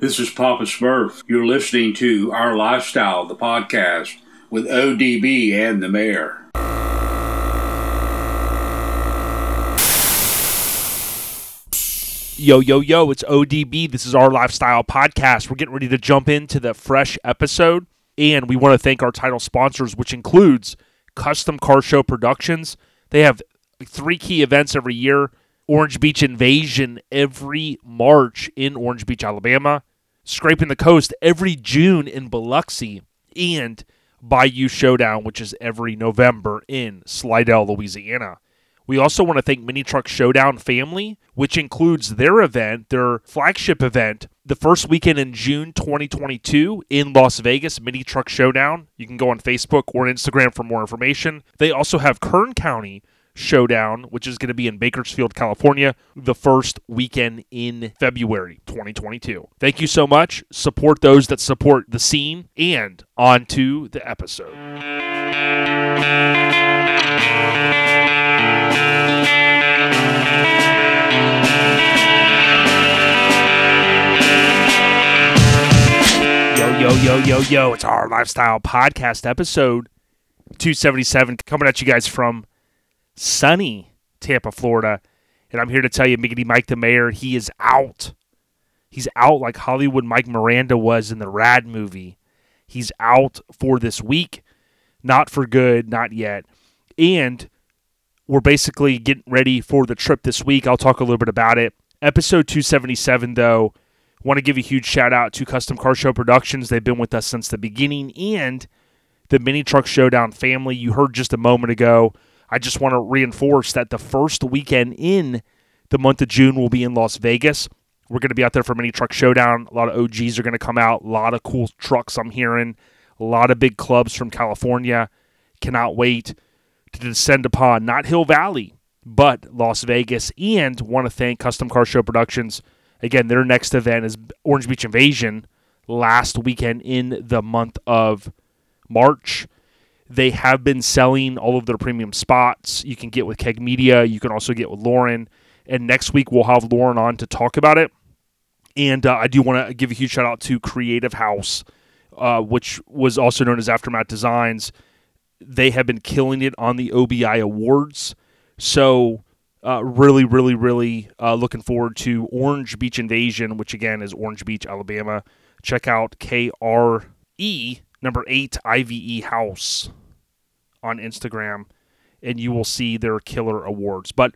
This is Papa Smurf. You're listening to Our Lifestyle, the podcast, with ODB and the mayor. Yo, yo, yo, it's ODB. This is our lifestyle podcast. We're getting ready to jump into the fresh episode, and we want to thank our title sponsors, which includes Custom Car Show Productions. They have three key events every year Orange Beach Invasion every March in Orange Beach, Alabama, Scraping the Coast every June in Biloxi, and Bayou Showdown, which is every November in Slidell, Louisiana. We also want to thank Mini Truck Showdown Family, which includes their event, their flagship event, the first weekend in June 2022 in Las Vegas, Mini Truck Showdown. You can go on Facebook or Instagram for more information. They also have Kern County Showdown, which is going to be in Bakersfield, California, the first weekend in February 2022. Thank you so much. Support those that support the scene, and on to the episode. Yo, yo, yo, yo, yo. It's our lifestyle podcast episode 277 coming at you guys from sunny Tampa, Florida. And I'm here to tell you, Miggity Mike the Mayor, he is out. He's out like Hollywood Mike Miranda was in the Rad movie. He's out for this week. Not for good, not yet. And we're basically getting ready for the trip this week. I'll talk a little bit about it. Episode 277, though, want to give a huge shout out to Custom Car Show Productions. They've been with us since the beginning. And the Mini Truck Showdown family, you heard just a moment ago. I just want to reinforce that the first weekend in the month of June will be in Las Vegas. We're going to be out there for Mini Truck Showdown. A lot of OGs are going to come out. A lot of cool trucks I'm hearing. A lot of big clubs from California. Cannot wait to descend upon not Hill Valley, but Las Vegas. And want to thank Custom Car Show Productions. Again, their next event is Orange Beach Invasion last weekend in the month of March. They have been selling all of their premium spots. You can get with Keg Media. You can also get with Lauren. And next week we'll have Lauren on to talk about it. And uh, I do want to give a huge shout out to Creative House, uh, which was also known as Aftermath Designs. They have been killing it on the OBI Awards. So, uh, really, really, really uh, looking forward to Orange Beach Invasion, which again is Orange Beach, Alabama. Check out KRE number eight IVE House on Instagram, and you will see their killer awards. But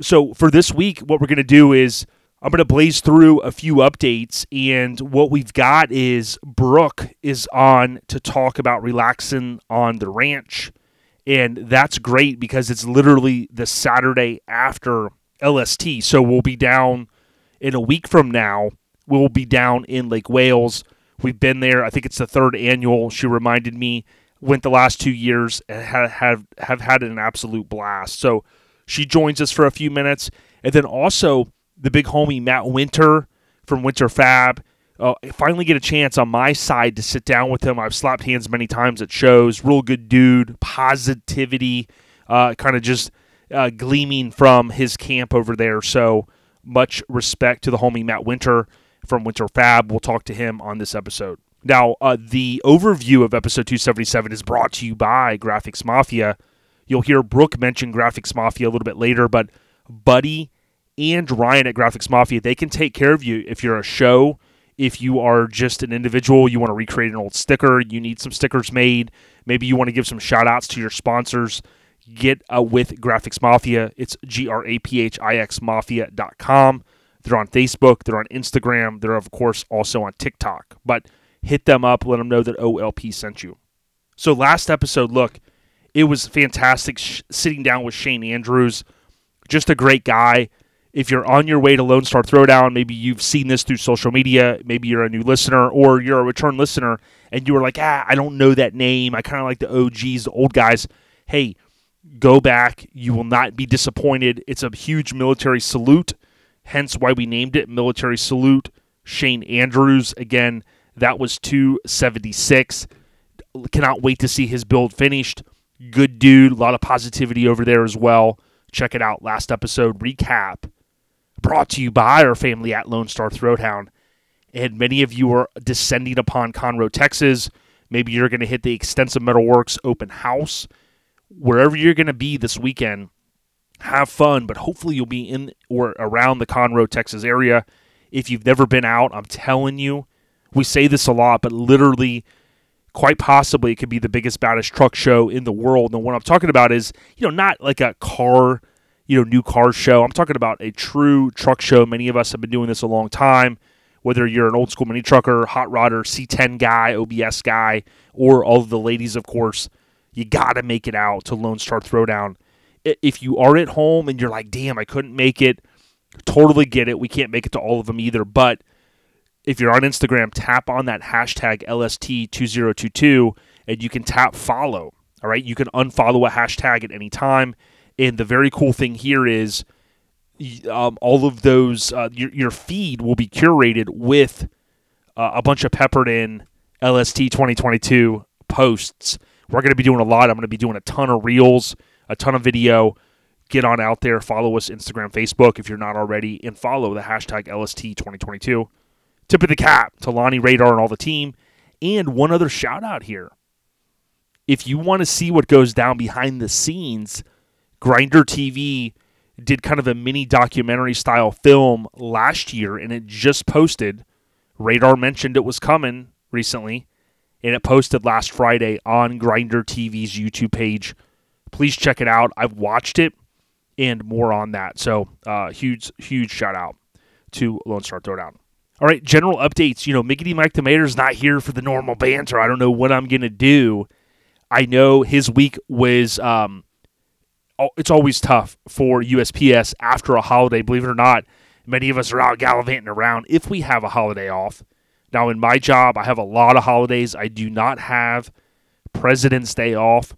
so for this week, what we're going to do is I'm going to blaze through a few updates, and what we've got is Brooke is on to talk about relaxing on the ranch, and that's great because it's literally the Saturday after LST. So we'll be down in a week from now. We'll be down in Lake Wales. We've been there. I think it's the third annual. She reminded me went the last two years and have have, have had an absolute blast. So she joins us for a few minutes, and then also the big homie Matt Winter from Winter Fab. Uh, finally get a chance on my side to sit down with him. I've slapped hands many times at shows. Real good dude, positivity, uh, kind of just uh, gleaming from his camp over there. So much respect to the homie Matt Winter from Winter Fab. We'll talk to him on this episode. Now, uh, the overview of episode 277 is brought to you by Graphics Mafia. You'll hear Brooke mention Graphics Mafia a little bit later, but Buddy and Ryan at Graphics Mafia, they can take care of you if you're a show, if you are just an individual, you want to recreate an old sticker, you need some stickers made, maybe you want to give some shout outs to your sponsors, get uh, with Graphics Mafia. It's G R A P H I X Mafia.com. They're on Facebook, they're on Instagram, they're, of course, also on TikTok. But hit them up, let them know that OLP sent you. So, last episode, look, it was fantastic sh- sitting down with Shane Andrews. Just a great guy. If you're on your way to Lone Star Throwdown, maybe you've seen this through social media, maybe you're a new listener or you're a return listener and you were like, ah, I don't know that name. I kind of like the OGs, the old guys. Hey, go back. You will not be disappointed. It's a huge military salute, hence why we named it Military Salute. Shane Andrews, again, that was 276. Cannot wait to see his build finished. Good dude, a lot of positivity over there as well. Check it out. Last episode recap brought to you by our family at Lone Star Throwdown. and many of you are descending upon Conroe, Texas. Maybe you're going to hit the Extensive Metalworks open house. Wherever you're going to be this weekend, have fun, but hopefully you'll be in or around the Conroe, Texas area. If you've never been out, I'm telling you, we say this a lot, but literally, quite possibly, it could be the biggest, baddest truck show in the world. And what I'm talking about is, you know, not like a car, you know, new car show. I'm talking about a true truck show. Many of us have been doing this a long time. Whether you're an old school mini trucker, hot rodder, C10 guy, OBS guy, or all of the ladies, of course, you got to make it out to Lone Star Throwdown. If you are at home and you're like, damn, I couldn't make it, totally get it. We can't make it to all of them either. But if you're on Instagram, tap on that hashtag LST2022 and you can tap follow. All right. You can unfollow a hashtag at any time. And the very cool thing here is um, all of those, uh, your, your feed will be curated with uh, a bunch of peppered in LST 2022 posts. We're going to be doing a lot. I'm going to be doing a ton of reels, a ton of video. Get on out there, follow us Instagram, Facebook if you're not already, and follow the hashtag LST 2022. Tip of the cap to Lonnie Radar and all the team. And one other shout out here. If you want to see what goes down behind the scenes, Grinder TV did kind of a mini documentary style film last year and it just posted. Radar mentioned it was coming recently and it posted last Friday on Grinder TV's YouTube page. Please check it out. I've watched it and more on that. So, uh, huge, huge shout out to Lone Star Throwdown. All right, general updates. You know, Miggity Mike the Mayor's not here for the normal banter. I don't know what I'm going to do. I know his week was um, it's always tough for USPS after a holiday. Believe it or not, many of us are out gallivanting around if we have a holiday off. Now, in my job, I have a lot of holidays. I do not have President's Day off.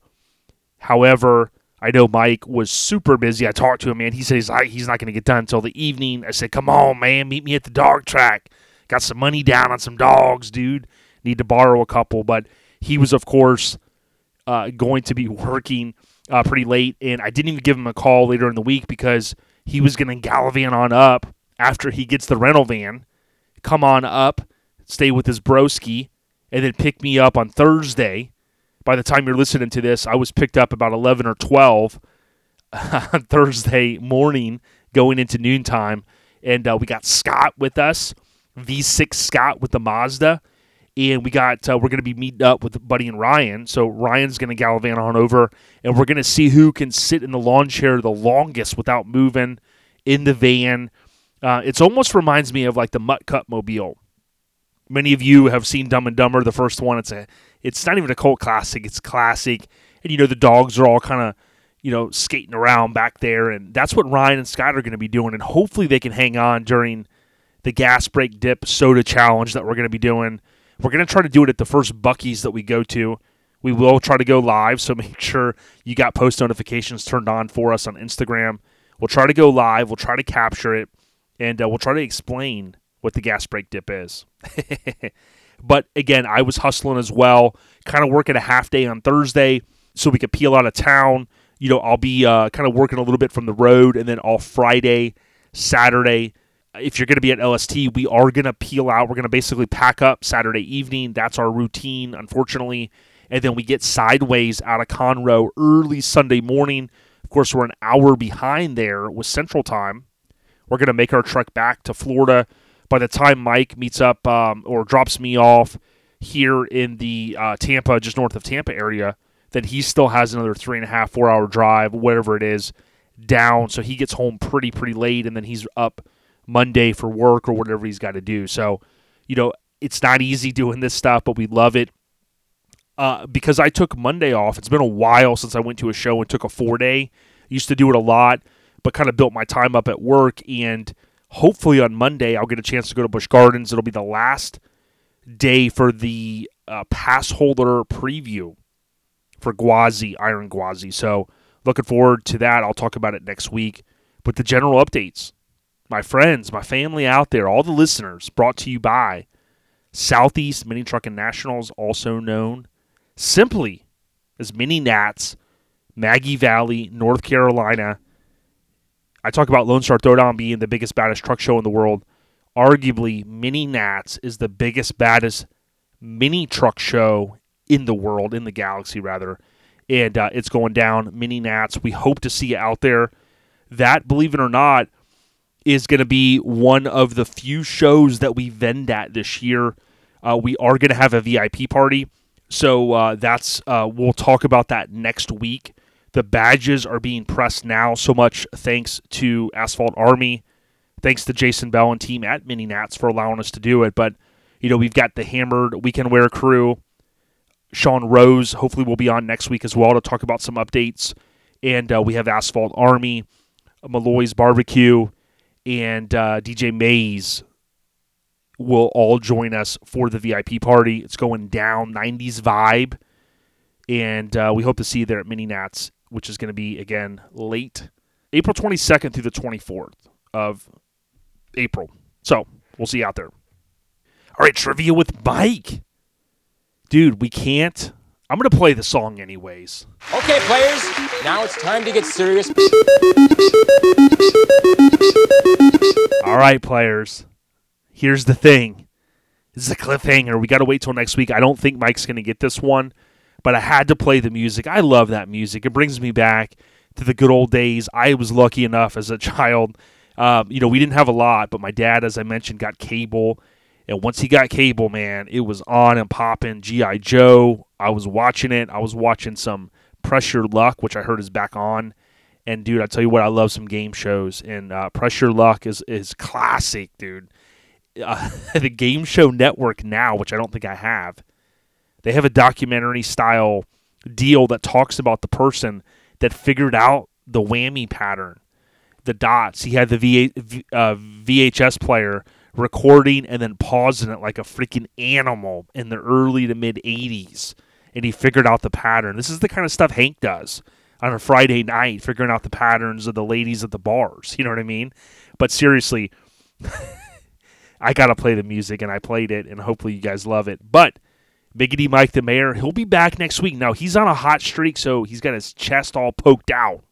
However, I know Mike was super busy. I talked to him, man. He says he's not going to get done until the evening. I said, "Come on, man, meet me at the dog track. Got some money down on some dogs, dude. Need to borrow a couple." But he was, of course, uh, going to be working uh, pretty late, and I didn't even give him a call later in the week because he was going to gallivant on up after he gets the rental van, come on up, stay with his broski, and then pick me up on Thursday. By the time you're listening to this, I was picked up about 11 or 12 on Thursday morning going into noontime. And uh, we got Scott with us, V6 Scott with the Mazda and we got uh, we're going to be meeting up with Buddy and Ryan. So Ryan's going to gallivant on over, and we're going to see who can sit in the lawn chair the longest without moving in the van. Uh, it almost reminds me of like the Mutt Cut Mobile. Many of you have seen Dumb and Dumber, the first one. It's a it's not even a cult classic; it's classic. And you know the dogs are all kind of you know skating around back there, and that's what Ryan and Scott are going to be doing. And hopefully they can hang on during the gas break dip soda challenge that we're going to be doing we're going to try to do it at the first Buc-ee's that we go to. We will try to go live, so make sure you got post notifications turned on for us on Instagram. We'll try to go live. We'll try to capture it, and uh, we'll try to explain what the gas break dip is. but again, I was hustling as well, kind of working a half day on Thursday so we could peel out of town. You know, I'll be uh, kind of working a little bit from the road, and then all Friday, Saturday, if you're going to be at LST, we are going to peel out. We're going to basically pack up Saturday evening. That's our routine, unfortunately. And then we get sideways out of Conroe early Sunday morning. Of course, we're an hour behind there with Central Time. We're going to make our trek back to Florida. By the time Mike meets up um, or drops me off here in the uh, Tampa, just north of Tampa area, then he still has another three and a half, four hour drive, whatever it is, down. So he gets home pretty, pretty late, and then he's up Monday for work or whatever he's got to do. So, you know, it's not easy doing this stuff, but we love it. Uh, because I took Monday off. It's been a while since I went to a show and took a four day. Used to do it a lot, but kind of built my time up at work. And hopefully on Monday, I'll get a chance to go to Busch Gardens. It'll be the last day for the uh, pass holder preview for Gwazi, Iron Gwazi. So looking forward to that. I'll talk about it next week. But the general updates my friends, my family out there, all the listeners, brought to you by Southeast Mini Trucking Nationals, also known simply as Mini Nats, Maggie Valley, North Carolina. I talk about Lone Star Throwdown being the biggest, baddest truck show in the world. arguably Mini Nats is the biggest, baddest mini truck show in the world, in the galaxy rather. And uh, it's going down. Mini Nats. We hope to see you out there. That, believe it or not, is going to be one of the few shows that we vend at this year. Uh, we are going to have a VIP party. So uh, that's uh, we'll talk about that next week. The badges are being pressed now. So much thanks to Asphalt Army, thanks to Jason Bell and team at Mini Nats for allowing us to do it. But you know we've got the Hammered Weekend Wear crew. Sean Rose hopefully will be on next week as well to talk about some updates. And uh, we have Asphalt Army, Malloy's Barbecue, and uh, DJ Mays will all join us for the VIP party. It's going down, 90s vibe. And uh, we hope to see you there at Mini Nats, which is going to be, again, late April 22nd through the 24th of April. So we'll see you out there. All right, trivia with Mike. Dude, we can't. I'm going to play the song anyways. Okay, players, now it's time to get serious. All right, players here's the thing. This is a cliffhanger. We got to wait till next week. I don't think Mike's going to get this one, but I had to play the music. I love that music. It brings me back to the good old days. I was lucky enough as a child. Um, you know, we didn't have a lot, but my dad, as I mentioned, got cable. And once he got cable, man, it was on and popping. G.I. Joe, I was watching it. I was watching some Press Your Luck, which I heard is back on. And dude, I tell you what, I love some game shows. And uh, Press Your Luck is is classic, dude uh, the Game Show Network now, which I don't think I have, they have a documentary style deal that talks about the person that figured out the whammy pattern, the dots. He had the v- uh, VHS player recording and then pausing it like a freaking animal in the early to mid 80s. And he figured out the pattern. This is the kind of stuff Hank does on a Friday night, figuring out the patterns of the ladies at the bars. You know what I mean? But seriously, I got to play the music, and I played it, and hopefully you guys love it. But Biggity Mike the Mayor, he'll be back next week. Now, he's on a hot streak, so he's got his chest all poked out.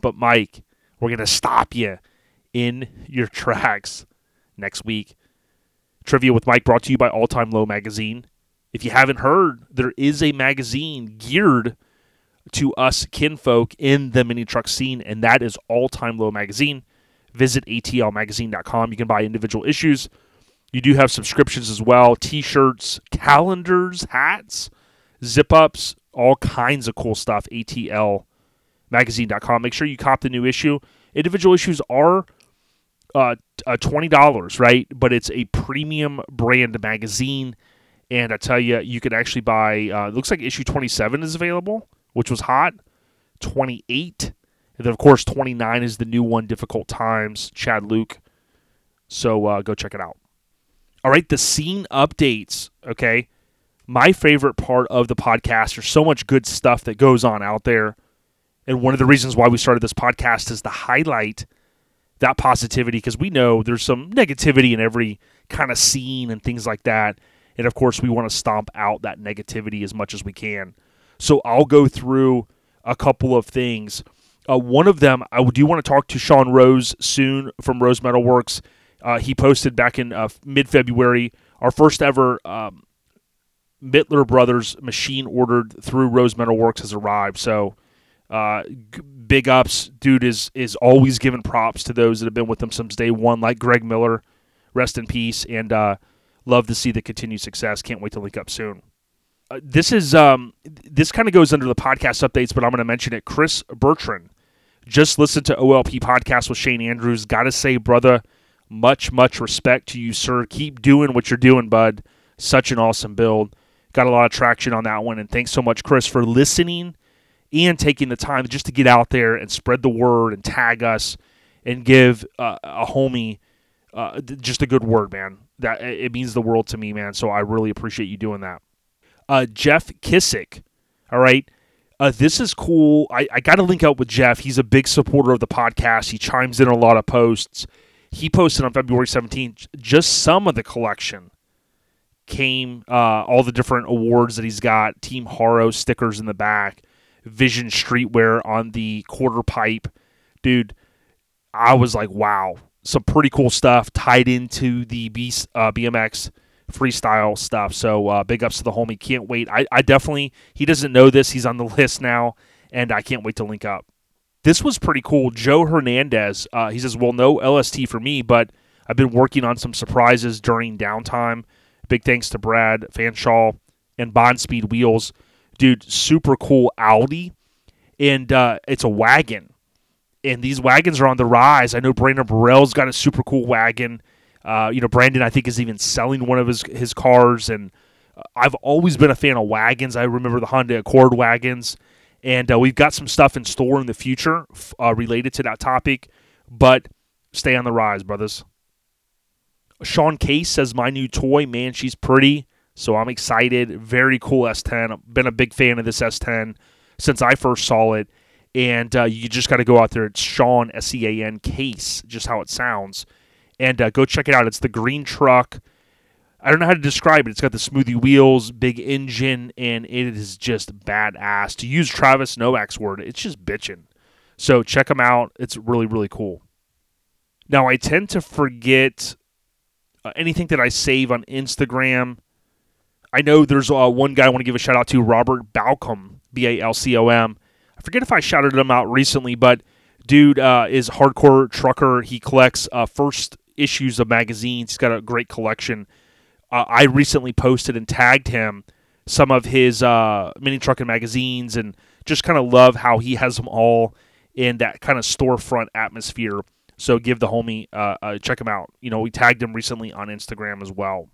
But, Mike, we're going to stop you in your tracks next week. Trivia with Mike brought to you by All Time Low Magazine. If you haven't heard, there is a magazine geared to us kinfolk in the mini truck scene, and that is All Time Low Magazine. Visit atlmagazine.com. You can buy individual issues you do have subscriptions as well t shirts, calendars, hats, zip ups, all kinds of cool stuff. ATLmagazine.com. Make sure you cop the new issue. Individual issues are uh, uh, $20, right? But it's a premium brand magazine. And I tell you, you can actually buy, uh, looks like issue 27 is available, which was hot. 28. And then, of course, 29 is the new one, Difficult Times, Chad Luke. So uh, go check it out. All right, the scene updates. Okay. My favorite part of the podcast, there's so much good stuff that goes on out there. And one of the reasons why we started this podcast is to highlight that positivity because we know there's some negativity in every kind of scene and things like that. And of course, we want to stomp out that negativity as much as we can. So I'll go through a couple of things. Uh, one of them, I do want to talk to Sean Rose soon from Rose Metal Works. Uh, he posted back in uh, mid February our first ever um, Mittler Brothers machine ordered through Rose Metal Works has arrived. So uh, g- big ups, dude is is always giving props to those that have been with him since day one, like Greg Miller. Rest in peace, and uh, love to see the continued success. Can't wait to link up soon. Uh, this is um, this kind of goes under the podcast updates, but I'm going to mention it. Chris Bertrand just listened to OLP podcast with Shane Andrews. Got to say, brother much, much respect to you, sir. Keep doing what you're doing, bud. Such an awesome build. Got a lot of traction on that one. And thanks so much, Chris, for listening and taking the time just to get out there and spread the word and tag us and give uh, a homie uh, just a good word, man. That it means the world to me, man. So I really appreciate you doing that. Uh, Jeff Kissick, all right. Uh, this is cool. I, I got to link up with Jeff. He's a big supporter of the podcast. He chimes in a lot of posts he posted on February 17th just some of the collection came uh, all the different awards that he's got team Haro stickers in the back vision streetwear on the quarter pipe dude i was like wow some pretty cool stuff tied into the uh, BMX freestyle stuff. So uh, big ups to the homie. Can't wait. I, I definitely, he doesn't know this. He's on the list now, and I can't wait to link up. This was pretty cool. Joe Hernandez, uh, he says, well, no LST for me, but I've been working on some surprises during downtime. Big thanks to Brad Fanshaw and Bonspeed Wheels. Dude, super cool Audi. And uh, it's a wagon. And these wagons are on the rise. I know Brandon Burrell's got a super cool wagon. Uh, you know, Brandon, I think, is even selling one of his, his cars. And uh, I've always been a fan of wagons. I remember the Honda Accord wagons. And uh, we've got some stuff in store in the future uh, related to that topic. But stay on the rise, brothers. Sean Case says, My new toy, man, she's pretty. So I'm excited. Very cool S10. I've been a big fan of this S10 since I first saw it. And uh, you just got to go out there. It's Sean, S E A N, Case, just how it sounds. And uh, go check it out. It's the green truck. I don't know how to describe it. It's got the smoothie wheels, big engine, and it is just badass. To use Travis Novak's word, it's just bitching. So check them out. It's really, really cool. Now, I tend to forget uh, anything that I save on Instagram. I know there's uh, one guy I want to give a shout out to, Robert Balcom, B A L C O M. I forget if I shouted him out recently, but dude uh, is hardcore trucker. He collects uh, first issues of magazines. He's got a great collection. Uh, I recently posted and tagged him some of his uh, mini trucking magazines and just kind of love how he has them all in that kind of storefront atmosphere. So give the homie uh, uh, check him out. You know, we tagged him recently on Instagram as well.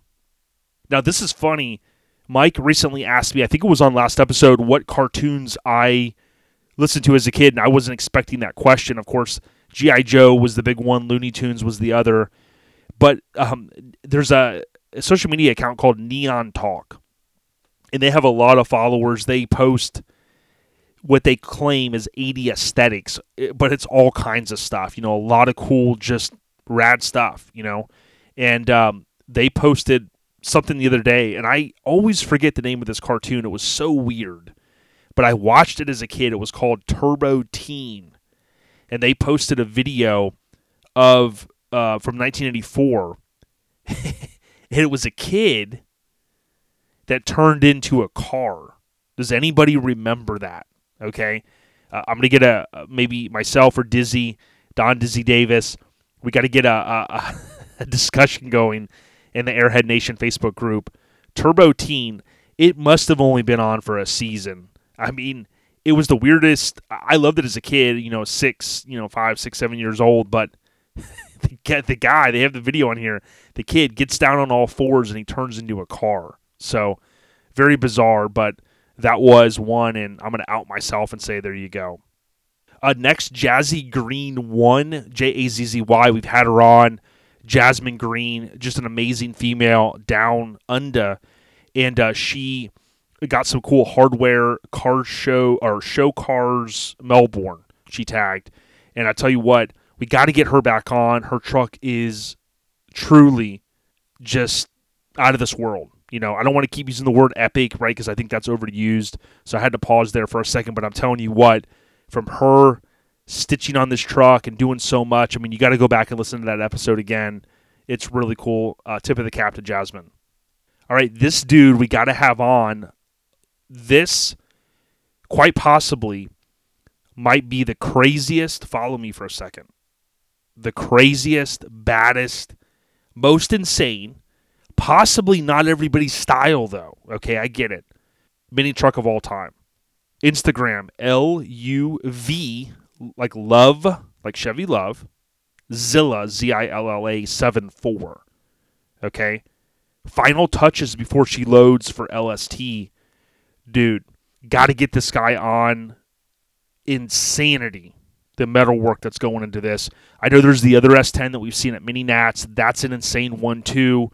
Now this is funny. Mike recently asked me, I think it was on last episode, what cartoons I listened to as a kid, and I wasn't expecting that question. Of course, GI Joe was the big one, Looney Tunes was the other. But um, there's a, a social media account called Neon Talk, and they have a lot of followers. They post what they claim is 80 aesthetics, eh, but it's all kinds of stuff. You know, a lot of cool, just rad stuff. You know, and um, they posted something the other day, and I always forget the name of this cartoon. It was so weird, but I watched it as a kid. It was called Turbo Teen, and they posted a video of uh, from 1984, and it was a kid that turned into a car. Does anybody remember that? Okay, uh, I'm gonna get a maybe myself or Dizzy, Don Dizzy Davis. We got to get a, a, a discussion going in the Airhead Nation Facebook group. Turbo Teen, it must have only been on for a season. I mean, it was the weirdest. I loved it as a kid, you know, six, you know, five, six, seven years old. But the, the guy, they have the video on here. The kid gets down on all fours and he turns into a car. So very bizarre, but that was one, and I'm going to out myself and say there you go. Uh, next, Jazzy Green one, J A Z Z Y. We've had her on. Jasmine Green, just an amazing female down under, and uh, she got some cool hardware car show or show cars Melbourne. She tagged, and I tell you what, we got to get her back on. Her truck is truly just out of this world. You know, I don't want to keep using the word epic, right? Because I think that's overused. So I had to pause there for a second. But I'm telling you what, from her stitching on this truck and doing so much. I mean, you got to go back and listen to that episode again. It's really cool. Uh, tip of the cap to Jasmine. All right, this dude we got to have on. This quite possibly might be the craziest. Follow me for a second. The craziest, baddest, most insane. Possibly not everybody's style, though. Okay, I get it. Mini truck of all time. Instagram, L U V like love, like Chevy Love, Zilla, Z I L L A 7 4. Okay? Final touches before she loads for LST. Dude, got to get this guy on insanity. The metal work that's going into this. I know there's the other S10 that we've seen at Mini Nats. That's an insane one, too.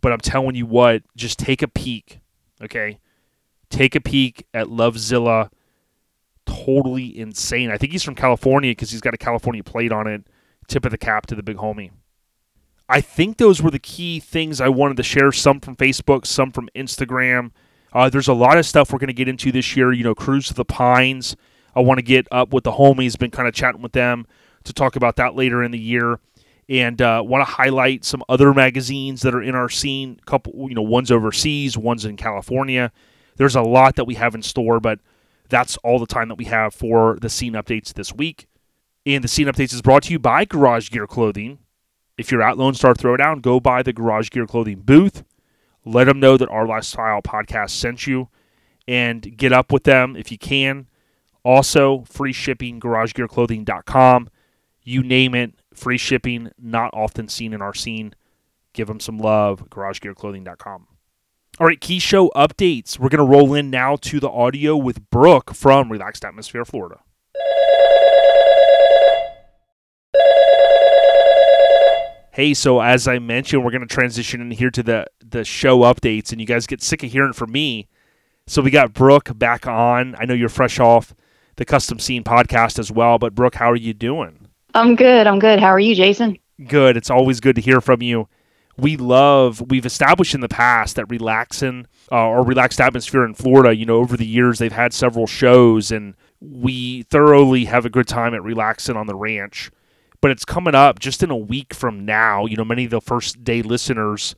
But I'm telling you what, just take a peek. Okay? Take a peek at Lovezilla totally insane. I think he's from California because he's got a California plate on it. Tip of the cap to the big homie. I think those were the key things I wanted to share. Some from Facebook, some from Instagram. Uh, there's a lot of stuff we're going to get into this year. You know, Cruise to the Pines. I want to get up with the homies. Been kind of chatting with them to talk about that later in the year. and uh, want to highlight some other magazines that are in our scene. Couple, you know, one's overseas, one's in California. There's a lot that we have in store, but that's all the time that we have for the scene updates this week. And the scene updates is brought to you by Garage Gear Clothing. If you're at Lone Star Throwdown, go by the Garage Gear Clothing booth. Let them know that our Lifestyle podcast sent you and get up with them if you can. Also, free shipping, garagegearclothing.com. You name it, free shipping, not often seen in our scene. Give them some love, garagegearclothing.com. All right, key show updates. We're going to roll in now to the audio with Brooke from Relaxed Atmosphere, Florida. Hey, so as I mentioned, we're going to transition in here to the the show updates, and you guys get sick of hearing from me. So we got Brooke back on. I know you're fresh off the Custom Scene podcast as well, but Brooke, how are you doing? I'm good. I'm good. How are you, Jason? Good. It's always good to hear from you. We love. We've established in the past that relaxing uh, or relaxed atmosphere in Florida. You know, over the years they've had several shows, and we thoroughly have a good time at relaxing on the ranch but it's coming up just in a week from now. You know, many of the first day listeners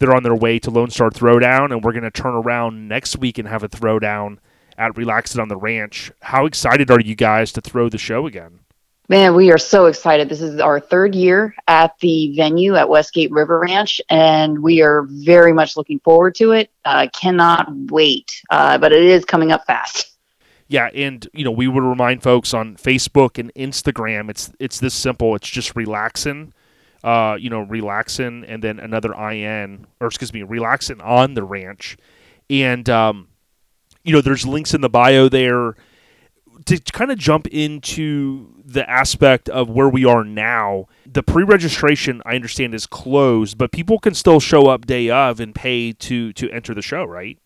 they're on their way to Lone Star Throwdown, and we're going to turn around next week and have a throwdown at Relax It on the Ranch. How excited are you guys to throw the show again? Man, we are so excited. This is our third year at the venue at Westgate River Ranch, and we are very much looking forward to it. Uh, cannot wait, uh, but it is coming up fast. Yeah, and you know, we would remind folks on Facebook and Instagram, it's it's this simple. It's just relaxing, uh, you know, relaxing, and then another in, or excuse me, relaxing on the ranch, and um, you know, there's links in the bio there to kind of jump into the aspect of where we are now. The pre-registration, I understand, is closed, but people can still show up day of and pay to to enter the show, right?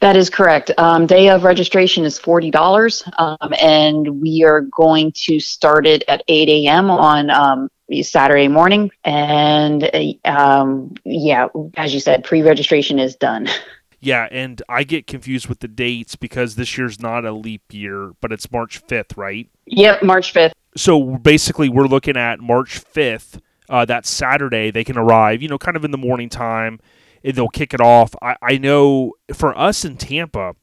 That is correct. Um, day of registration is forty dollars, um, and we are going to start it at eight a.m. on um, Saturday morning. And um, yeah, as you said, pre-registration is done. Yeah, and I get confused with the dates because this year's not a leap year, but it's March fifth, right? Yep, March fifth. So basically, we're looking at March fifth. Uh, that Saturday, they can arrive, you know, kind of in the morning time and they'll kick it off. I, I know for us in Tampa,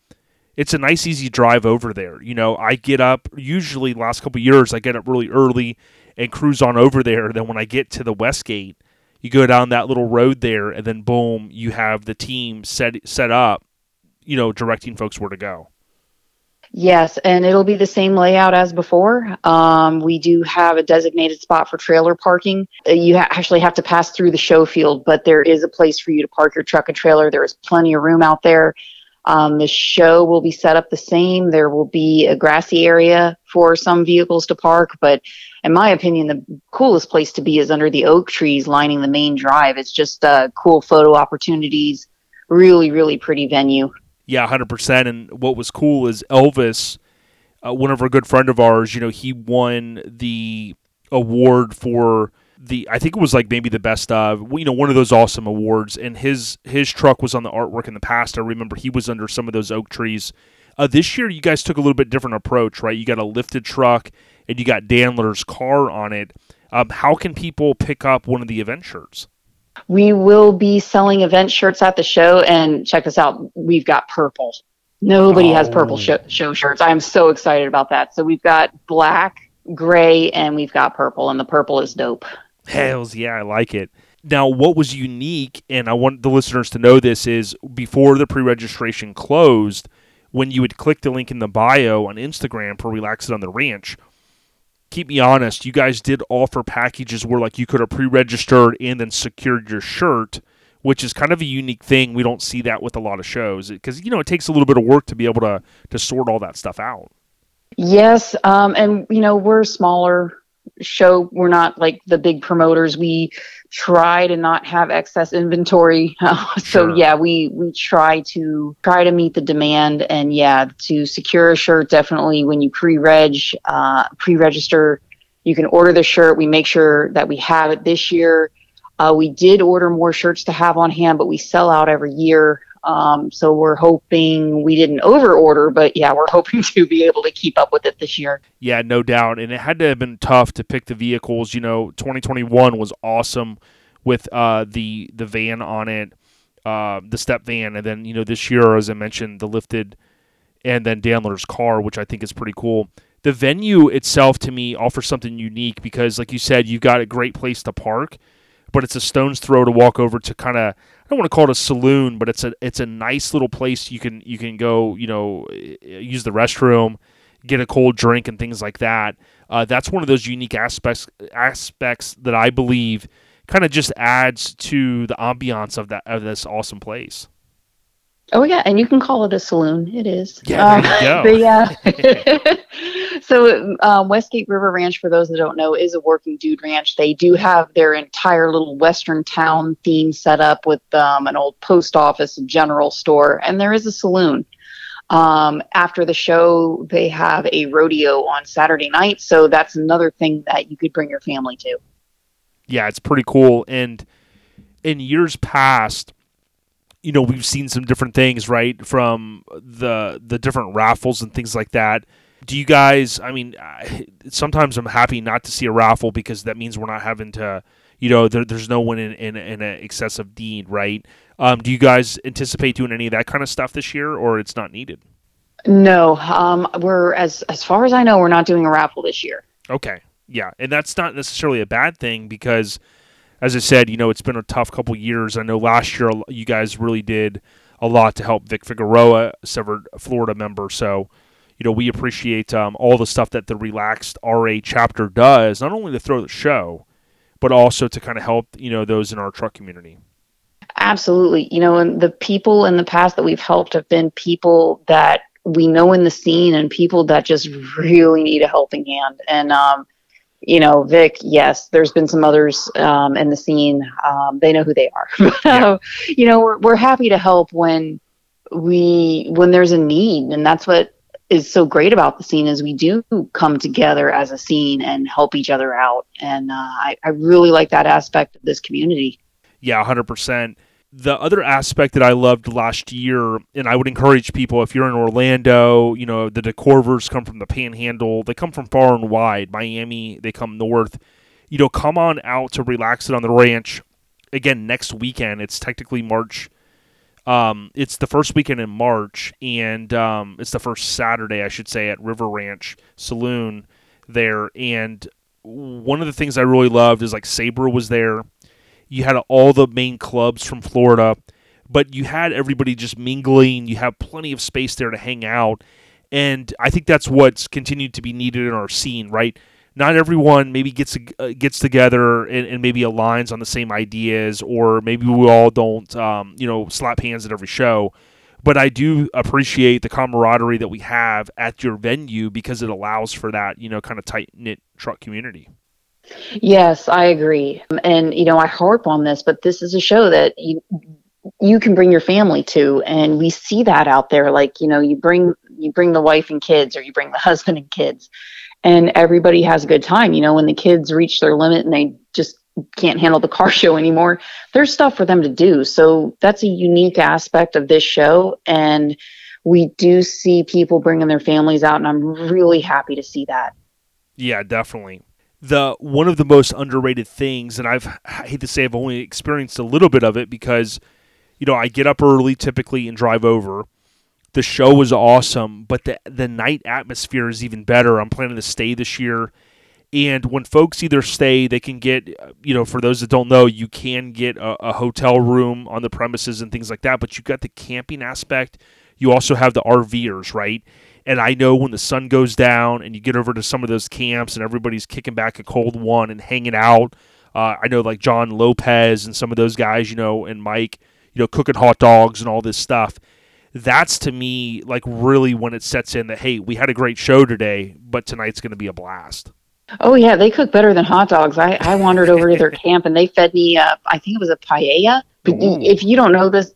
it's a nice easy drive over there. You know, I get up usually last couple years I get up really early and cruise on over there. Then when I get to the Westgate, you go down that little road there, and then boom, you have the team set set up. You know, directing folks where to go. Yes, and it'll be the same layout as before. Um, we do have a designated spot for trailer parking. Uh, you ha- actually have to pass through the show field, but there is a place for you to park your truck and trailer. There is plenty of room out there. Um, the show will be set up the same. There will be a grassy area for some vehicles to park, but in my opinion, the coolest place to be is under the oak trees lining the main drive. It's just uh, cool photo opportunities. Really, really pretty venue. Yeah, hundred percent. And what was cool is Elvis, uh, one of our good friend of ours. You know, he won the award for the I think it was like maybe the best of you know one of those awesome awards. And his his truck was on the artwork in the past. I remember he was under some of those oak trees. Uh, this year, you guys took a little bit different approach, right? You got a lifted truck and you got Danler's car on it. Um, how can people pick up one of the event shirts? We will be selling event shirts at the show, and check this out: we've got purple. Nobody oh. has purple show, show shirts. I'm so excited about that. So we've got black, gray, and we've got purple, and the purple is dope. Hells yeah, I like it. Now, what was unique, and I want the listeners to know this, is before the pre registration closed, when you would click the link in the bio on Instagram for Relax It on the Ranch, keep me honest, you guys did offer packages where like you could have pre-registered and then secured your shirt, which is kind of a unique thing. We don't see that with a lot of shows because you know it takes a little bit of work to be able to to sort all that stuff out. Yes, um, and you know we're smaller show. We're not like the big promoters. We try to not have excess inventory. so sure. yeah, we we try to try to meet the demand and yeah, to secure a shirt definitely when you pre-reg, uh, pre-register, you can order the shirt. We make sure that we have it this year. Uh, we did order more shirts to have on hand, but we sell out every year. Um, so we're hoping we didn't over order, but yeah, we're hoping to be able to keep up with it this year. Yeah, no doubt. And it had to have been tough to pick the vehicles. You know, 2021 was awesome with uh, the the van on it, uh, the step van, and then you know this year, as I mentioned, the lifted, and then Dandler's car, which I think is pretty cool. The venue itself, to me, offers something unique because, like you said, you've got a great place to park, but it's a stone's throw to walk over to kind of I don't want to call it a saloon, but it's a it's a nice little place you can you can go you know use the restroom, get a cold drink and things like that. Uh, that's one of those unique aspects aspects that I believe kind of just adds to the ambiance of that of this awesome place. Oh yeah, and you can call it a saloon. It is. Yeah, there you Um, go. but yeah. so um, Westgate River Ranch, for those that don't know, is a working dude ranch. They do have their entire little western town theme set up with um, an old post office, a general store, and there is a saloon. Um, after the show, they have a rodeo on Saturday night, so that's another thing that you could bring your family to. yeah, it's pretty cool. And in years past, you know, we've seen some different things, right? From the the different raffles and things like that. Do you guys? I mean, I, sometimes I'm happy not to see a raffle because that means we're not having to, you know, there, there's no one in in, in an excessive deed, right? Um, do you guys anticipate doing any of that kind of stuff this year, or it's not needed? No, um, we're as as far as I know, we're not doing a raffle this year. Okay. Yeah, and that's not necessarily a bad thing because, as I said, you know, it's been a tough couple years. I know last year you guys really did a lot to help Vic Figueroa, a severed Florida member. So, you know, we appreciate um, all the stuff that the Relaxed RA chapter does, not only to throw the show, but also to kind of help you know those in our truck community. Absolutely. You know, and the people in the past that we've helped have been people that we know in the scene and people that just really need a helping hand. And, um, you know, Vic, yes, there's been some others um, in the scene. Um, they know who they are. Yeah. you know, we're, we're happy to help when we, when there's a need. And that's what is so great about the scene is we do come together as a scene and help each other out. And uh, I, I really like that aspect of this community. Yeah, 100%. The other aspect that I loved last year, and I would encourage people if you're in Orlando, you know, the DeCorvers come from the panhandle, they come from far and wide. Miami, they come north. You know, come on out to relax it on the ranch. Again, next weekend, it's technically March. Um, it's the first weekend in March, and um, it's the first Saturday, I should say, at River Ranch Saloon there. And one of the things I really loved is like Sabre was there you had all the main clubs from Florida, but you had everybody just mingling. You have plenty of space there to hang out. And I think that's what's continued to be needed in our scene, right? Not everyone maybe gets uh, gets together and, and maybe aligns on the same ideas, or maybe we all don't, um, you know, slap hands at every show. But I do appreciate the camaraderie that we have at your venue because it allows for that, you know, kind of tight knit truck community. Yes, I agree. And you know, I harp on this, but this is a show that you you can bring your family to and we see that out there like, you know, you bring you bring the wife and kids or you bring the husband and kids and everybody has a good time. You know, when the kids reach their limit and they just can't handle the car show anymore, there's stuff for them to do. So that's a unique aspect of this show and we do see people bringing their families out and I'm really happy to see that. Yeah, definitely. The one of the most underrated things, and I've I hate to say I've only experienced a little bit of it because, you know, I get up early typically and drive over. The show was awesome, but the the night atmosphere is even better. I'm planning to stay this year, and when folks either stay, they can get, you know, for those that don't know, you can get a, a hotel room on the premises and things like that. But you've got the camping aspect. You also have the RVers, right? And I know when the sun goes down and you get over to some of those camps and everybody's kicking back a cold one and hanging out. Uh, I know like John Lopez and some of those guys, you know, and Mike, you know, cooking hot dogs and all this stuff. That's to me like really when it sets in that hey, we had a great show today, but tonight's going to be a blast. Oh yeah, they cook better than hot dogs. I, I wandered over to their camp and they fed me. Uh, I think it was a paella. But Ooh. if you don't know this,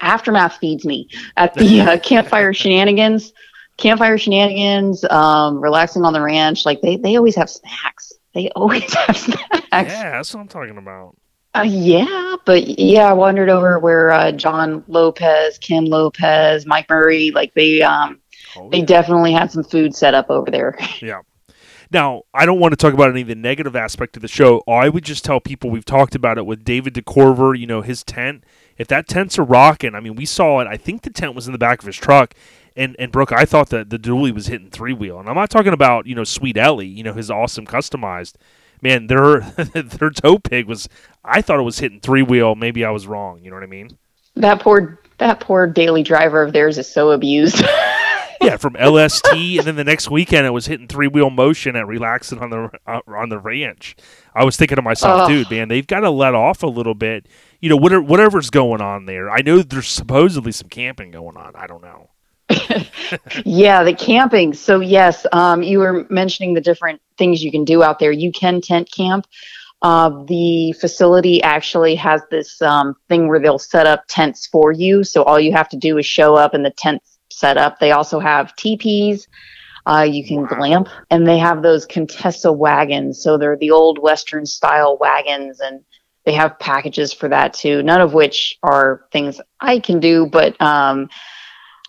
Aftermath feeds me at the uh, campfire shenanigans. Campfire shenanigans, um, relaxing on the ranch. Like they, they always have snacks. They always have snacks. Yeah, that's what I'm talking about. Uh, yeah, but yeah, I wandered over where uh, John Lopez, Kim Lopez, Mike Murray, like they um Oh, they definitely had some food set up over there. Yeah. Now, I don't want to talk about any of the negative aspect of the show. I would just tell people we've talked about it with David DeCorver, you know, his tent. If that tent's a rocking, I mean, we saw it. I think the tent was in the back of his truck. And, and Brooke, I thought that the dually was hitting three wheel. And I'm not talking about, you know, Sweet Ellie, you know, his awesome customized. Man, their their tow pig was I thought it was hitting three wheel. Maybe I was wrong. You know what I mean? That poor that poor daily driver of theirs is so abused. Yeah, from LST, and then the next weekend it was hitting three wheel motion at relaxing on the uh, on the ranch. I was thinking to myself, Ugh. dude, man, they've got to let off a little bit. You know, whatever, whatever's going on there. I know there's supposedly some camping going on. I don't know. Yeah, the camping. So yes, um, you were mentioning the different things you can do out there. You can tent camp. Uh, the facility actually has this um, thing where they'll set up tents for you. So all you have to do is show up and the tent's set up. They also have teepees. Uh, you can glamp, and they have those Conestoga wagons. So they're the old Western style wagons, and they have packages for that too. None of which are things I can do, but um,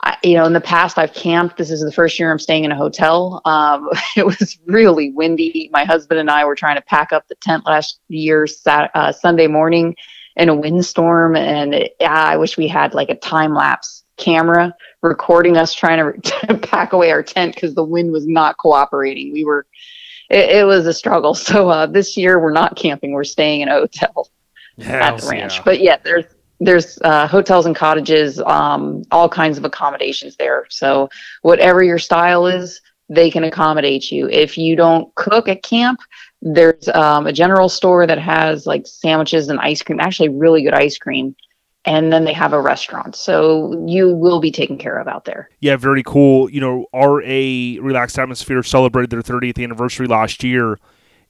I, you know, in the past I've camped. This is the first year I'm staying in a hotel. Um, it was really windy. My husband and I were trying to pack up the tent last year, sat, uh, Sunday morning, in a windstorm, and it, I wish we had like a time lapse camera recording us trying to, to pack away our tent because the wind was not cooperating. We were. It, it was a struggle. So uh, this year we're not camping. We're staying in a hotel at the ranch. yeah. But yeah, there's there's uh, hotels and cottages, um, all kinds of accommodations there. So whatever your style is, they can accommodate you. If you don't cook at camp, there's um, a general store that has like sandwiches and ice cream. Actually, really good ice cream. And then they have a restaurant, so you will be taken care of out there. Yeah, very cool. You know, RA Relaxed Atmosphere celebrated their 30th anniversary last year.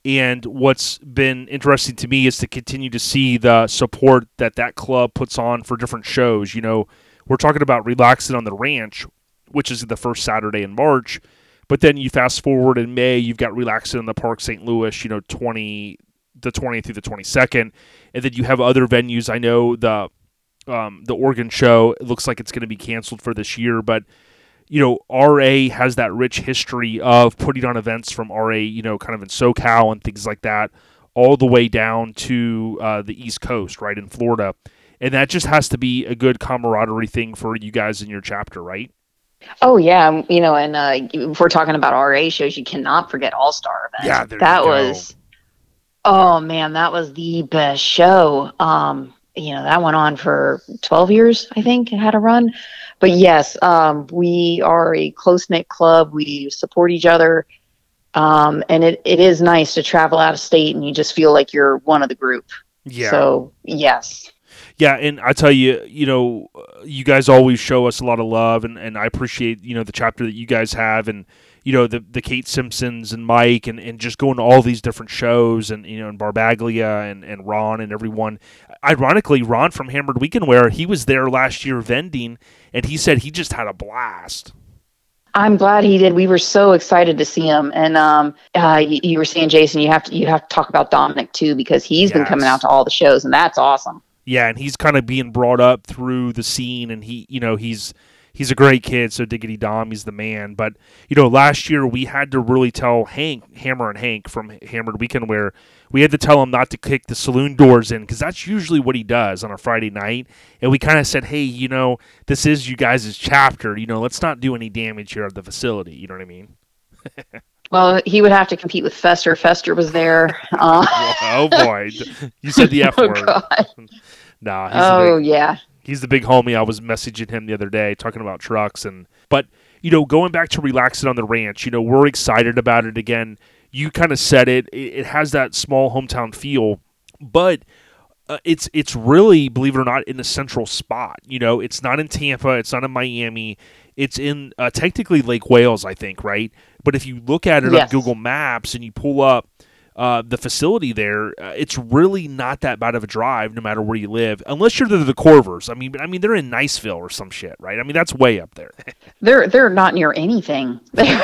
And what's been interesting to me is to continue to see the support that that club puts on for different shows. You know, we're talking about Relaxing on the Ranch, which is the first Saturday in March. But then you fast forward in May, you've got Relaxing in the Park St. Louis, you know, 20, the 20th through the 22nd. And then you have other venues. I know the um, the Oregon show. It looks like it's going to be canceled for this year, but you know, RA has that rich history of putting on events from RA, you know, kind of in SoCal and things like that, all the way down to uh, the East Coast, right in Florida, and that just has to be a good camaraderie thing for you guys in your chapter, right? Oh yeah, um, you know, and uh, if we're talking about RA shows, you cannot forget All Star events. Yeah, that was. Oh man, that was the best show. Um, you know, that went on for twelve years, I think it had a run. But yes, um, we are a close knit club. We support each other, um, and it, it is nice to travel out of state and you just feel like you're one of the group. Yeah. So yes, Yeah, and I tell you, you know, you guys always show us a lot of love, and, and I appreciate you know the chapter that you guys have, and you know the the Kate Simpsons and Mike, and, and just going to all these different shows, and you know and Barbaglia and, and Ron and everyone. Ironically, Ron from Hammered Weekend Wear, he was there last year vending, and he said he just had a blast. I'm glad he did. We were so excited to see him. And um, uh, you, you were saying, Jason, you have to you have to talk about Dominic too because he's been coming out to all the shows, and that's awesome. Yeah, and he's kind of being brought up through the scene, and he, you know, he's he's a great kid. So Diggity Dom, he's the man. But you know, last year we had to really tell Hank, Hammer and Hank from Hammered Weekend, where we had to tell him not to kick the saloon doors in because that's usually what he does on a Friday night. And we kind of said, hey, you know, this is you guys' chapter. You know, let's not do any damage here at the facility. You know what I mean? Well, he would have to compete with Fester. Fester was there. Uh, oh boy, you said the F oh word. God. Nah, Oh big- yeah. He's the big homie. I was messaging him the other day talking about trucks and but you know going back to relaxing on the ranch. You know we're excited about it again. You kind of said it. It has that small hometown feel, but. Uh, it's it's really believe it or not in a central spot. You know, it's not in Tampa, it's not in Miami, it's in uh, technically Lake Wales, I think, right? But if you look at it Yes. on Google Maps and you pull up uh, the facility there, uh, it's really not that bad of a drive, no matter where you live, unless you're the, the Corvers. I mean, I mean they're in Niceville or some shit, right? I mean that's way up there. They're they're not near anything. They're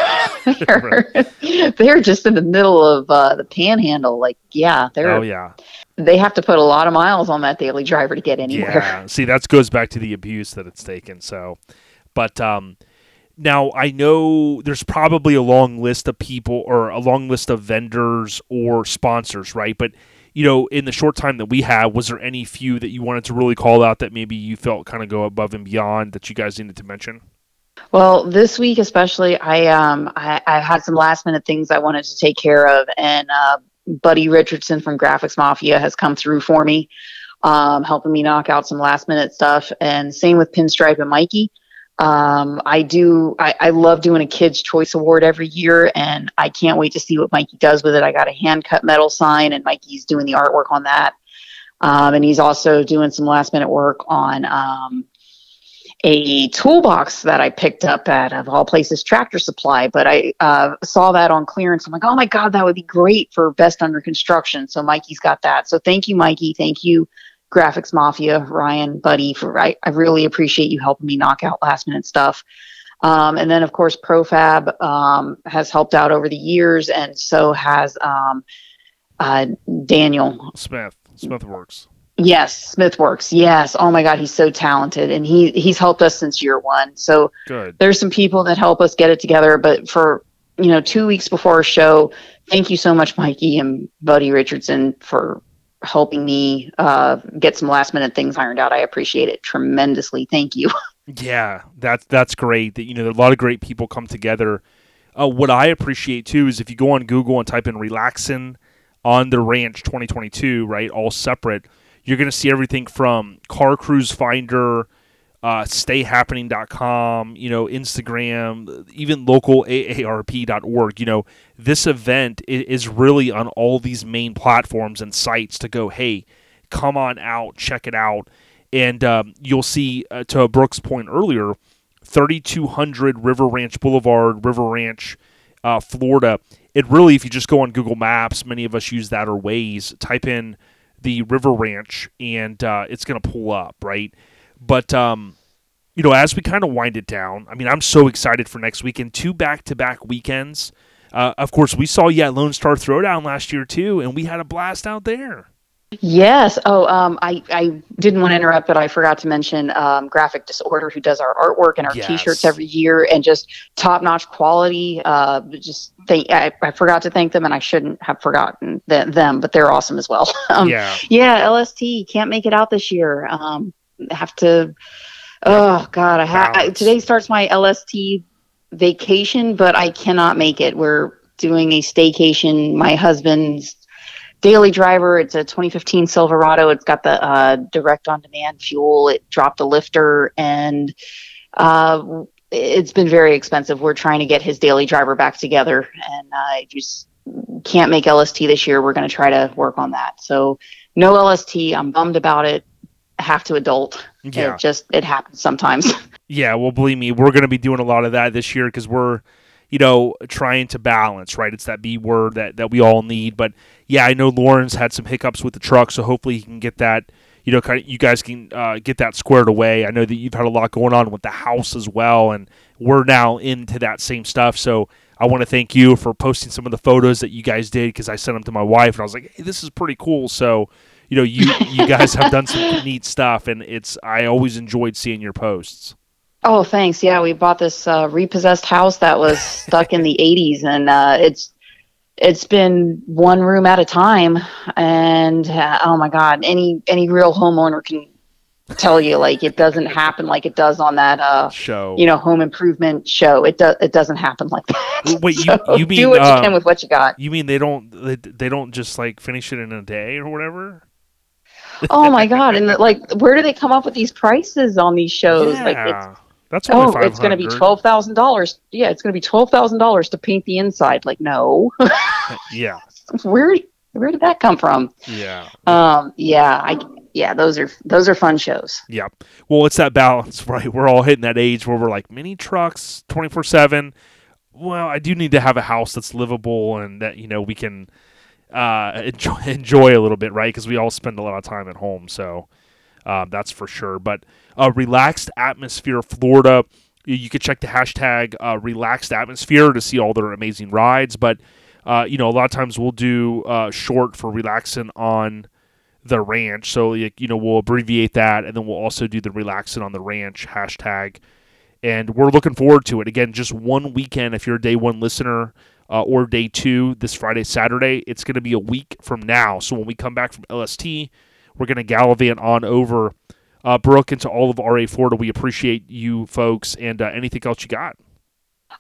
they're, they're just in the middle of uh, the panhandle. Like yeah, they're oh yeah, they have to put a lot of miles on that daily driver to get anywhere. Yeah. See, that goes back to the abuse that it's taken. So, but um, now I know there's probably a long list of people or a long list of vendors or sponsors, right? But you know, in the short time that we have, was there any few that you wanted to really call out that maybe you felt kind of go above and beyond that you guys needed to mention? Well, this week especially, I um I, I had some last minute things I wanted to take care of, and uh, Buddy Richardson from Graphics Mafia has come through for me, um, helping me knock out some last minute stuff. And same with Pinstripe and Mikey. Um, I do. I, I love doing a Kids Choice Award every year, and I can't wait to see what Mikey does with it. I got a hand cut metal sign, and Mikey's doing the artwork on that. Um, and he's also doing some last minute work on um, a toolbox that I picked up at, of all places, Tractor Supply. But I uh, saw that on clearance. I'm like, oh my God, that would be great for Best Under Construction. So Mikey's got that. So thank you, Mikey. Thank you, Graphics Mafia, Ryan, Buddy, for I, I really appreciate you helping me knock out last minute stuff. Um, and then, of course, Profab um, has helped out over the years, and so has um, uh, Daniel Smith. Smith works. Yes, Smith works. Yes. Oh my God, he's so talented, and he he's helped us since year one. So Good. there's some people that help us get it together. But for you know, two weeks before our show, thank you so much, Mikey and Buddy Richardson, for helping me uh, get some last minute things ironed out. I appreciate it tremendously. Thank you. Yeah, that's that's great. That you know, a lot of great people come together. Uh, what I appreciate too is if you go on Google and type in "relaxing on the ranch 2022," right, all separate, you're going to see everything from Car Cruise Finder, uh, StayHappening.com, you know, Instagram, even local AARP.org. You know, this event is really on all these main platforms and sites to go. Hey, come on out, check it out and um, you'll see uh, to Brooks' point earlier, 3200 River Ranch Boulevard, River Ranch, uh, Florida. It really, if you just go on Google Maps, many of us use that or Waze, type in the River Ranch, and uh, it's going to pull up, right? But um, you know, as we kind of wind it down, I mean, I'm so excited for next weekend. Two back-to-back weekends. Uh, of course, we saw you at Lone Star Throwdown last year too, and we had a blast out there. Yes. Oh, um, I, I didn't want to interrupt, but I forgot to mention um, Graphic Disorder, who does our artwork and our Yes. T-shirts every year, and just top-notch quality. Uh, just thank. I, I forgot to thank them, and I shouldn't have forgotten th- them, but they're awesome as well. um, yeah, yeah, LST can't make it out this year. Um, have to. Oh God, I have today starts my LST vacation, but I cannot make it. We're doing a staycation. My husband's daily driver. It's a 2015 Silverado. It's got the uh, direct on demand fuel. It dropped a lifter and. Uh, it's been very expensive. We're trying to get his daily driver back together, and I just can't make LST this year. We're going to try to work on that. So no LST. I'm bummed about it. Have to adult. yeah. It just it happens sometimes. Yeah, well, believe me, we're going to be doing a lot of that this year because we're, you know, trying to balance, right? It's that B word that, that we all need. But yeah, I know Lauren's had some hiccups with the truck, so hopefully he can get that, you know, kind of, you guys can uh, get that squared away. I know that you've had a lot going on with the house as well, and we're now into that same stuff. So I want to thank you for posting some of the photos that you guys did because I sent them to my wife, and I was like, hey, this is pretty cool. So, you know, you you guys have done some neat stuff, and it's I always enjoyed seeing your posts. oh, thanks. Yeah, we bought this uh, repossessed house that was stuck in the 80s, and uh, it's it's been one room at a time. And uh, oh my God, any any real homeowner can tell you like it doesn't happen like it does on that uh Show you know home improvement show. It does it doesn't happen like that. Wait, you- So you mean, do what you um, can with what you got? You mean they don't they, they don't just like finish it in a day or whatever? Oh my god! And like, where do they come up with these prices on these shows? Like, it's, yeah, that's oh, it's going to be twelve thousand dollars. Yeah, it's going to be twelve thousand dollars to paint the inside. Like, no, Yeah, where where did that come from? yeah, Um, yeah, I yeah, those are those are fun shows. yeah. Well, it's that balance, right? We're all hitting that age where we're like mini trucks, twenty four seven. Well, I do need to have a house that's livable and that you know we can uh, enjoy enjoy a little bit, right? Because we all spend a lot of time at home, so um, that's for sure. But uh, relaxed atmosphere, Florida. You, could check the hashtag uh, relaxed atmosphere to see all their amazing rides. But uh, you know, a lot of times we'll do uh, short for relaxing on the ranch. So you know we'll abbreviate that, and then we'll also do the relaxing on the ranch hashtag. And we're looking forward to it. Again, just one weekend. If you're a day one listener uh, or day two, this Friday, Saturday, it's going to be a week from now. So when we come back from LST, we're going to gallivant on over uh, Brooke into all of RA Florida. We appreciate you folks and uh, anything else you got.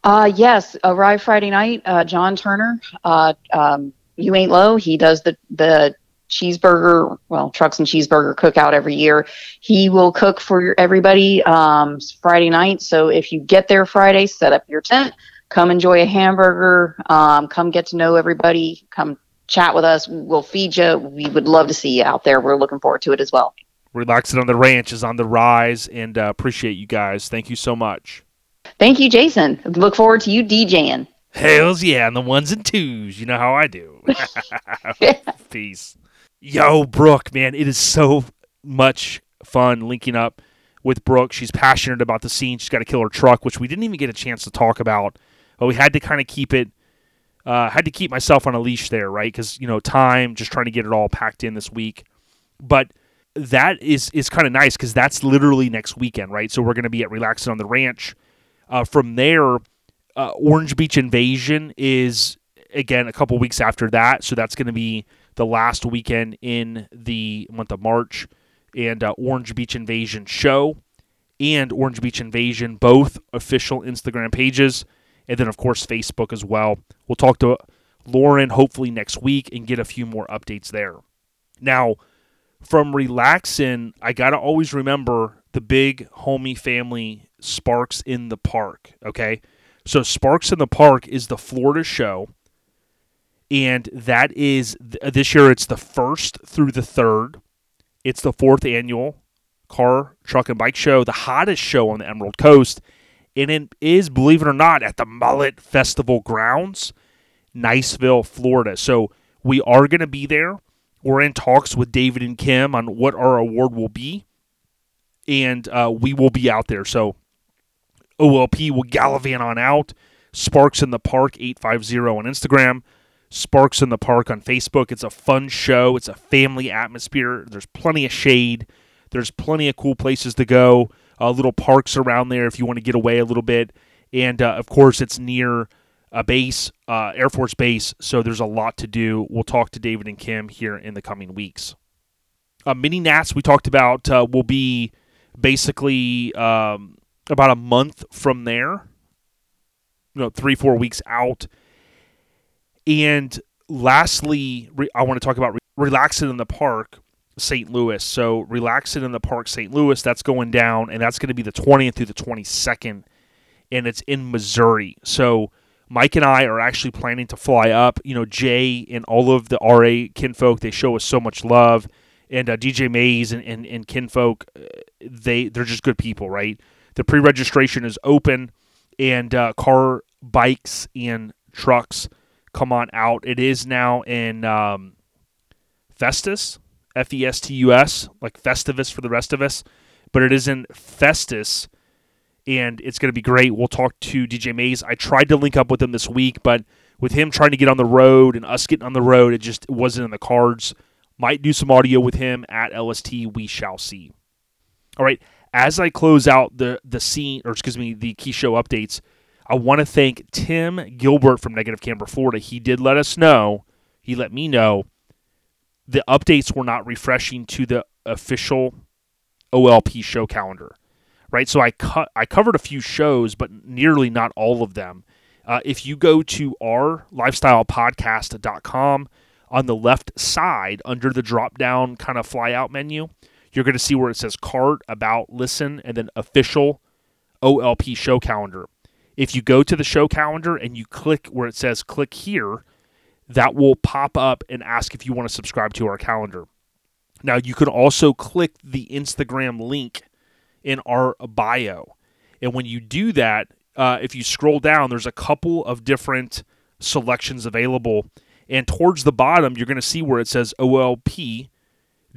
Uh, yes, arrive Friday night. Uh, John Turner, uh, um, you ain't low. He does the the cheeseburger, well, trucks and cheeseburger cookout every year. He will cook for everybody um, Friday night. So if you get there Friday, set up your tent, come enjoy a hamburger, um, come get to know everybody, come chat with us. We'll feed you. We would love to see you out there. We're looking forward to it as well. Relaxing on the Ranch is on the rise, and uh, appreciate you guys. Thank you so much. Thank you, Jason. Look forward to you DJing. Hells yeah, and the ones and twos. You know how I do. Peace. Yo, Brooke, man, it is so much fun linking up with Brooke. She's passionate about the scene. She's got to kill her truck, which we didn't even get a chance to talk about. But we had to kind of keep it, uh, had to keep myself on a leash there, right? Because, you know, time, just trying to get it all packed in this week. But that is, is kind of nice because that's literally next weekend, right? So we're going to be at Relaxing on the Ranch. Uh, from there, uh, Orange Beach Invasion is, again, a couple weeks after that. So that's going to be the last weekend in the month of March, and uh, Orange Beach Invasion show and Orange Beach Invasion, both official Instagram pages, and then of course Facebook as well. We'll talk to Lauren hopefully next week and get a few more updates there. Now, from relaxing, I gotta always remember the big homie family Sparks in the Park. Okay, so Sparks in the Park is the Florida show and that is this year it's the first through the third it's the fourth annual car truck and bike show the hottest show on the emerald coast and it is believe it or not at the mullet festival grounds niceville florida so we are going to be there we're in talks with david and kim on what our award will be and uh, we will be out there so olp will gallivant on out sparks in the park 850 on instagram Sparks in the Park on Facebook. It's a fun show. It's a family atmosphere. There's plenty of shade. There's plenty of cool places to go. Uh, little parks around there if you want to get away a little bit. And uh, of course, it's near a base, uh, Air Force Base, so there's a lot to do. We'll talk to David and Kim here in the coming weeks. Uh, mini Nats we talked about uh, will be basically um, about a month from there. You know, three four weeks out. And lastly, re- I want to talk about re- relaxing in the park, St. Louis. So relaxing in the park, St. Louis, that's going down, and that's going to be the 20th through the 22nd, and it's in Missouri. So Mike and I are actually planning to fly up. You know, Jay and all of the RA kinfolk, they show us so much love. And uh, DJ Mays and, and, and kinfolk, uh, they, they're just good people, right? The pre registration is open, and uh, car, bikes, and trucks – come on out. It is now in um, Festus, F E S T U S, like Festivus for the rest of us, but it is in Festus, and it's going to be great. We'll talk to DJ Mays. I tried to link up with him this week, but with him trying to get on the road and us getting on the road, it just wasn't in the cards. Might do some audio with him at LST. We shall see. All right. As I close out the the scene, or excuse me, the key show updates, I want to thank Tim Gilbert from Negative Camber, Florida. He did let us know, he let me know the updates were not refreshing to the official OLP show calendar. Right? So I cut I covered a few shows, but nearly not all of them. Uh, if you go to our lifestylepodcast.com on the left side under the drop down kind of fly out menu, you're going to see where it says cart, about, listen, and then official OLP show calendar. If you go to the show calendar and you click where it says click here, that will pop up and ask if you want to subscribe to our calendar. Now, you can also click the Instagram link in our bio. And when you do that, uh, if you scroll down, there's a couple of different selections available. And towards the bottom, you're going to see where it says OLP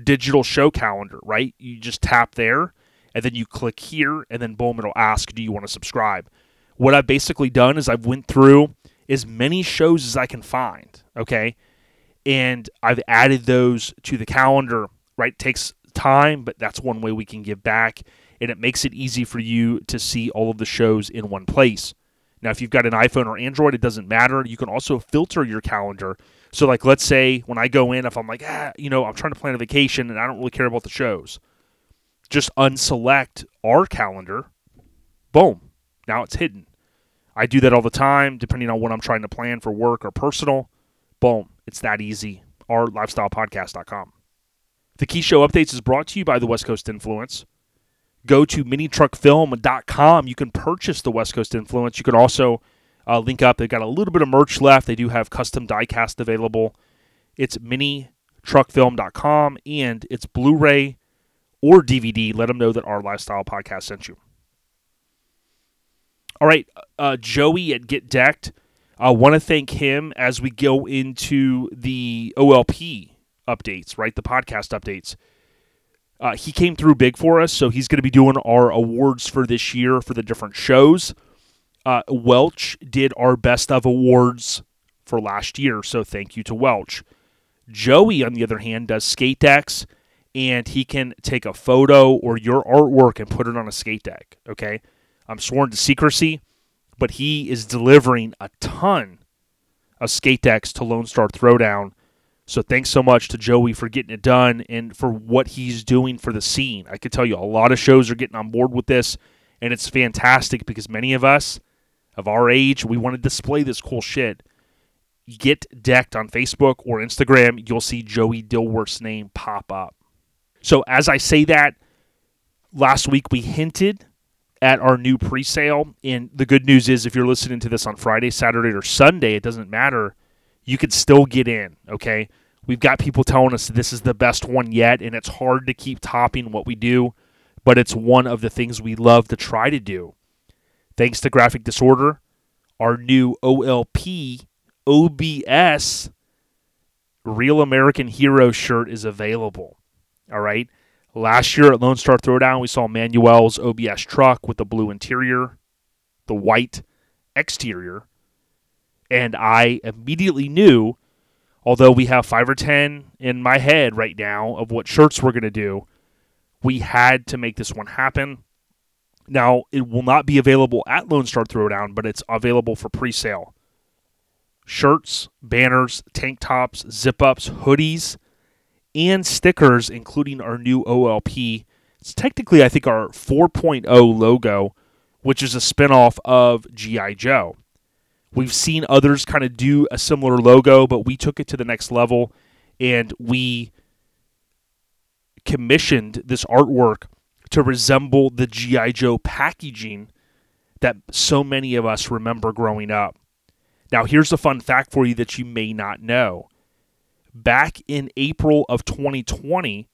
digital show calendar, right? You just tap there and then you click here and then boom, it'll ask, do you want to subscribe? what I've basically done is I've went through as many shows as I can find, okay? And I've added those to the calendar right? It takes time, but that's one way we can give back. And it makes it easy for you to see all of the shows in one place. Now, if you've got an iPhone or Android, it doesn't matter. You can also filter your calendar. So, like, let's say when I go in, if I'm like, ah, you know, I'm trying to plan a vacation and I don't really care about the shows, just unselect our calendar. Boom. Now it's hidden. I do that all the time, depending on what I'm trying to plan for work or personal. Boom. It's that easy. Our lifestylepodcast.com. The Key Show Updates is brought to you by the West Coast Influence. Go to minitruckfilm.com. You can purchase the West Coast Influence. You can also uh, link up. They've got a little bit of merch left. They do have custom diecast available. It's minitruckfilm.com and it's Blu ray or DVD. Let them know that our lifestyle podcast sent you. All right, uh, Joey at Get Decked. I want to thank him as we go into the OLP updates, right? The podcast updates. Uh, he came through big for us, so he's going to be doing our awards for this year for the different shows. Uh, Welch did our best of awards for last year, so thank you to Welch. Joey, on the other hand, does skate decks, and he can take a photo or your artwork and put it on a skate deck. Okay, I'm sworn to secrecy, but he is delivering a ton of skate decks to Lone Star Throwdown so thanks so much to Joey for getting it done and for what he's doing for the scene. I could tell you a lot of shows are getting on board with this, and it's fantastic because many of us of our age, we want to display this cool shit. Get decked on Facebook or Instagram, you'll see Joey Dilworth's name pop up. So as I say that, last week we hinted at our new pre-sale, and the good news is if you're listening to this on Friday, Saturday, or Sunday, it doesn't matter you could still get in, okay? We've got people telling us this is the best one yet, and it's hard to keep topping what we do, but it's one of the things we love to try to do. Thanks to Graphic Disorder, our new OLP OBS Real American Hero shirt is available. All right. Last year at Lone Star Throwdown, we saw Manuel's OBS truck with the blue interior, the white exterior, and I immediately knew, although we have five or 10 in my head right now of what shirts we're going to do, we had to make this one happen. Now, it will not be available at Lone Star Throwdown, but it's available for pre sale. Shirts, banners, tank tops, zip ups, hoodies, and stickers, including our new OLP. It's technically, I think, our 4.0 logo, which is a spinoff of G.I. Joe. We've seen others kind of do a similar logo, but we took it to the next level and we commissioned this artwork to resemble the G.I. Joe packaging that so many of us remember growing up. Now, here's a fun fact for you that you may not know. Back in April of 2020,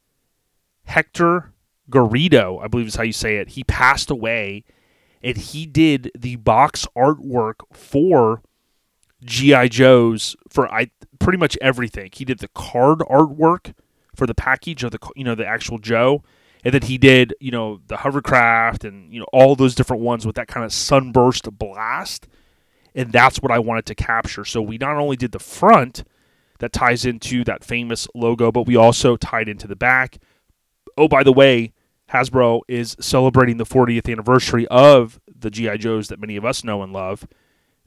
Hector Garrido, I believe is how you say it, he passed away and he did the box artwork for GI Joes for I pretty much everything. He did the card artwork for the package of the you know the actual Joe, and then he did you know the hovercraft and you know all those different ones with that kind of sunburst blast, and that's what I wanted to capture. So we not only did the front that ties into that famous logo, but we also tied into the back. Oh, by the way, Hasbro is celebrating the 40th anniversary of the GI Joes that many of us know and love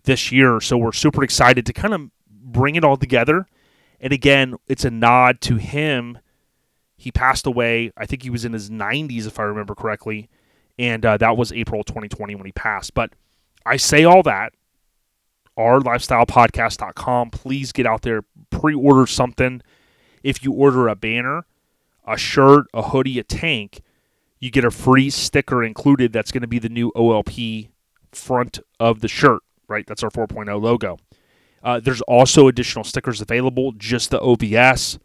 this year. So we're super excited to kind of bring it all together. And again, it's a nod to him. He passed away. I think he was in his 90s, if I remember correctly. And uh, that was April 2020 when he passed. But I say all that. Our lifestylepodcast.com. Please get out there, pre order something. If you order a banner, a shirt, a hoodie, a tank, you get a free sticker included that's going to be the new OLP front of the shirt, right? That's our 4.0 logo. Uh, there's also additional stickers available, just the OBS,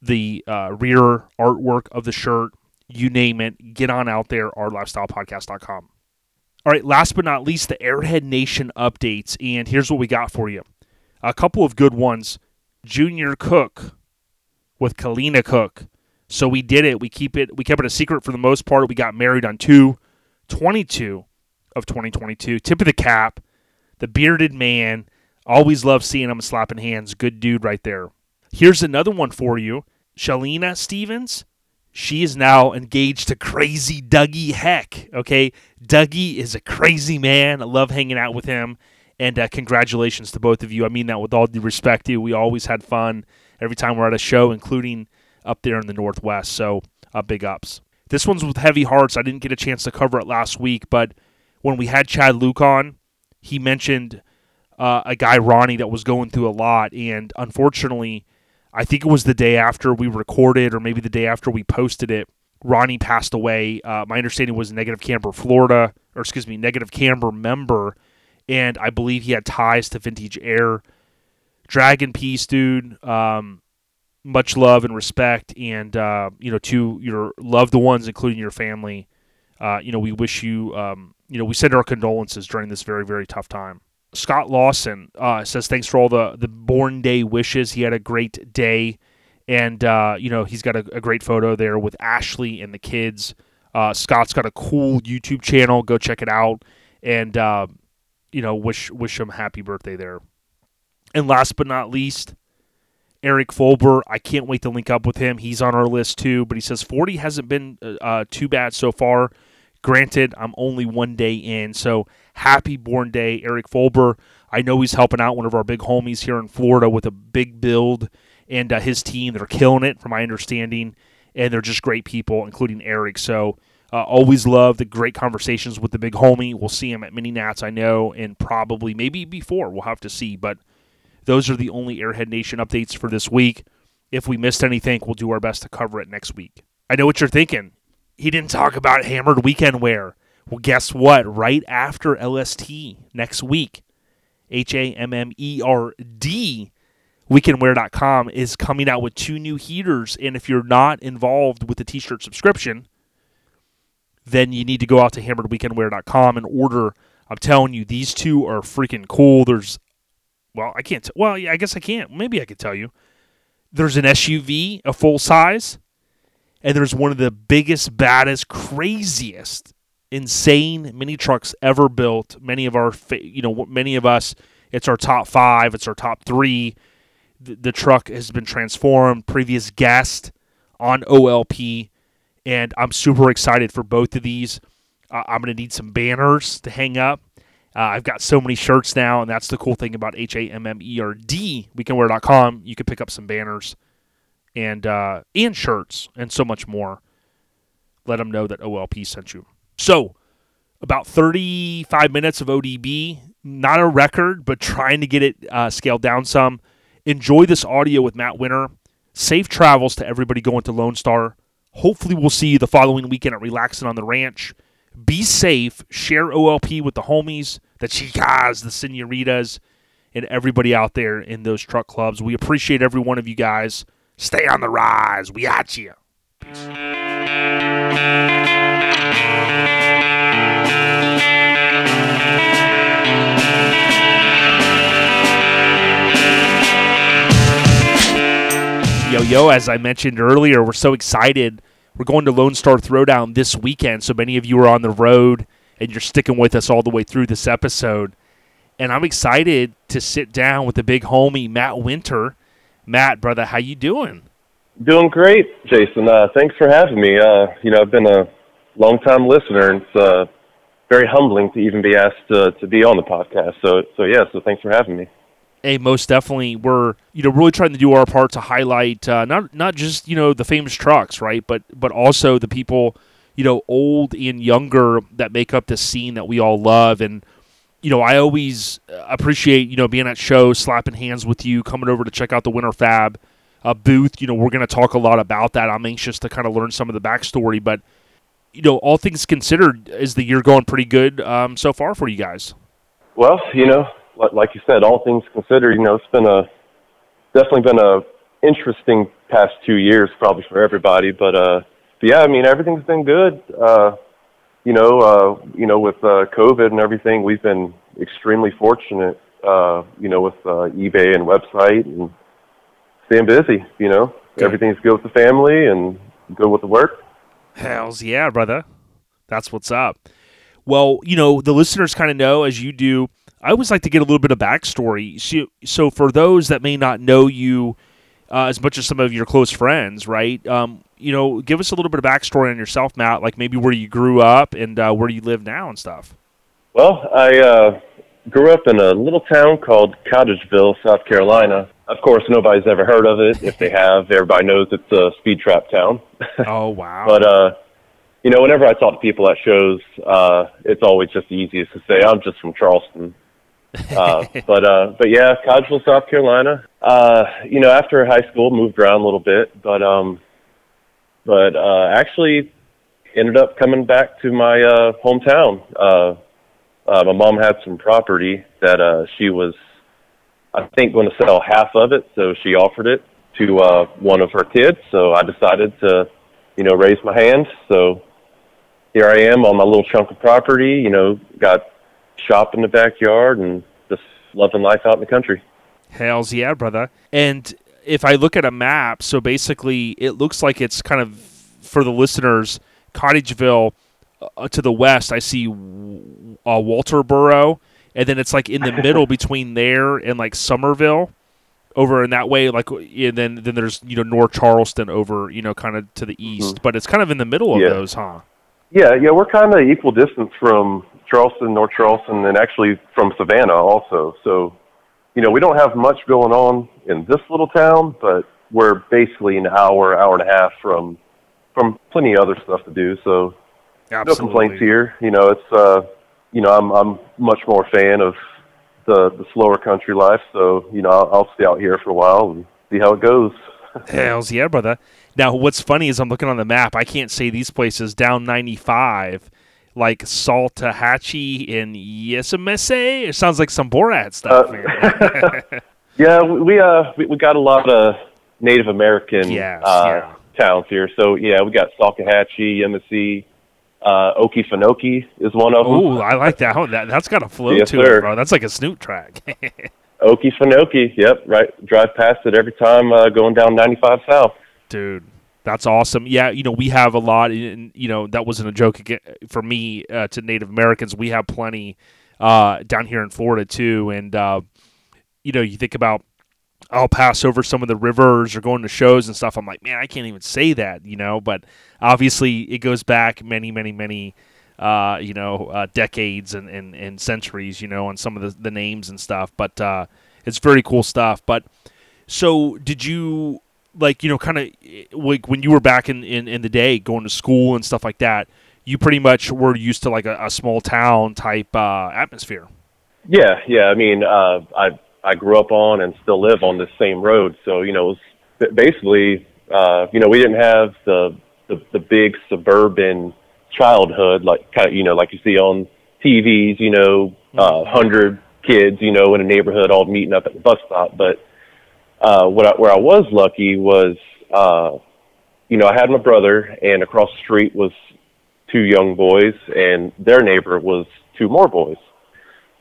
the uh, rear artwork of the shirt, you name it. Get on out there, ourlifestylepodcast.com. All right, last but not least, the Airhead Nation updates. And here's what we got for you a couple of good ones. Junior Cook with Kalina Cook so we did it. We keep it. We kept it a secret for the most part. We got married on two, 22 of 2022. Tip of the cap, the bearded man. Always love seeing him slapping hands. Good dude right there. Here's another one for you. Shalina Stevens, she is now engaged to crazy Dougie Heck. Okay, Dougie is a crazy man. I love hanging out with him. And uh, congratulations to both of you. I mean that with all due respect to you. We always had fun every time we're at a show, including up there in the Northwest. So uh, big ups. This one's with heavy hearts. I didn't get a chance to cover it last week, but when we had Chad Luke on, he mentioned uh, a guy, Ronnie, that was going through a lot. And unfortunately, I think it was the day after we recorded, or maybe the day after we posted it. Ronnie passed away. Uh, my understanding was Negative Camber, Florida, or excuse me, Negative Camber member, and I believe he had ties to Vintage Air. Dragon Peace, dude. Um, much love and respect, and uh, you know to your loved ones, including your family. Uh, you know, we wish you. Um, you know, we send our condolences during this very, very tough time. Scott Lawson uh, says thanks for all the the born day wishes. He had a great day, and uh, you know he's got a, a, great photo there with Ashley and the kids. Uh, Scott's got a cool YouTube channel. Go check it out, and uh, you know wish wish him happy birthday there. And last but not least, Eric Folber. I can't wait to link up with him. He's on our list too. But he says 40 hasn't been uh, uh, too bad so far. Granted, I'm only one day in, so happy born day, Eric Folber. I know he's helping out one of our big homies here in Florida with a big build, and uh, his team, they're killing it, from my understanding, and they're just great people, including Eric. So, uh, always love the great conversations with the big homie. We'll see him at Mini Nats, I know, and probably maybe before. We'll have to see. But those are the only Airhead Nation updates for this week. If we missed anything, we'll do our best to cover it next week. I know what you're thinking he didn't talk about hammered weekend wear. Well, guess what? Right after LST next week, H A M M E R D, weekendwear.com is coming out with two new heaters. And if you're not involved with the t shirt subscription, then you need to go out to hammeredweekendwear.com and order. I'm telling you, these two are freaking cool. There's, well, I can't, t- well, yeah, I guess I can't. Maybe I could tell you. There's an SUV, a full size and there's one of the biggest, baddest, craziest, insane mini trucks ever built. Many of our, you know, many of us, it's our top five, it's our top three. The, the truck has been transformed. Previous guest on OLP, and I'm super excited for both of these. Uh, I'm to need some banners to hang up. Uh, I've got so many shirts now, and that's the cool thing about H A M M E R D, weekendwear.com. You can pick up some banners and uh, and shirts and so much more. Let them know that OLP sent you. So, about 35 minutes of ODB, not a record, but trying to get it uh, scaled down some. Enjoy this audio with Matt Winter. Safe travels to everybody going to Lone Star. Hopefully, we'll see you the following weekend at Relaxing on the Ranch. Be safe. Share OLP with the homies, the chicas, the senoritas, and everybody out there in those truck clubs. We appreciate every one of you guys. Stay on the rise. We at you. Yo, yo, as I mentioned earlier, we're so excited. We're going to Lone Star Throwdown this weekend. So many of you are on the road and you're sticking with us all the way through this episode. And I'm excited to sit down with the big homie, Matt Winter Matt, brother, how you doing? Doing great, Jason. Uh, thanks for having me. Uh, you know, I've been a long time listener, and it's uh, very humbling to even be asked to, to be on the podcast. So, so yeah. So, thanks for having me. Hey, most definitely. We're you know really trying to do our part to highlight uh, not not just you know the famous trucks, right, but but also the people you know old and younger that make up the scene that we all love and you know, I always appreciate, you know, being at shows, slapping hands with you, coming over to check out the Winter Fab uh, booth. You know, we're going to talk a lot about that. I'm anxious to kind of learn some of the backstory, but, you know, all things considered, is the year going pretty good um, so far for you guys? Well, you know, like you said, all things considered, you know, it's been a definitely been a interesting past two years, probably for everybody. But, uh, but yeah, I mean, everything's been good. Uh, you know, uh, you know, with uh, COVID and everything, we've been extremely fortunate. Uh, you know, with uh, eBay and website and staying busy. You know, good. everything's good with the family and good with the work. Hell's yeah, brother. That's what's up. Well, you know, the listeners kind of know as you do. I always like to get a little bit of backstory. So, so for those that may not know you, uh, as much as some of your close friends, right? Um, you know, give us a little bit of backstory on yourself, Matt. Like maybe where you grew up and uh, where you live now and stuff. Well, I uh, grew up in a little town called Cottageville, South Carolina. Of course, nobody's ever heard of it. If they have, everybody knows it's a speed trap town. Oh wow! but uh, you know, whenever I talk to people at shows, uh, it's always just the easiest to say I'm just from Charleston. Uh, but uh, but yeah, Cottageville, South Carolina. Uh, you know, after high school, moved around a little bit, but um, but uh, actually ended up coming back to my uh, hometown. Uh, uh, my mom had some property that uh, she was, I think, going to sell half of it, so she offered it to uh, one of her kids. So I decided to, you know, raise my hand. So here I am on my little chunk of property. You know, got shop in the backyard and just loving life out in the country. Hells yeah, brother. And if I look at a map, so basically it looks like it's kind of for the listeners, Cottageville uh, to the west. I see uh, Walterboro, and then it's like in the middle between there and like Somerville, over in that way. Like and then then there's you know North Charleston over you know kind of to the east, but it's kind of in the middle of those, huh? Yeah, yeah, we're kind of equal distance from Charleston, North Charleston, and actually from Savannah also. So, you know, we don't have much going on in this little town, but we're basically an hour, hour and a half from from plenty of other stuff to do. So, no complaints here. You know, it's uh, you know, I'm I'm much more a fan of the the slower country life. So, you know, I'll, I'll stay out here for a while and see how it goes. Hells yeah, brother. Now, what's funny is I'm looking on the map. I can't say these places down 95, like Saltahatchee and Yosemite. It sounds like some Borat stuff, Uh. Yeah, we uh we, we got a lot of Native American Yes, uh, yeah. towns here. So yeah, we got Salkehatchie, Yemassee, uh, Okefenokee is one of them. Ooh, I like that. one. That that's got a flow Yes, to it, bro. That's like a Snoop track. Okefenokee, yep, right. Drive past it every time uh, going down 95 South. Dude, that's awesome. Yeah, you know, we have a lot, and you know, that wasn't a joke for me uh, to Native Americans. We have plenty uh, down here in Florida too, and uh, you know, you think about. I'll pass over some of the rivers or going to shows and stuff. I'm like, man, I can't even say that, you know. But obviously, it goes back many, many, many, uh, you know, uh, decades and, and, and centuries, you know, on some of the, the names and stuff. But uh, it's very cool stuff. But so, did you like, you know, kind of like when you were back in, in, in the day going to school and stuff like that? You pretty much were used to like a, a small town type uh, atmosphere. Yeah, yeah. I mean, uh, I grew up on and still live on this same road, so you know, it was basically, uh, you know, we didn't have the the, the big suburban childhood like kind of you know like you see on TVs, you know, uh, hundred kids, you know, in a neighborhood all meeting up at the bus stop. But uh, what I, where I was lucky was, uh, you know, I had my brother, and across the street was two young boys, and their neighbor was two more boys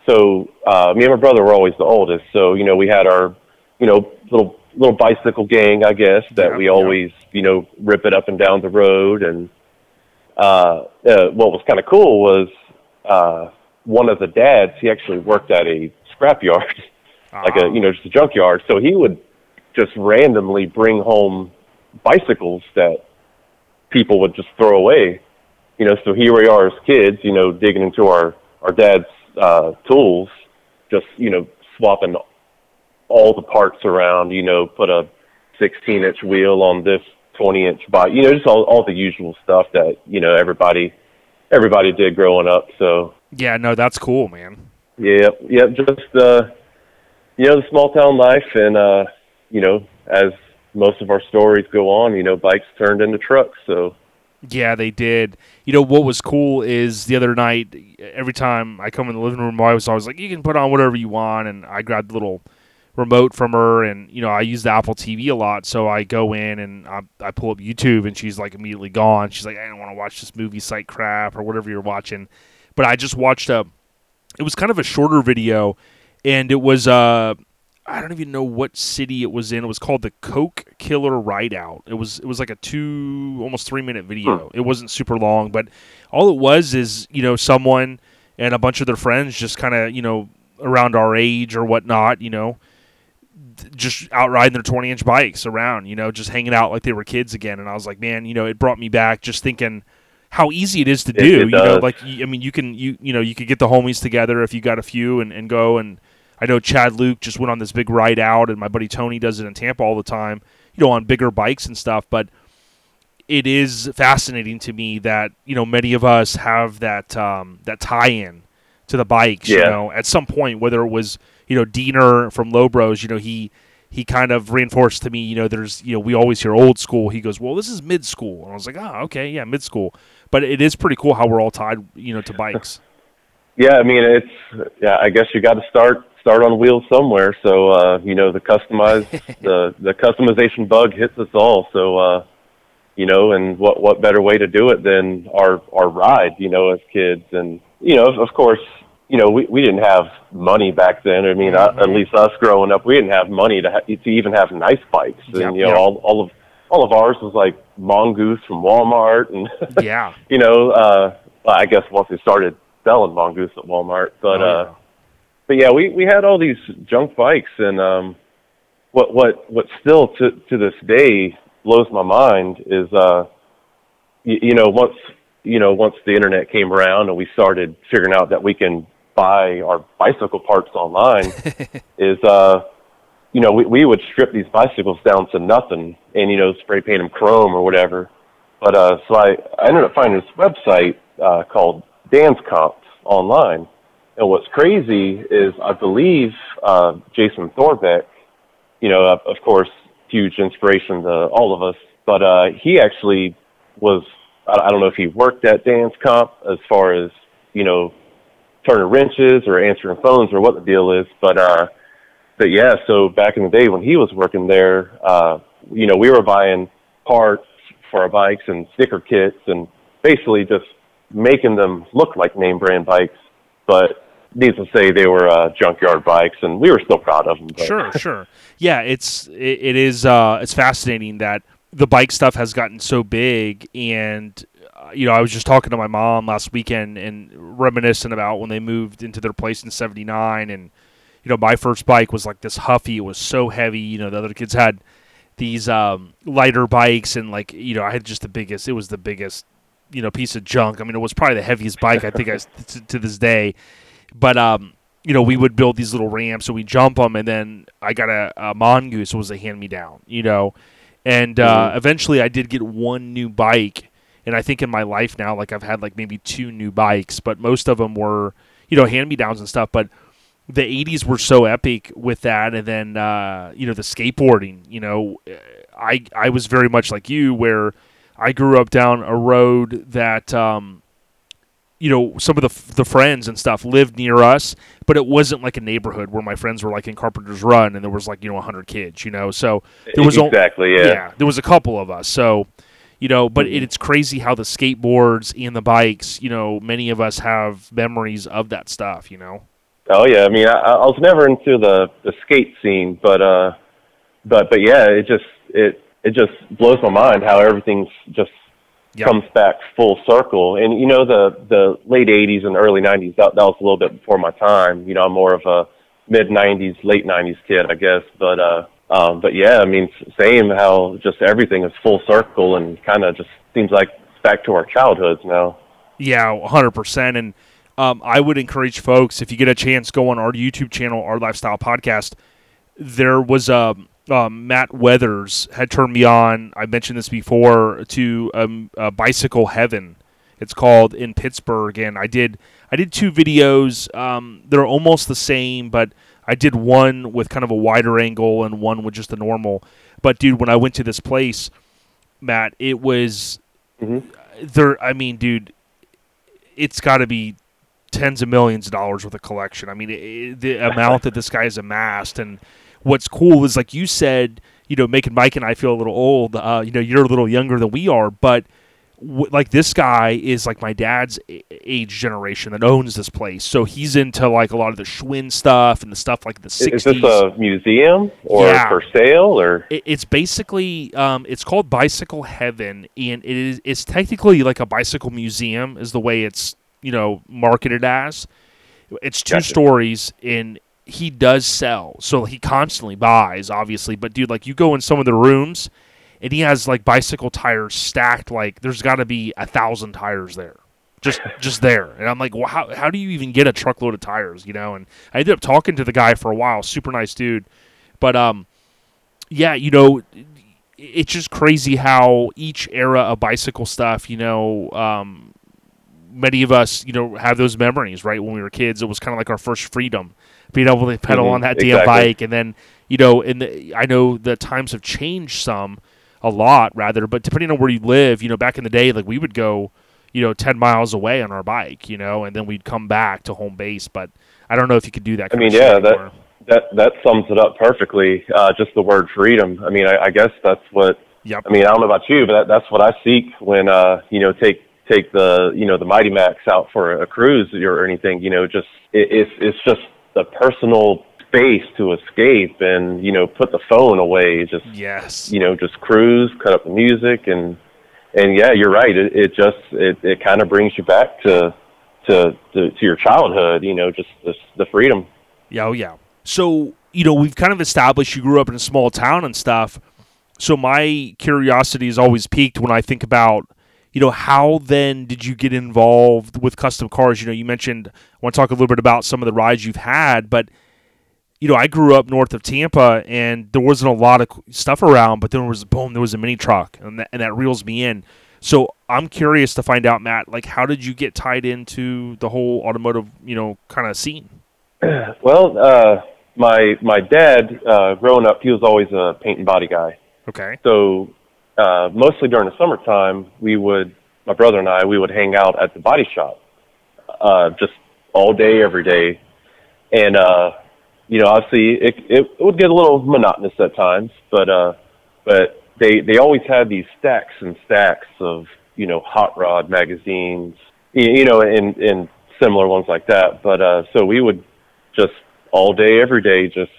so uh me and my brother were always the oldest. So you know we had our you know little little bicycle gang i guess that Yeah, we yeah. always you know rip it up and down the road. And uh, uh what was kind of cool was uh one of the dads he actually worked at a scrapyard like a you know just a junkyard. So he would just randomly bring home bicycles that people would just throw away. You know so here we are as kids you know digging into our our dad's uh tools just you know swapping all the parts around you know put a 16 inch wheel on this 20 inch bike you know just all all the usual stuff that you know everybody everybody did growing up so Yeah, no, that's cool, man. Yep, yep. Just uh, you know, the small town life, and uh, you know, as most of our stories go on, you know, bikes turned into trucks. So Yeah, they did. You know what was cool is the other night. Every time I come in the living room, I was always like, "You can put on whatever you want," and I grabbed the little remote from her, and you know I use the Apple TV a lot, so I go in and I, I pull up YouTube, and she's like immediately gone. She's like, "I don't want to watch this movie site crap or whatever you're watching," but I just watched a. It was kind of a shorter video, and it was uh. I don't even know what city it was in. It was called the Coke Killer Rideout. It was it was like a two almost three minute video. It wasn't super long, but all it was is you know someone and a bunch of their friends just kind of you know around our age or whatnot, you know, just out riding their 20 inch bikes around, you know, just hanging out like they were kids again. And I was like, man, you know, it brought me back just thinking how easy it is to do. it you know, like I mean, you can you you know you could get the homies together if you got a few and, and go and I know Chad Luke just went on this big ride out, and my buddy Tony does it in Tampa all the time. You know, on bigger bikes and stuff, but it is fascinating to me that you know many of us have that um, that tie-in to the bikes. You know, at some point, whether it was you know Diener from Low Bros, you know he he kind of reinforced to me, you know, there's you know we always hear old school. He goes, well, this is mid school, and I was like, oh, okay, yeah, mid school. But it is pretty cool how we're all tied, you know, to bikes. Yeah, I mean it's yeah. I guess you got to start start on wheels somewhere. So uh, you know the customize the the customization bug hits us all. So uh, you know, and what what better way to do it than our our ride? You know, as kids, and you know, of, of course, you know, we we didn't have money back then. I mean, uh, at least us growing up, we didn't have money to ha- to even have nice bikes. Yeah, and you know, yeah. all all of all of ours was like mongoose from Walmart, and Yeah, you know, uh, I guess once they started selling mongoose at Walmart, but Oh, uh, but yeah, we we had all these junk bikes, and um, what what what still to to this day blows my mind is uh, you, you know once you know once the internet came around and we started figuring out that we can buy our bicycle parts online, is uh, you know we we would strip these bicycles down to nothing and you know spray paint them chrome or whatever. But uh, so I, I ended up finding this website uh, called Dan's Comps online. And what's crazy is I believe uh, Jason Thorbeck, you know, of, course, huge inspiration to all of us, but uh, he actually was, I, I don't know if he worked at Dan's Comp as far as, you know, turning wrenches or answering phones or what the deal is, but uh, but yeah, so back in the day when he was working there, uh, you know, we were buying parts for our bikes and sticker kits and basically just making them look like name brand bikes. But needless to say, they were uh, junkyard bikes, and we were still proud of them. But. sure, sure. Yeah, it's it, it is uh, it's fascinating that the bike stuff has gotten so big, and uh, you know, I was just talking to my mom last weekend and reminiscing about when they moved into their place in '79, and you know, my first bike was like this Huffy. It was so heavy. You know, the other kids had these um, lighter bikes, and like you know, I had just the biggest. It was the biggest, you know, piece of junk. I mean, it was probably the heaviest bike I think I to, to this day. But um, you know, we would build these little ramps and we jump them, and then I got a, a mongoose was a hand me down, you know, and uh, eventually I did get one new bike, and I think in my life now, like I've had like maybe two new bikes, but most of them were you know hand me downs and stuff, but the 80s were so epic with that and then uh, you know the skateboarding you know? I i was very much like you where i grew up down a road that um, you know some of the f- the friends and stuff lived near us but it wasn't like a neighborhood where my friends were like in carpenter's run and there was like you know 100 kids you know? So there was exactly, yeah. there was a couple of us. So you know but it, it's crazy how the skateboards and the bikes you know many of us have memories of that stuff you know? Oh yeah, I mean, I, I was never into the the skate scene, but uh, but but yeah, it just it it just blows my mind how everything's just Yep. comes back full circle. And you know, the the late '80s and early '90s that that was a little bit before my time. You know, I'm more of a mid '90s, late '90s kid, I guess. But uh, um, but yeah, I mean, same how just everything is full circle and kind of just seems like back to our childhoods now. Yeah, hundred percent. And um, I would encourage folks if you get a chance, go on our YouTube channel, our lifestyle podcast. There was a um, Matt Weathers had turned me on. I mentioned this before to um, uh, Bicycle Heaven. It's called in Pittsburgh, and I did I did two videos. Um, they're almost the same, but I did one with kind of a wider angle and one with just a normal. But dude, when I went to this place, Matt, it was Mhm. there. I mean, dude, it's got to be tens of millions of dollars worth of collection. I mean, it- the amount that this guy has amassed, and what's cool is like you said, you know, making Mike and I feel a little old. Uh, you know, you're a little younger than we are, but w- like this guy is like my dad's age generation that owns this place, so he's into like a lot of the Schwinn stuff and the stuff like the 60s. Is this a museum or Yeah. for sale or? It- it's basically um, it's called Bicycle Heaven, and it is it's technically like a bicycle museum, is the way it's you know marketed as. It's two Gotcha. stories, and he does sell. So he constantly buys, obviously. But dude, like you go in some of the rooms, and he has like bicycle tires stacked. Like there's got to be a thousand tires there, just just there. And I'm like, well, how how do you even get a truckload of tires? You know? And I ended up talking to the guy for a while. Super nice dude. But um, yeah, you know, it's just crazy how each era of bicycle stuff, you know, um, many of us, you know, have those memories, right? When we were kids, it was kind of like our first freedom, being able to pedal Mhm, on that damn exactly. bike, and then, you know, and the, I know the times have changed some, a lot rather, but depending on where you live, you know, back in the day, like we would go, you know, ten miles away on our bike, you know, and then we'd come back to home base. But I don't know if you could do that. I mean, yeah, that- That that sums it up perfectly. Uh, just the word freedom. I mean, I, I guess that's what. Yep. I mean, I don't know about you, but that, that's what I seek when uh, you know take take the you know the Mighty Max out for a cruise or anything. You know, just it, it's it's just a personal space to escape and you know put the phone away. Just Yes. you know just cruise, cut up the music, and and yeah, you're right. It, it just it, it kind of brings you back to, to to to your childhood. You know, just the the freedom. Yeah, oh yeah. So, you know, we've kind of established you grew up in a small town and stuff. So my curiosity is always piqued when I think about, you know, how then did you get involved with custom cars? You know, you mentioned I want to talk a little bit about some of the rides you've had, but you know, I grew up north of Tampa and there wasn't a lot of stuff around, but then there was boom, there was a mini truck and that, and that reels me in. So I'm curious to find out, Matt, like how did you get tied into the whole automotive, you know, kind of scene? Well, uh, my my dad, uh, growing up, he was always a paint and body guy. Okay. So uh, mostly during the summertime, we would, my brother and I, we would hang out at the body shop, uh, just all day, every day, and uh, you know, obviously it, it it would get a little monotonous at times, but uh, but they they always had these stacks and stacks of you know hot rod magazines, you, you know, and and similar ones like that. But uh, so we would just all day, every day, just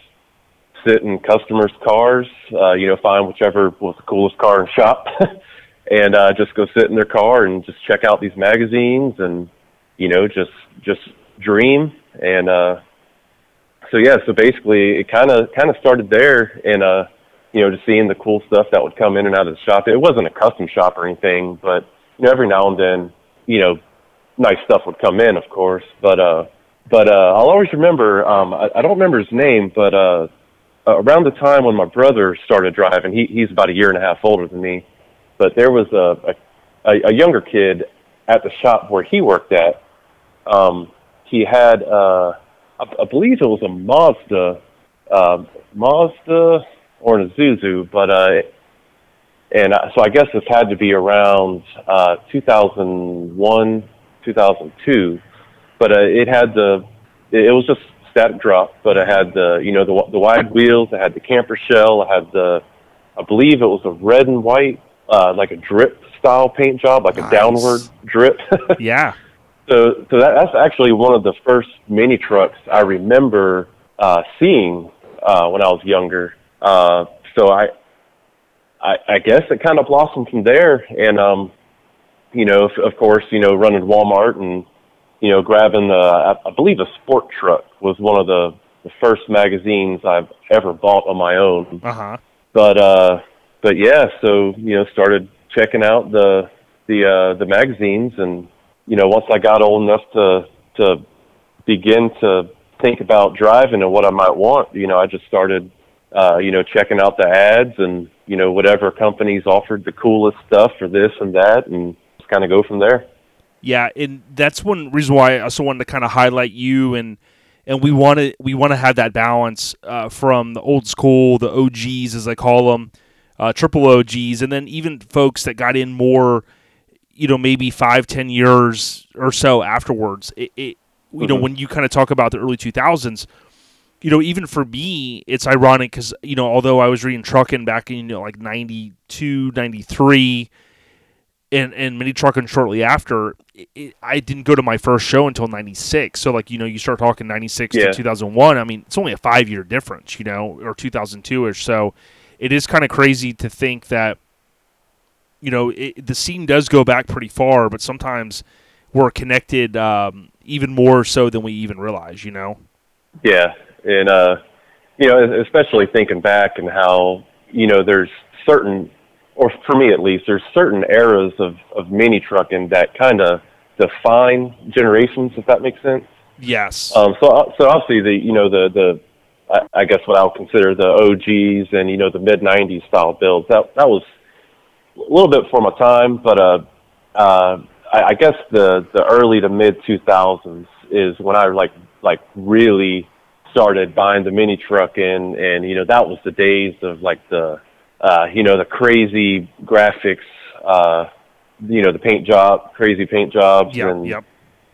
sit in customers' cars, uh, you know, find whichever was the coolest car in shop, and uh, just go sit in their car and just check out these magazines and you know just just dream and uh, so yeah, so basically it kind of kind of started there and uh, you know just seeing the cool stuff that would come in and out of the shop. It wasn't a custom shop or anything, but you know every now and then you know nice stuff would come in, of course, but uh but uh, I'll always remember. Um, I, I don't remember his name, but uh, around the time when my brother started driving, he, he's about a year and a half older than me. But there was a, a a younger kid at the shop where he worked at. Um, he had, uh, I, I believe it was a Mazda, uh, Mazda or an Isuzu, but uh, and uh, so I guess this had to be around uh, 2001, 2002 but uh, it had the it was just static drop, but it had the you know the the wide wheels, it had the camper shell, it had the I believe it was a red and white uh, like a drip style paint job, like Nice. a downward drip. Yeah. so so that, that's actually one of the first mini trucks I remember uh, seeing uh, when I was younger. Uh, so I, I I guess it kind of blossomed from there, and um, you know, of course, you know, running Walmart and you know, grabbing the, I, I believe a sport truck was one of the, the first magazines I've ever bought on my own. Uh huh. But, uh, but yeah, so, you know, started checking out the, the, uh, the magazines and, you know, once I got old enough to, to begin to think about driving and what I might want, you know, I just started, uh, you know, checking out the ads and, you know, whatever companies offered the coolest stuff for this and that and just kind of go from there. Yeah, and that's one reason why I also wanted to kind of highlight you and and we want to we want to have that balance uh, from the old school, the OGs as I call them, uh, triple OGs, and then even folks that got in more, you know, maybe five, ten years or so afterwards. It, it you know, Mhm. when you kind of talk about the early two thousands, you know, even for me, it's ironic because you know, although I was reading trucking back in you know, like 92, 93, and and mini trucking shortly after, it, it, I didn't go to my first show until '96. So like you know, you start talking '96 Yeah. to 2001. I mean, it's only a five year difference, you know, or 2002 ish. So it is kind of crazy to think that you know it, the scene does go back pretty far, but sometimes we're connected um, even more so than we even realize. You know. Yeah, and uh, you know, especially thinking back and how you know there's certain, or for me at least, there's certain eras of of mini trucking that kind of define generations, if that makes sense. Yes. Um, so, so obviously the you know the the I, guess what I'll consider the OGs and you know the mid '90s style builds. That that was a little bit for my time, but uh, uh, I, I guess the the early to mid 2000s is when I like like really started buying the mini truck and and you know that was the days of like the uh, you know the crazy graphics. Uh, you know the paint job, crazy paint jobs, Yep. and Yep.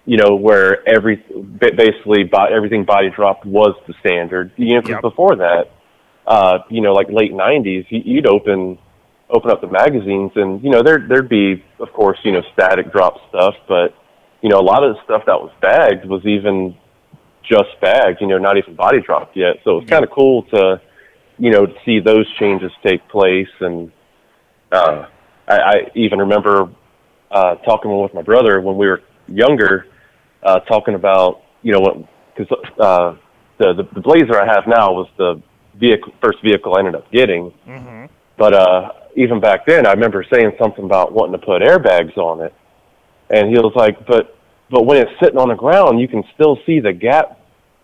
you know, where every basically bo- everything body dropped was the standard. You know, 'cause Yep. before that, uh, you know, like late '90s, you- you'd open open up the magazines, and you know, there there'd be, of course, you know, static drop stuff, but you know, a lot of the stuff that was bagged was even just bagged. You know, not even body dropped yet. So it it's kind of cool to, you know, to see those changes take place, and uh, I, I even remember uh, talking with my brother when we were younger, uh, talking about you know what because uh, the, the the Blazer I have now was the vehicle first vehicle I ended up getting, Mm-hmm. but uh, even back then I remember saying something about wanting to put airbags on it, and he was like, but but when it's sitting on the ground, you can still see the gap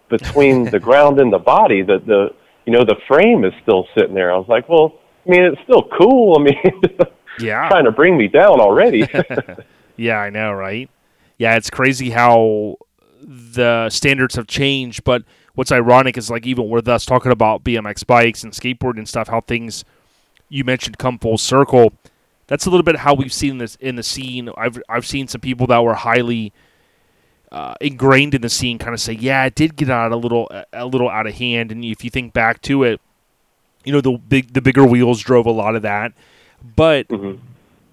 between the ground and the body. The the you know the frame is still sitting there. I was like, well, I mean it's still cool. I mean. Yeah. trying to bring me down already. Yeah, I know, right? Yeah, it's crazy how the standards have changed. But what's ironic is like even with us talking about BMX bikes and skateboard and stuff, how things you mentioned come full circle. That's a little bit how we've seen this in the scene. I've I've seen some people that were highly uh, ingrained in the scene kind of say, yeah, it did get out a little a little out of hand. And if you think back to it, you know the big the bigger wheels drove a lot of that, but Mhm.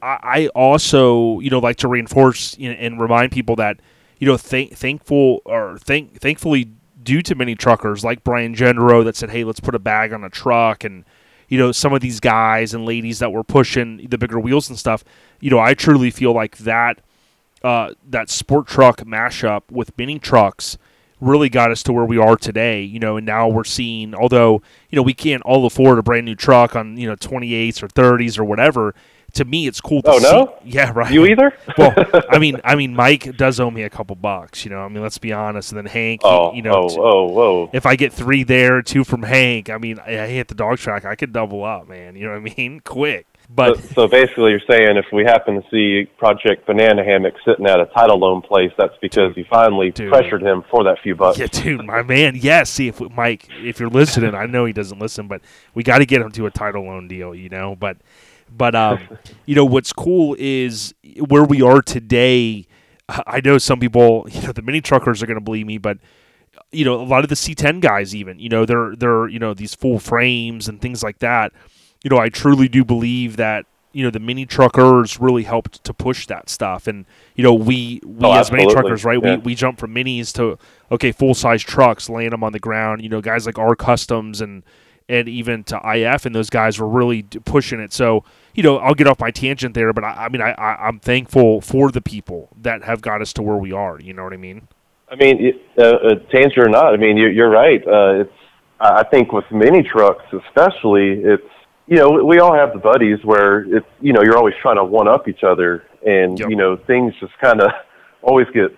I, I also you know like to reinforce you know, and remind people that you know thank thankful or thank thankfully due to many truckers like Brian Gendro that said hey let's put a bag on a truck and you know some of these guys and ladies that were pushing the bigger wheels and stuff you know I truly feel like that uh, that sport truck mashup with mini trucks really got us to where we are today, you know, and now we're seeing, although, you know, we can't all afford a brand new truck on, you know, 28s or 30s or whatever. To me, it's cool to Oh, see. no? Yeah, right. you either? well, I mean, I mean, Mike does owe me a couple bucks, you know. I mean, let's be honest. And then Hank, oh, you know, oh, oh, whoa. if I get three there, two from Hank, I mean, I hit the dog track, I could double up, man. You know what I mean? Quick. But so, so basically, you're saying if we happen to see Project Banana Hammock sitting at a title loan place, that's because you finally Dude. pressured him for that few bucks. Yeah, dude, my man. Yes, see if Mike, if you're listening, I know he doesn't listen, but we got to get him to a title loan deal, you know. But, but um, you know what's cool is where we are today. I know some people, you know, the mini truckers are going to believe me, but you know, a lot of the C10 guys, even, you know, they're they're you know these full frames and things like that. You know, I truly do believe that you know the mini truckers really helped to push that stuff. And you know we we Oh, as mini truckers right Yeah. we, we jump from minis to okay full size trucks laying them on the ground. You know guys like our customs and and even to if and those guys were really pushing it. So you know i'll get off my tangent there but i, I mean I, I i'm thankful for the people that have got us to where we are. You know what i mean? I mean, uh, uh, tangent or not, I mean, you're, you're right. Uh, it's I think with mini trucks, especially, it's you know we all have the buddies where it's you know you're always trying to one up each other, and Yep. you know things just kind of always get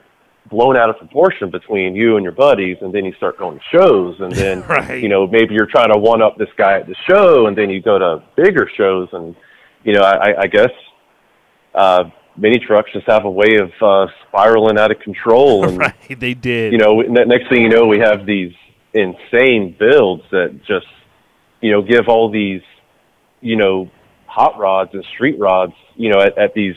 blown out of proportion between you and your buddies, and then you start going to shows, and then Right. you know maybe you're trying to one up this guy at the show, and then you go to bigger shows, and you know I, I- guess. Uh, mini trucks just have a way of uh, spiraling out of control, and right they did you know, ne- next thing you know, we have these insane builds that just, you know, give all these, you know, hot rods and street rods, you know, at, at these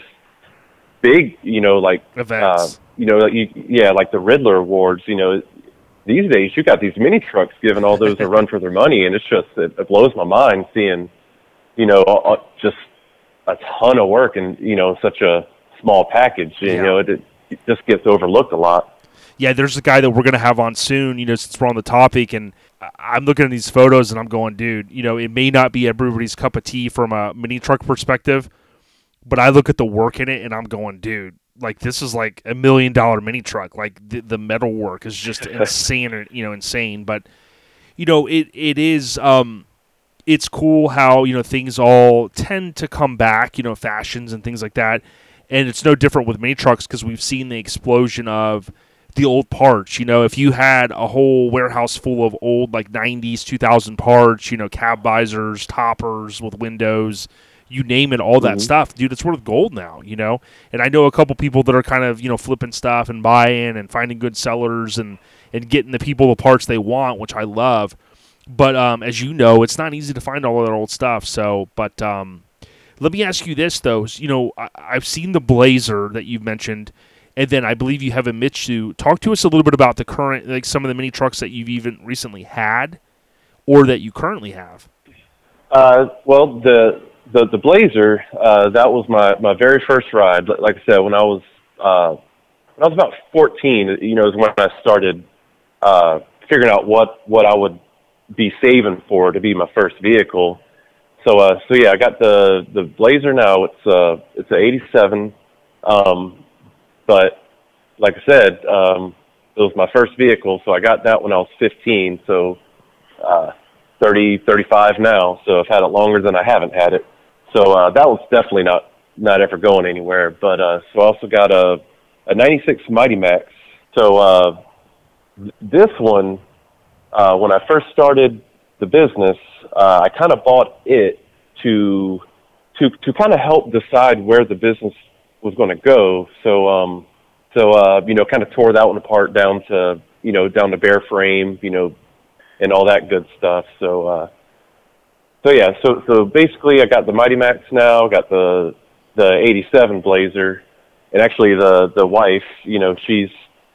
big, you know, like, uh, events you know, like you, yeah, like the Ridler Awards, you know, these days you got these mini trucks giving all those a run for their money, and it's just, it, it blows my mind seeing, you know, all- just a ton of work and, you know, such a small package, you Yeah. know, it, it just gets overlooked a lot. Yeah, there's a guy that we're gonna have on soon. You know, since we're on the topic, and I- I'm looking at these photos and I'm going, dude. You know, it may not be everybody's cup of tea from a mini truck perspective, but I look at the work in it and I'm going, dude. Like this is like a million dollar mini truck. Like the, the metal work is just insane. You know, insane. But you know, it it is um, it's cool how you know things all tend to come back, you know, fashions and things like that, and it's no different with mini trucks because we've seen the explosion of the old parts. You know, if you had a whole warehouse full of old like '90s, 2000 parts, you know, cab visors, toppers with windows, you name it, all that Mhm. stuff, dude, it's worth gold now. You know, and I know a couple people that are kind of you know flipping stuff and buying and finding good sellers and and getting the people the parts they want, which I love. But um, as you know, it's not easy to find all of that old stuff. So, but um, let me ask you this though: you know, I, I've seen the Blazer that you've mentioned, and then I believe you have a Mitsu. Talk to us a little bit about the current, like some of the mini trucks that you've even recently had, or that you currently have. Uh, well, the the the Blazer uh, that was my my very first ride. Like I said, when I was uh, when I was about 14, you know, is when I started uh, figuring out what what I would be saving for to be my first vehicle. So uh, so yeah, I got the the Blazer now. It's uh it's a 87, um, but like I said, um, it was my first vehicle, so I got that when I was 15. So uh, 30, 35 now, so I've had it longer than I haven't had it. So uh, that was definitely not not ever going anywhere. But uh, so I also got a a '96 Mighty Max. So uh, th- this one, uh, when I first started the business, uh, I kind of bought it to to to kind of help decide where the business was going to go. So um, so uh, you know, kind of tore that one apart down to you know down to bare frame, you know, and all that good stuff. So, uh, so yeah, so so basically, I got the Mighty Max now, got the the '87 Blazer, and actually the the wife, you know, she's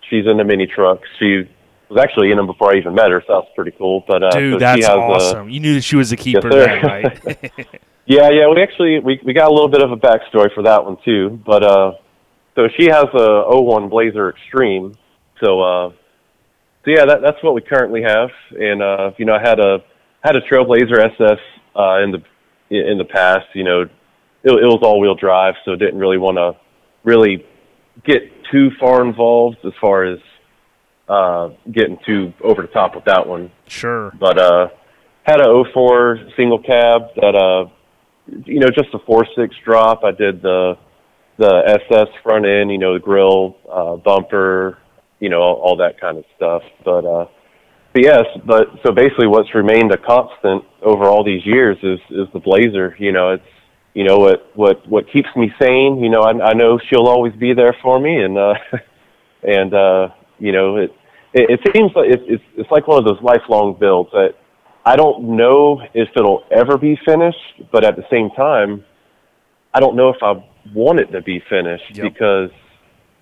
she's into mini trucks. She was actually in them before I even met her, so that's pretty cool. But uh, Dude, so that's she has a- awesome. you knew that she was a keeper, then, right? yeah, yeah, we actually we we got a little bit of a backstory for that one too. But uh so she has a 01 Blazer Extreme. So uh so yeah, that that's what we currently have. And uh you know, I had a had a Trailblazer SS uh in the in the past, you know, it, it was all-wheel drive, so didn't really want to really get too far involved as far as uh getting too over the top with that one sure. but uh had a 04 single cab that uh you know just a four six drop. I did the the ss front end you know the grill uh bumper you know all, all that kind of stuff. But uh but yes but so basically what's remained a constant over all these years is is the blazer. You know it's you know what what what keeps me sane you know i i know she'll always be there for me. And uh and uh you know it it, it seems like it's, it's it's like one of those lifelong builds that I don't know if it'll ever be finished, but at the same time, I don't know if I want it to be finished Yep. because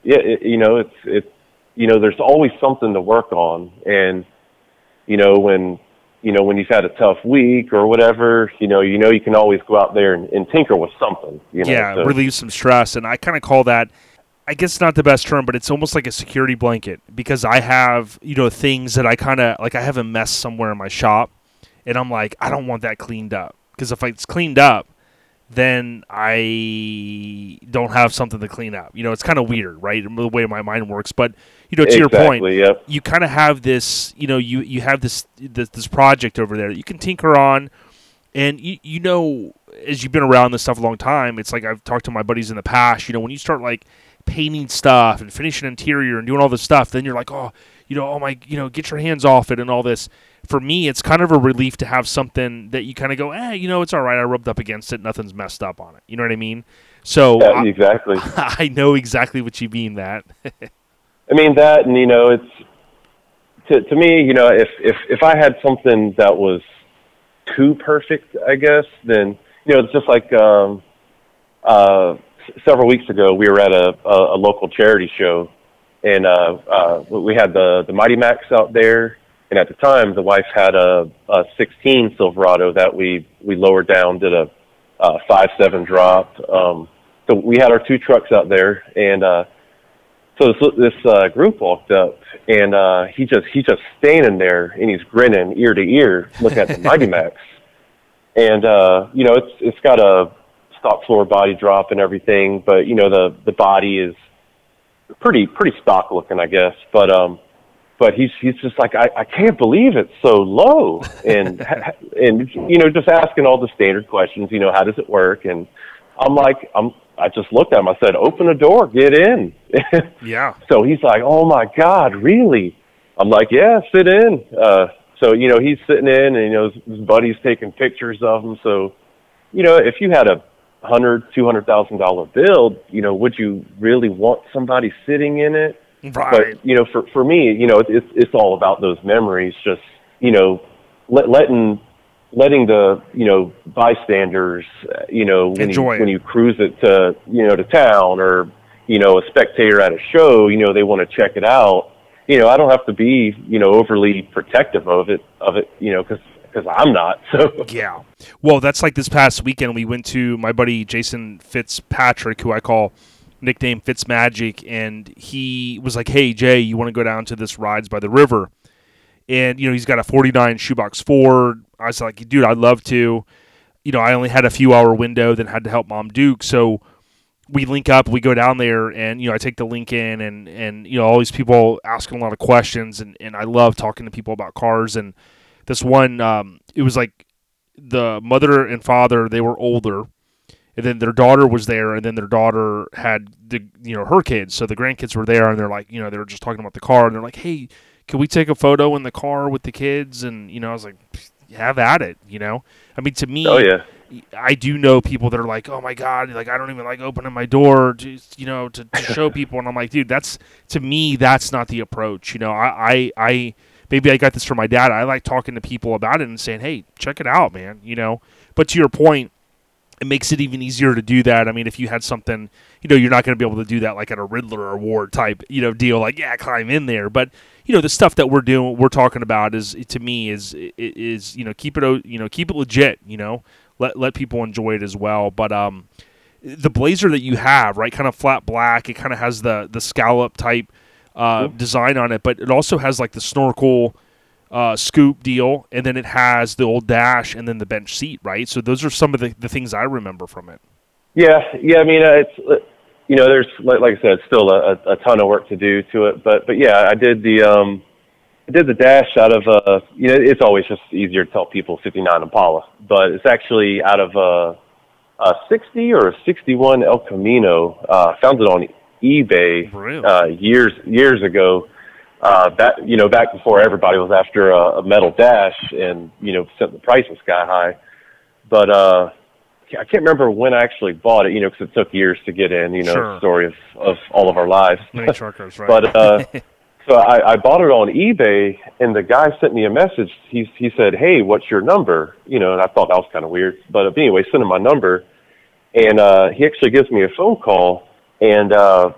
yeah, it, you know, it's it's you know, there's always something to work on, and you know when you know when you've had a tough week or whatever, you know, you know you can always go out there and, and tinker with something. You know, yeah, so- relieve some stress. And I kind of call that, I guess it's not the best term, but it's almost like a security blanket because I have, you know, things that I kind of like. I have a mess somewhere in my shop, and I'm like, I don't want that cleaned up because if it's cleaned up, then I don't have something to clean up. You know, it's kind of weird, right? The way my mind works. But you know, to your point, exactly, you kind of have this you know you you have this this, this project over there that you can tinker on and you, you know as you've been around this stuff a long time it's like i've talked to my buddies in the past you know when you start like painting stuff and finishing interior and doing all this stuff then you're like oh you know oh my you know get your hands off it and all this. For me it's kind of a relief to have something that you kind of go eh you know it's all right. I rubbed up against it. Nothing's messed up on it. You know what i mean? So Yeah, I, exactly. I know exactly what you mean that I mean that, and you know, it's to to me, you know, if if if I had something that was too perfect, I guess, then you know, it's just like um, uh, several weeks ago, we were at a a, a local charity show, and uh, uh, we had the the Mighty Max out there, and at the time, the wife had a, a 16 Silverado that we we lowered down, did a uh, five seven drop. Um, so we had our two trucks out there, and uh, so this this uh, group walked up, and uh, he just he just standing there, and he's grinning ear to ear, looking at the Mighty Max, and uh, you know it's it's got a stock floor body drop and everything, but you know the the body is pretty pretty stock looking, I guess. But um, but he's he's just like I, I can't believe it's so low. And and you know just asking all the standard questions you know how does it work? And I'm like I'm I just looked at him. I said open the door get in. Yeah. so he's like oh my god really? I'm like yeah sit in. Uh so you know he's sitting in and you know his, his buddy's taking pictures of him. So you know if you had a hundred two hundred thousand dollar bill you know would you really want somebody sitting in it Right. but you know, for for me, you know, it's it's all about those memories. Just you know, let, letting letting the you know bystanders, uh, you know, when Enjoy you it. when you cruise it to you know to town or you know a spectator at a show, you know, they want to check it out. You know, I don't have to be you know overly protective of it of it, you know, because because I'm not. So Yeah. Well, that's like this past weekend. We went to my buddy Jason Fitzpatrick, who I call nickname Fitzmagic, and he was like, "Hey Jay, you want to go down to this rides by the river?" And you know he's got a '49 shoebox Ford. I was like, "Dude, I'd love to." You know, I only had a few hour window, then had to help Mom Duke, so we link up. We go down there, and you know, I take the link in, and and you know, all these people asking a lot of questions, and and I love talking to people about cars. And this one, um, it was like the mother and father they were older and then their daughter was there and then their daughter had the you know her kids. So the grandkids were there and they're like you know they were just talking about the car and they're like hey can we take a photo in the car with the kids? And you know i was like have at it you know? I mean to me oh yeah, I do know people that are like, oh my god, like I don't even like opening my door, just you know, to, to show people, and I'm like, dude, that's to me, that's not the approach. You know, I, I, I, maybe I got this from my dad. I like talking to people about it and saying, hey, check it out, man. You know, but to your point, it makes it even easier to do that. I mean, if you had something, you know, you're not going to be able to do that like at a Ridler award type, you know, deal. Like, yeah, climb in there. But you know, the stuff that we're doing, we're talking about is to me is is you know keep it you know keep it legit. You know, let let people enjoy it as well. But um, the blazer that you have, right, kind of flat black. It kind of has the the scallop type uh, design on it, but it also has like the snorkel uh, scoop deal, and then it has the old dash and then the bench seat, right? So those are some of the, the things I remember from it. Yeah, yeah. I mean, uh, it's uh, you know, there's like, like I said, still a, a ton of work to do to it. But but yeah, I did the um, I did the dash out of uh, you know, it's always just easier to tell people 59 Impala, but it's actually out of uh, a 60 or a 61 El Camino. Uh, found it on eBay Really? uh, years years ago. Uh, that you know, back before everybody was after a, a metal dash, and you know, sent the prices sky high. But uh, I can't remember when I actually bought it, you know, because it took years to get in, you know, Sure. story of, of all of our lives. Mini truckers, right? but uh, so I, I bought it on eBay, and the guy sent me a message. He he said, "Hey, what's your number?" You know, and I thought that was kind of weird. But anyway, sent him my number, and uh, he actually gives me a phone call, and uh,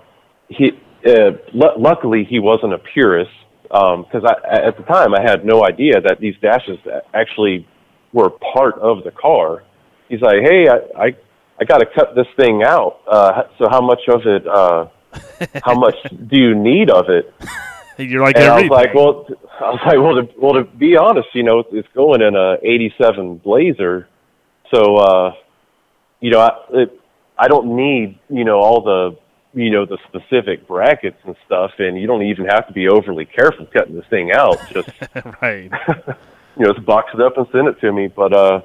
he uh, lu luckily he wasn't a purist because I at the time I had no idea that these dashes actually were part of the car. He's like, "Hey, I I, I got to cut this thing out. Uh, so how much of it? Uh, how much do you need of it?" You're like And I was like, "Well, I was like, well, to, well, to be honest, you know, it's going in a '87 Blazer, so uh, you know, I it, I don't need you know all the you know the specific brackets and stuff, and you don't even have to be overly careful cutting this thing out. Just right. you know, just box it up and send it to me. But uh,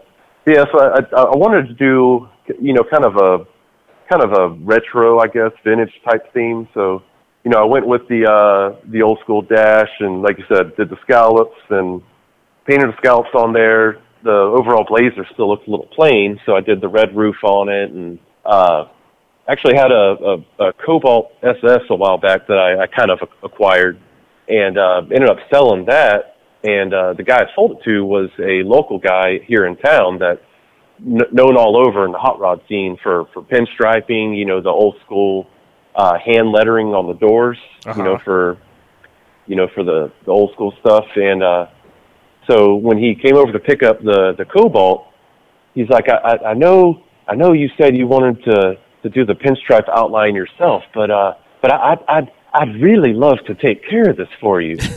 yeah, so I, I, I wanted to do, you know, kind of a kind of a retro, I guess, vintage type theme. So, you know, I went with the uh, the old school dash, and like you said, did the scallops and painted the scallops on there. The overall blazer still looks a little plain, so I did the red roof on it, and uh, actually had a, a, a Cobalt SS a while back that I, I kind of acquired, and uh, ended up selling that and uh, the guy I sold it to was a local guy here in town that kn- known all over in the hot rod scene for for pinstriping, you know, the old school uh, hand lettering on the doors, you know, Uh-huh. for you know for the the old school stuff. And uh, so when he came over to pick up the the Cobalt, he's like, I, I, I know I know you said you wanted to to do the pinstripe outline yourself, but uh, but I, I'd I'd I'd really love to take care of this for you.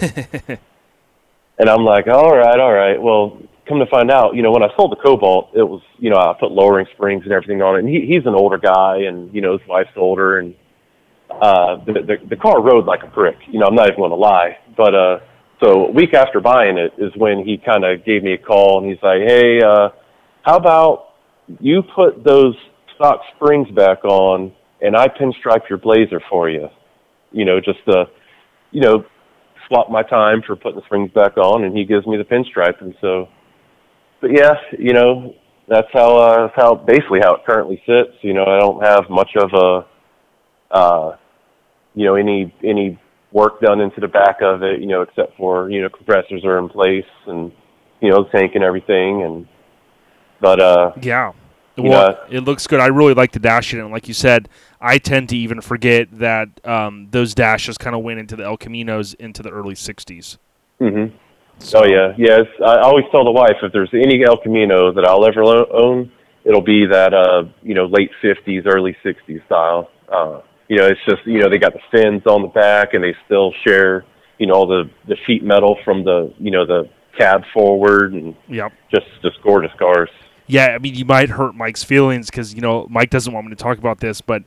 And I'm like, all right, all right. Well, come to find out, you know, when I sold the Cobalt, it was, you know, I put lowering springs and everything on it. And he, he's an older guy, and you know, his wife's older, and uh, the, the the car rode like a brick. You know, I'm not even going to lie. But uh, So a week after buying it is when he kind of gave me a call and he's like, "Hey, uh, how about you put those stock springs back on and I pinstripe your blazer for you? You know, just uh you know, swap my time for putting the springs back on, and he gives me the pinstripe, and so." But yeah, you know, that's how uh, that's how basically how it currently sits. You know, I don't have much of a, uh, you know, any any work done into the back of it. You know, except for you know compressors are in place and you know the tank and everything. And but uh, Yeah. Well, know- it looks good. I really like the dash in it. And like you said, I tend to even forget that um, those dashes kind of went into the El Caminos into the early 60s. hmm So, oh yeah, yes. I always tell the wife if there's any El Camino that I'll ever lo- own, it'll be that uh you know late '50s, early '60s style. Uh, you know, it's just you know they got the fins on the back and they still share you know all the the sheet metal from the you know the cab forward and Yep. just just gorgeous cars. Yeah, I mean, you might hurt Mike's feelings because, you know, Mike doesn't want me to talk about this, but,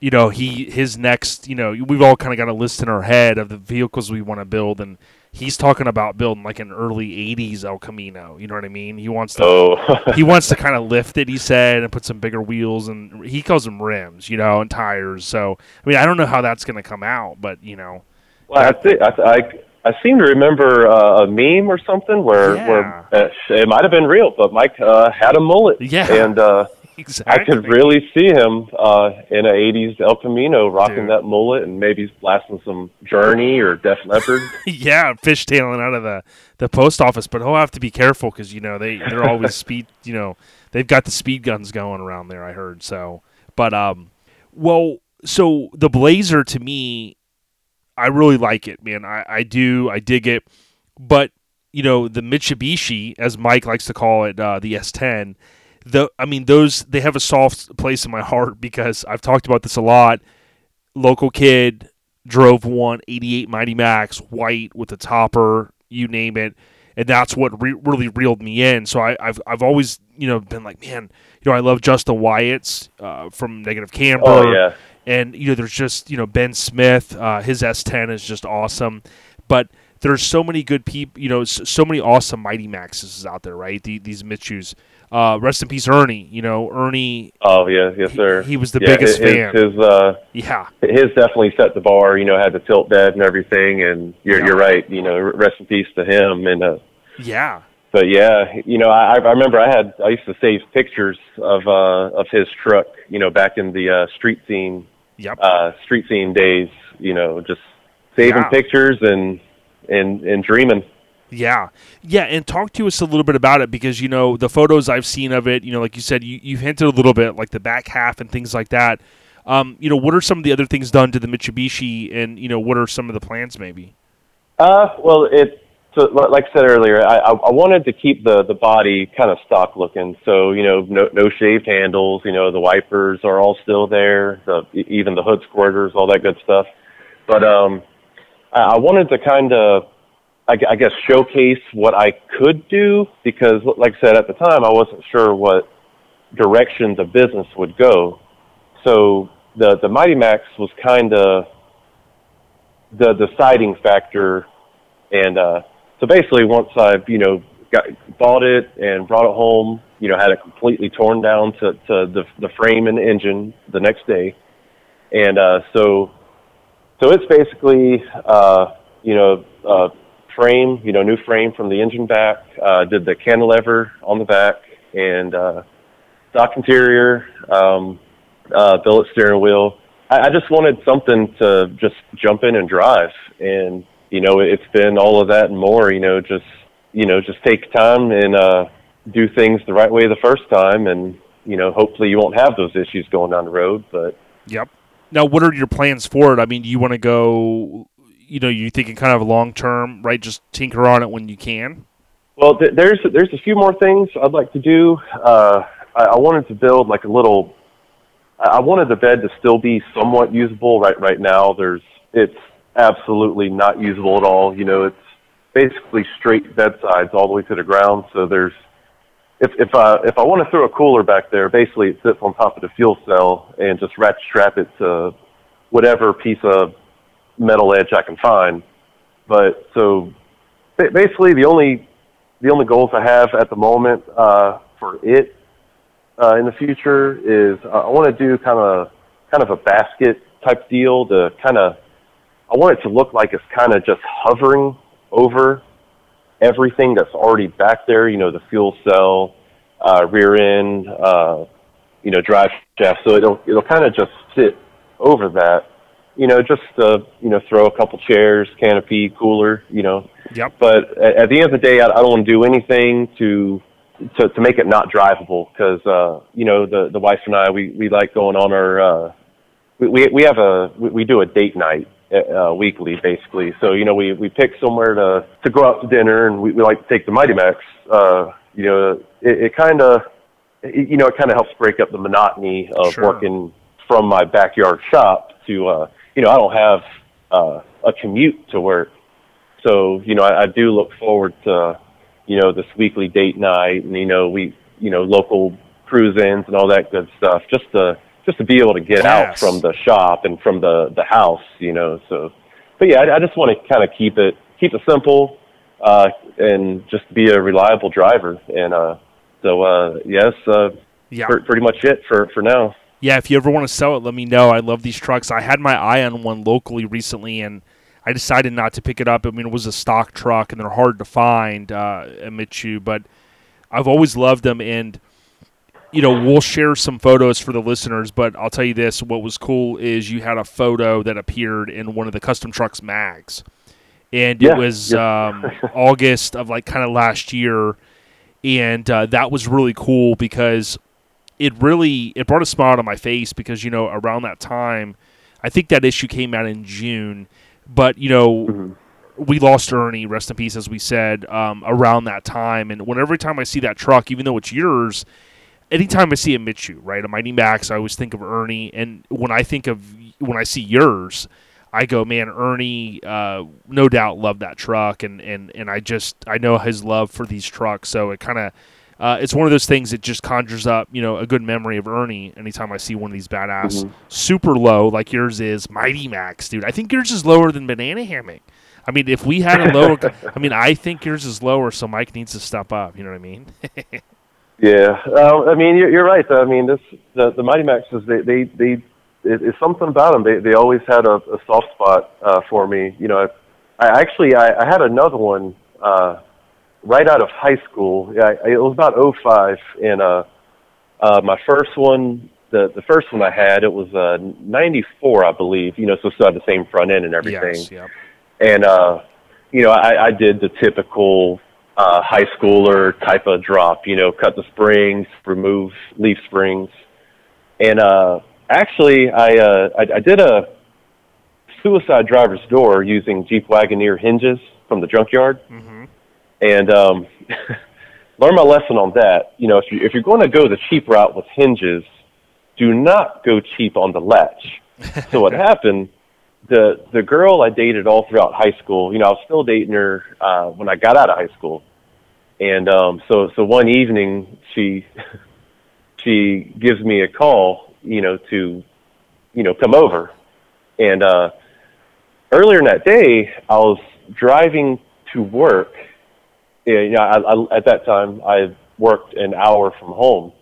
you know, he his next, you know, we've all kind of got a list in our head of the vehicles we want to build, and he's talking about building like an early 80s El Camino. You know what I mean? He wants to. Oh, he wants to kind of lift it, he said, and put some bigger wheels and he calls them rims, you know, and tires. So, I mean, I don't know how that's going to come out, but you know, well, I think I, I seem to remember uh, a meme or something where Yeah. where uh, it might have been real, but Mike uh, had a mullet. Yeah. and. uh exactly. I could really see him uh, in a '80s El Camino rocking Dude. that mullet and maybe blasting some Journey or Def Leppard. yeah, fishtailing out of the, the post office, but he'll have to be careful because you know they they're always speed. You know, they've got the speed guns going around there. I heard so, but um, well, so the Blazer to me, I really like it, man. I I do, I dig it, but you know the Mitsubishi, as Mike likes to call it, uh, the S10. The, I mean, those they have a soft place in my heart because I've talked about this a lot. Local kid, drove one 88 Mighty Max white with a topper, you name it, and that's what re- really reeled me in. So I, I've I've always you know been like, man, you know I love Justin Wyatt's uh, from Negative Camber, Oh yeah, and you know there's just you know Ben Smith, uh, his S10 is just awesome, but there's so many good people, you know, so, so many awesome Mighty Maxes out there, right? The, these Mitsus. Uh, rest in peace, Ernie. You know, Ernie. oh yeah, yes sir. He, he was the yeah, biggest his, fan. His uh, yeah, his definitely set the bar. You know, had the tilt bed and everything. And you're Yeah. you're right. You know, rest in peace to him. And uh, yeah, but yeah, you know, I I remember I had I used to save pictures of uh of his truck. You know, back in the uh, street scene yep. uh street scene days. You know, just saving Yeah. pictures and and and dreaming. Yeah, yeah, and talk to us a little bit about it because you know the photos I've seen of it. You know, like you said, you you hinted a little bit like the back half and things like that. Um, you know, what are some of the other things done to the Mitsubishi, and you know, what are some of the plans maybe? Uh, well, it so like I said earlier, I I wanted to keep the the body kind of stock looking. So you know, no no shaved handles. You know, the wipers are all still there. The even the hood squirters, all that good stuff. But um, I, I wanted to kind of. I, I guess showcase what I could do because, like I said at the time, I wasn't sure what direction the business would go. So the the Mighty Max was kind of the deciding factor and uh, so basically, once I've you know got bought it and brought it home, you know had it completely torn down to, to the the frame and engine the next day, and uh, so so it's basically uh, you know uh, frame you know new frame from the engine back, uh, did the cantilever on the back and uh, stock interior, um, uh, billet steering wheel. I, I just wanted something to just jump in and drive. And you know, it's been all of that and more, you know, just, you know, just take time and, uh, do things the right way the first time. And, you know, hopefully you won't have those issues going down the road, but Yep. Now, what are your plans for it? I mean, do you want to go? You know, you thinking kind of long term, right? Just tinker on it when you can. well, th- there's, there's a few more things I'd like to do. Uh, I, I wanted to build like a little, I wanted the bed to still be somewhat usable right, right now. There's, it's absolutely not usable at all. You know, it's basically straight bedsides all the way to the ground. So there's, if if I if I want to throw a cooler back there, basically it sits on top of the fuel cell and just ratchet strap it to whatever piece of metal edge I can find. But so basically the only the only goals I have at the moment uh, for it uh, in the future is uh, I want to do kind of kind of a basket type deal to kind of I want it to look like it's kind of just hovering over everything that's already back there. You know, the fuel cell, uh, rear end, uh, you know, drive shaft. So it'll it'll kind of just sit over that. You know, just uh, you know, throw a couple chairs, canopy, cooler. You know, Yep. but at, at the end of the day, I, I don't want to do anything to to to make it not drivable because uh, you know the the wife and I we we like going on our uh, we we we have a we, we do a date night uh, weekly basically. So you know we we pick somewhere to to go out to dinner and we, we like to take the Mighty Max. Uh, you know it, it kind of you know it kind of helps break up the monotony of Sure. working from my backyard shop to uh, you know I don't have uh, a commute to work. So, you know, I, I do look forward to, you know, this weekly date night and, you know, we, you know, local cruise ins and all that good stuff just to, just to be able to get out from the shop and from the, the house, you know, so, but yeah, I, I just want to kind of keep it, keep it simple, uh, and just be a reliable driver. And, uh, so, uh, yes, uh, Yeah. pre- pretty much it for, for now. Yeah, if you ever want to sell it, let me know. I love these trucks. I had my eye on one locally recently, and I decided not to pick it up. I mean, it was a stock truck, and they're hard to find, uh, admit you, but I've always loved them. And, you know, we'll share some photos for the listeners, but I'll tell you this what was cool is you had a photo that appeared in one of the custom trucks mags. And it was yeah. um, August of like kind of last year. And uh, that was really cool because it really it brought a smile to my face because you know around that time i think that issue came out in june but you know we lost ernie rest in peace as we said um, around that time and when every time i see that truck even though it's yours anytime i see a Mitsu right a mighty max i always think of ernie and when i think of when i see yours I go, man, Ernie, uh, no doubt loved that truck, and, and, and I just I know his love for these trucks, so it kind of uh, it's one of those things that just conjures up, you know, a good memory of Ernie anytime I see one of these badass, super low like yours is, Mighty Max, dude. I think yours is lower than Banana Hammock. I mean, if we had a lower, I mean, I think yours is lower, so Mike needs to step up. You know what I mean? Yeah, uh, I mean you're, you're right. I mean this the the Mighty Maxes they they they it, it's something about them. They they always had a, a soft spot uh, for me. You know, I, I actually I, I had another one uh, right out of high school. Yeah, I, it was about '05, and uh, uh, my first one. The, the first one I had, it was uh, 94, I believe, you know, so still had the same front end and everything yes. Yep. and uh you know i i did the typical uh high schooler type of drop you know cut the springs remove leaf springs. And uh actually i uh i, I did a suicide driver's door using jeep wagoneer hinges from the junkyard. Hmm and um learned my lesson on that. You know if you if you're going to go the cheap route with hinges do not go cheap on the latch. So what happened the the girl I dated all throughout high school, you know, I was still dating her uh when I got out of high school. And um so so one evening she she gives me a call, you know, to you know, come over. And uh earlier in that day, I was driving to work. You know, I, I, at that time I worked an hour from home.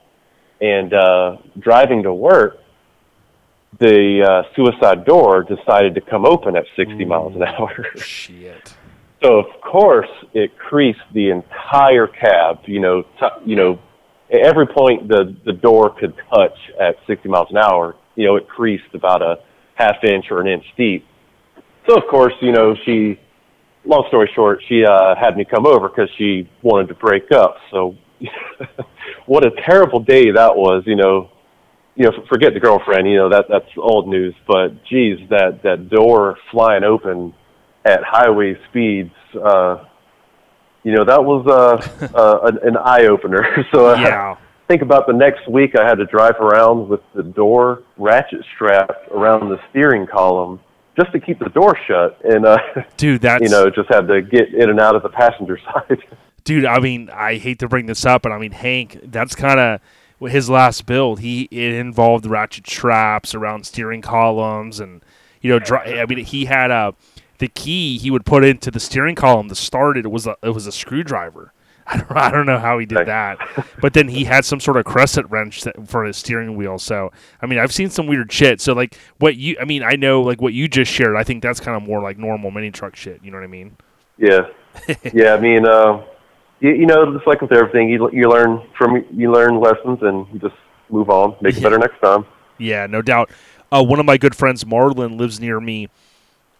And uh driving to work the uh, suicide door decided to come open at 60 miles an hour. Shit. so of course it creased the entire cab. You know, t- you know, at every point the the door could touch at 60 miles an hour. You know, it creased about a half inch or an inch deep. So of course, you know, she. Long story short, she uh, had me come over because she wanted to break up. So, what a terrible day that was. You know, you know, forget the girlfriend, you know, that that's old news, but geez, that that door flying open at highway speeds, uh you know, that was uh, uh an, eye opener. so uh, Yeah. think about the next week I had to drive around with the door ratchet strapped around the steering column just to keep the door shut and uh Dude, that's you know, just had to get in and out of the passenger side. dude i mean i hate to bring this up but i mean hank that's kind of his last build he it involved ratchet traps around steering columns and you know dri- i mean he had a the key he would put into the steering column to start it, it was a it was a screwdriver. I don't, I don't know how he did that, but then he had some sort of crescent wrench that, for his steering wheel. So I mean, I've seen some weird shit. So like what you, I mean, I know like what you just shared. I think that's kind of more like normal mini truck shit. You know what I mean? Yeah, yeah. I mean, uh, you, you know, just like with everything, you you learn from you learn lessons and you just move on, make it better next time. Yeah, no doubt. Uh, one of my good friends, Marlin, lives near me.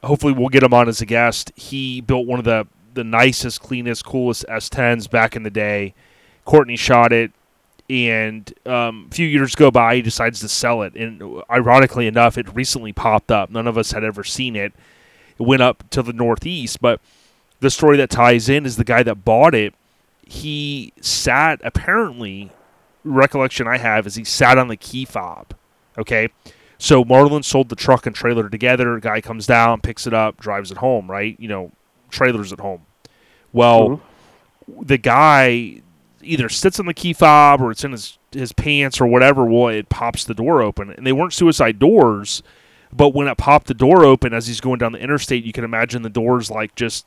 Hopefully, we'll get him on as a guest. He built one of the the nicest, cleanest, coolest S10s back in the day. Courtney shot it, and um, a few years go by, he decides to sell it. And ironically enough, it recently popped up. None of us had ever seen it. It went up to the Northeast, but the story that ties in is the guy that bought it. He sat apparently. Recollection I have is he sat on the key fob. Okay, so Marlin sold the truck and trailer together. Guy comes down, picks it up, drives it home. Right, you know, trailers at home. Well, mm-hmm. the guy either sits on the key fob or it's in his his pants or whatever. Well, it pops the door open, and they weren't suicide doors. But when it popped the door open as he's going down the interstate, you can imagine the doors like just,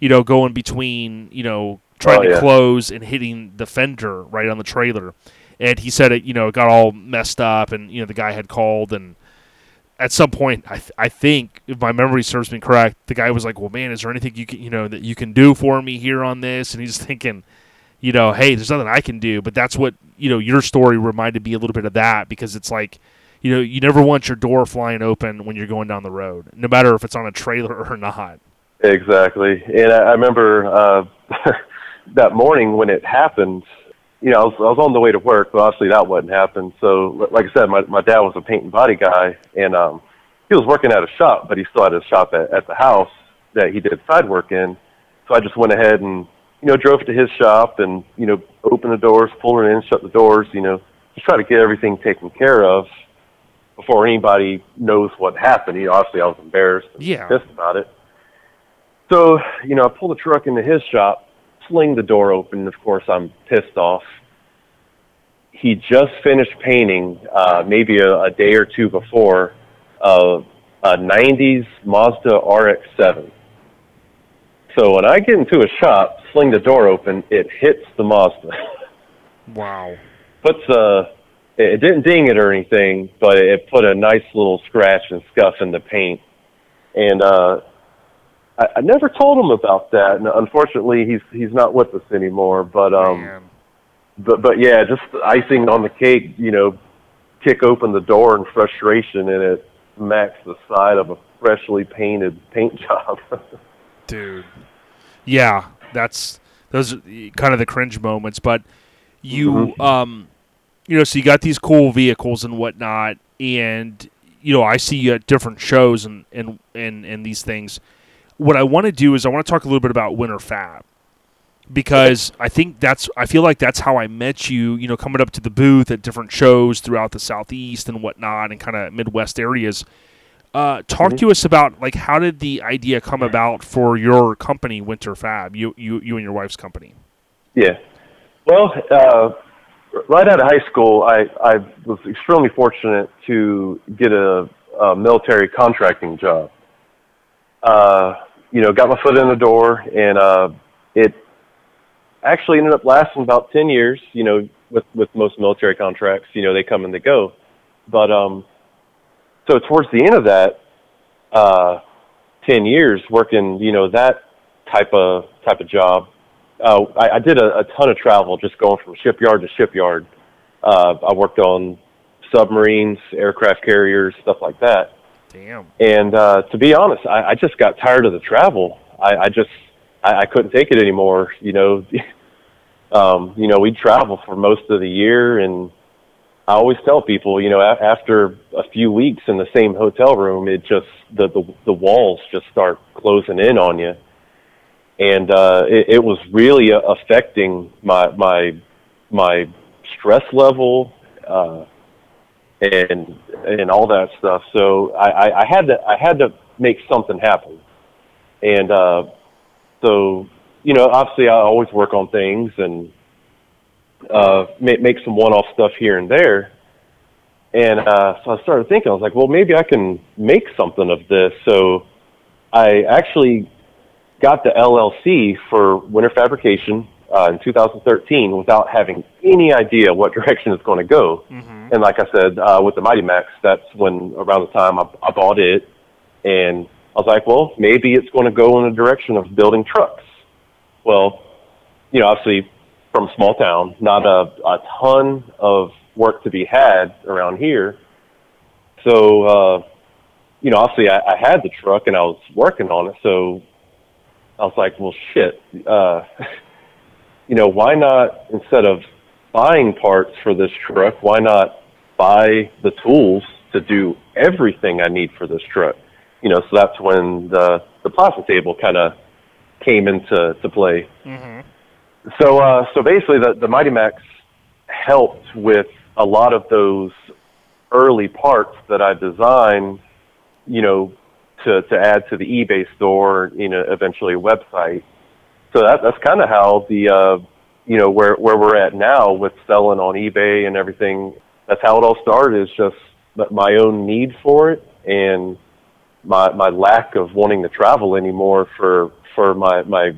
you know, going between, you know, trying Oh, to yeah. close and hitting the fender right on the trailer. And he said it, you know, it got all messed up, and you know the guy had called, and at some point, I th- I think if my memory serves me correct, the guy was like, "Well, man, is there anything you can you know that you can do for me here on this?" And he's thinking, you know, hey, there's nothing I can do. But that's what you know. Your story reminded me a little bit of that because it's like, you know, you never want your door flying open when you're going down the road, no matter if it's on a trailer or not. Exactly. And I, I remember uh, that morning when it happened. You know, I was, I was on the way to work, but obviously that wouldn't happen. So, like I said, my my dad was a paint and body guy, and um, he was working at a shop, but he still had a shop at, at the house that he did side work in. So I just went ahead and you know drove to his shop and you know opened the doors, pulled it in, shut the doors. You know, just try to get everything taken care of before anybody knows what happened. You know, obviously I was embarrassed and Yeah. pissed about it. So, you know, I pulled the truck into his shop, sling the door open. Of course, I'm pissed off. He just finished painting, uh, maybe a, a day or two before, uh, a 90s Mazda RX-7. So when I get into a shop, sling the door open, it hits the Mazda. Wow. Puts a, it didn't ding it or anything, but it put a nice little scratch and scuff in the paint. And uh, I, I never told him about that. And unfortunately, he's he's not with us anymore. But um, Man. but but yeah, just icing on the cake. You know, kick open the door in frustration, and it smacks the side of a freshly painted paint job. dude. Yeah, that's those are kind of the cringe moments. But you, um, you know, so you got these cool vehicles and whatnot, and you know, I see you at different shows and and and and these things. What I want to do is I want to talk a little bit about Winter Fab because I think that's I feel like that's how I met you. You know, coming up to the booth at different shows throughout the southeast and whatnot, and kind of Midwest areas. Uh, talk to us about like how did the idea come about for your company, Winter Fab? You you you and your wife's company. Yeah. Well, uh, right out of high school, I, I was extremely fortunate to get a, a military contracting job. Uh, you know, got my foot in the door, and uh, it actually ended up lasting about 10 years, you know, with, with most military contracts, you know, they come and they go. But, um, so towards the end of that, uh, 10 years working, you know, that type of, type of job, uh, I, I did a, a ton of travel just going from shipyard to shipyard. Uh, I worked on submarines, aircraft carriers, stuff like that. Damn. And uh, to be honest, I, I just got tired of the travel. I, I just I, I couldn't take it anymore. You know, um, you know, we'd travel for most of the year, and I always tell people, you know, a- after a few weeks in the same hotel room, it just the the, the walls just start closing in on you, and uh, it, it was really uh, affecting my my my stress level. Uh, and and all that stuff. So I, I, I had to I had to make something happen, and uh, so you know obviously I always work on things and uh, make make some one off stuff here and there. And uh, so I started thinking, I was like, well, maybe I can make something of this. So I actually got the LLC for Winter Fabrication uh, in 2013 without having any idea what direction it's going to go. Mm-hmm. And like I said, uh, with the Mighty Max, that's when around the time I, I bought it, and I was like, well, maybe it's going to go in the direction of building trucks. Well, you know, obviously from a small town, not a, a ton of work to be had around here. So, uh, you know, obviously I, I had the truck and I was working on it. So I was like, well, shit, uh, you know, why not, instead of buying parts for this truck, why not buy the tools to do everything I need for this truck? You know, so that's when the, the plasma table kind of came into to play. Mm-hmm. So, uh, so basically the, the Mighty Max helped with a lot of those early parts that I designed, you know, to, to add to the eBay store, you know, eventually a website. So that, that's kind of how the, uh, you know, where, where we're at now with selling on eBay and everything. That's how it all started is just my own need for it and my, my lack of wanting to travel anymore for, for my, my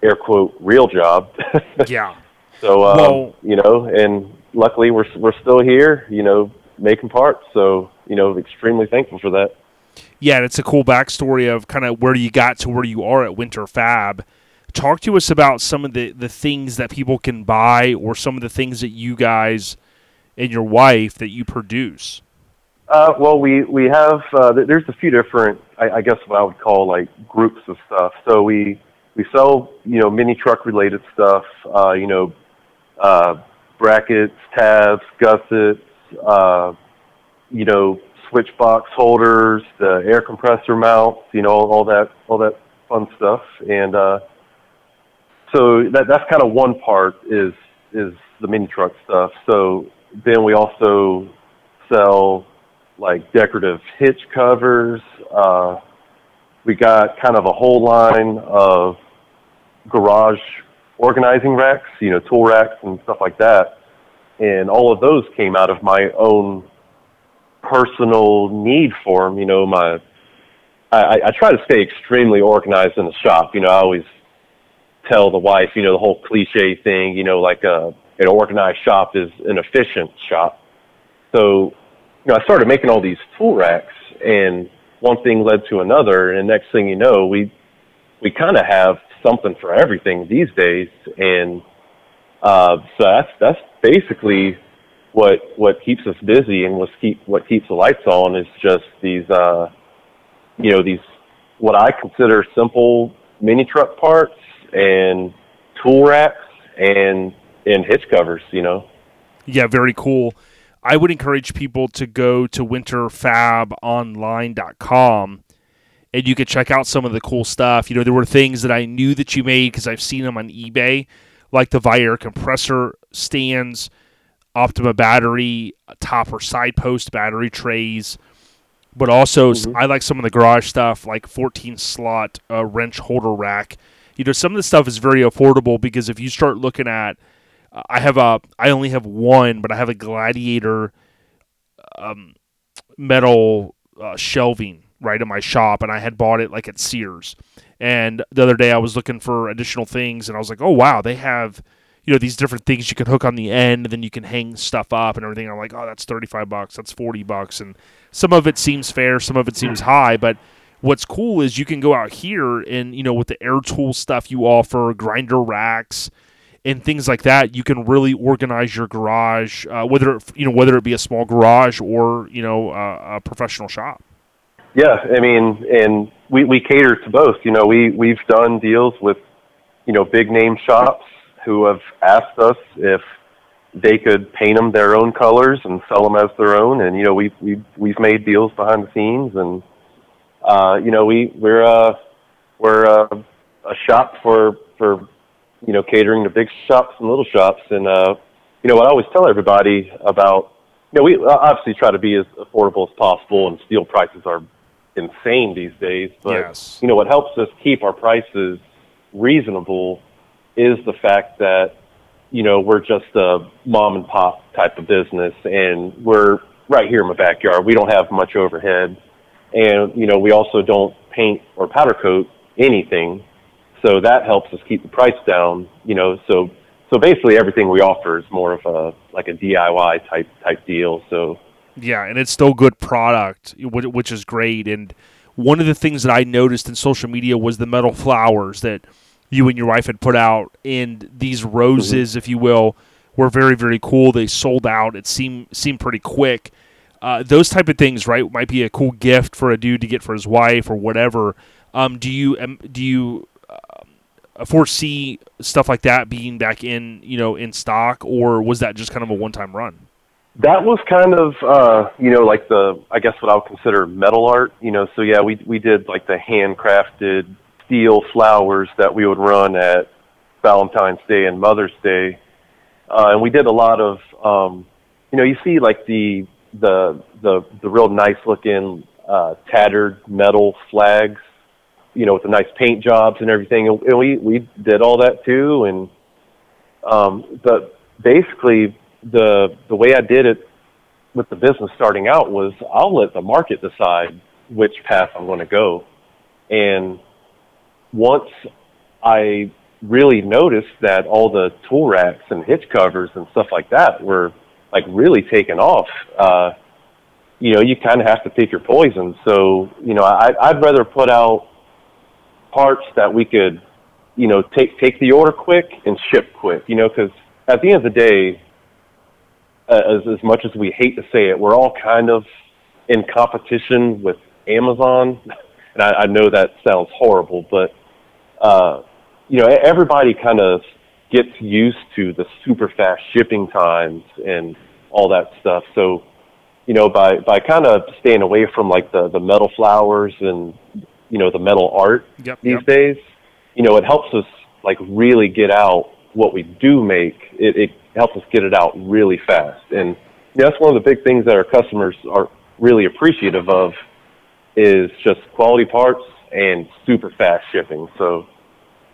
air quote real job. yeah. So, um, well, you know, and luckily we're, we're still here, you know, making parts. So, you know, extremely thankful for that yeah, it's a cool backstory of kind of where you got to where you are at Winter Fab. Talk to us about some of the, the things that people can buy or some of the things that you guys and your wife that you produce. Uh, well, we we have uh, there's a few different, I, I guess what I would call like groups of stuff. So we we sell you know mini truck related stuff, uh, you know, uh, brackets, tabs, gussets, uh, you know, switch box holders, the air compressor mounts, you know, all that all that fun stuff. And uh, so that that's kind of one part is is the mini truck stuff. So then we also sell like decorative hitch covers. Uh, we got kind of a whole line of garage organizing racks, you know, tool racks and stuff like that. And all of those came out of my own personal need for them. You know, my I, I try to stay extremely organized in the shop. You know, I always tell the wife, you know, the whole cliche thing. You know, like a uh, an organized shop is an efficient shop. So, you know, I started making all these tool racks, and one thing led to another, and next thing you know, we we kind of have something for everything these days, and uh, so that's that's basically what what keeps us busy and what keep what keeps the lights on is just these uh you know these what I consider simple mini truck parts and tool wraps and and hitch covers, you know. Yeah, very cool. I would encourage people to go to winterfabonline.com and you could check out some of the cool stuff. You know, there were things that I knew that you made because I've seen them on eBay, like the Viair compressor stands, Optima battery, top or side post battery trays, but also mm-hmm. I like some of the garage stuff like 14 slot uh, wrench holder rack. You know, some of the stuff is very affordable because if you start looking at, uh, I have a, I only have one, but I have a Gladiator um, metal uh, shelving right in my shop, and I had bought it like at Sears. And the other day I was looking for additional things, and I was like, oh wow, they have you know these different things you can hook on the end and then you can hang stuff up and everything i'm like oh that's 35 bucks that's 40 bucks and some of it seems fair some of it seems high but what's cool is you can go out here and you know with the air tool stuff you offer grinder racks and things like that you can really organize your garage uh, whether it, you know whether it be a small garage or you know uh, a professional shop yeah i mean and we, we cater to both you know we we've done deals with you know big name shops who have asked us if they could paint them their own colors and sell them as their own. And you know, we've we've we've made deals behind the scenes, and uh, you know, we we're uh, we're uh, a shop for for you know catering to big shops and little shops. And uh, you know, what I always tell everybody about you know, we obviously try to be as affordable as possible, and steel prices are insane these days. But yes. you know, what helps us keep our prices reasonable is the fact that you know we're just a mom and pop type of business, and we're right here in my backyard. We don't have much overhead, and you know we also don't paint or powder coat anything. So that helps us keep the price down, you know, so so basically everything we offer is more of a like a DIY type type deal. So yeah, and it's still good product, which is great. And one of the things that I noticed in social media was the metal flowers that you and your wife had put out, and these roses, mm-hmm. if you will, were very very cool. They sold out. It seemed seemed pretty quick. Uh, those type of things, right, might be a cool gift for a dude to get for his wife or whatever. Um, do you um, do you uh, foresee stuff like that being back in you know in stock, or was that just kind of a one time run? That was kind of uh, you know like the I guess what I would consider metal art. You know, so yeah, we we did like the handcrafted steel flowers that we would run at Valentine's Day and Mother's Day, uh, and we did a lot of um, you know you see like the the the the real nice looking uh, tattered metal flags you know, with the nice paint jobs and everything. And we we did all that too. And um, but basically, the the way I did it with the business starting out was I'll let the market decide which path I'm going to go. And once I really noticed that all the tool racks and hitch covers and stuff like that were like really taken off, uh, you know, you kind of have to pick your poison. So, you know, I, I'd rather put out parts that we could, you know, take take the order quick and ship quick. You know, because at the end of the day, as as much as we hate to say it, we're all kind of in competition with Amazon. And I, I know that sounds horrible, but uh, you know, everybody kind of gets used to the super fast shipping times and all that stuff. So, you know, by by kind of staying away from like the the metal flowers and you know the metal art yep, these yep. days. You know, it helps us like really get out what we do make. It, it helps us get it out really fast, and you know, that's one of the big things that our customers are really appreciative of is just quality parts and super fast shipping. So,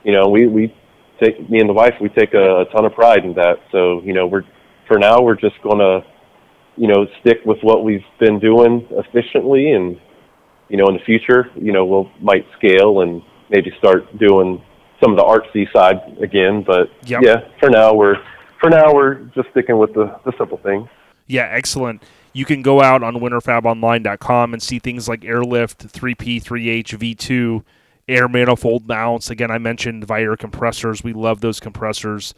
you know, we we take me and the wife we take a, a ton of pride in that. So, you know, we're for now we're just going to you know stick with what we've been doing efficiently and you know, in the future, you know, we'll might scale and maybe start doing some of the artsy side again. But yep. yeah, for now we're for now we're just sticking with the, the simple thing. Yeah, excellent. You can go out on winterfabonline.com and see things like airlift, 3P, 3H, V2, air manifold mounts. Again, I mentioned Viair compressors. We love those compressors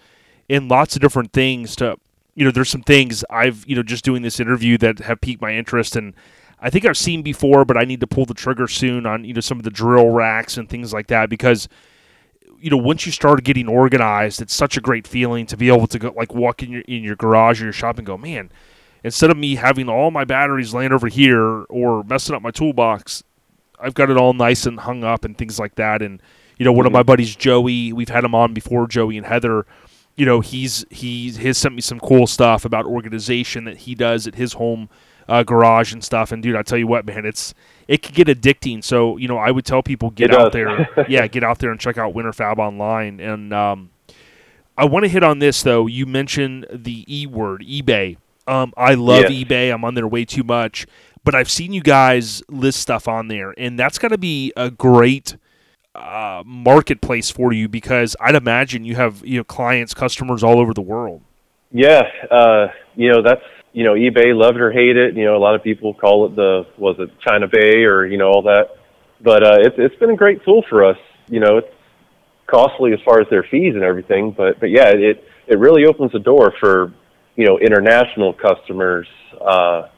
and lots of different things to, you know, there's some things I've, you know, just doing this interview that have piqued my interest and I think I've seen before, but I need to pull the trigger soon on you know some of the drill racks and things like that because you know once you start getting organized, it's such a great feeling to be able to go like walk in your in your garage or your shop and go, man. Instead of me having all my batteries laying over here or messing up my toolbox, I've got it all nice and hung up and things like that. And you know, one mm-hmm. of my buddies, Joey, we've had him on before, Joey and Heather. You know, he's he's has sent me some cool stuff about organization that he does at his home uh, garage and stuff. And dude, I tell you what, man, it's it could get addicting. So you know, I would tell people get out there, yeah, get out there and check out Winter Fab online. And um, I want to hit on this though. You mentioned the e word, eBay. Um, I love yeah. eBay. I'm on there way too much, but I've seen you guys list stuff on there, and that's got to be a great. Uh, marketplace for you because I'd imagine you have you know clients, customers all over the world. Yeah, uh, you know that's you know, eBay, love it or hate it. You know, a lot of people call it the was it China Bay or you know all that, but uh, it's it's been a great tool for us. You know, it's costly as far as their fees and everything, but but yeah, it it really opens the door for you know international customers. Uh,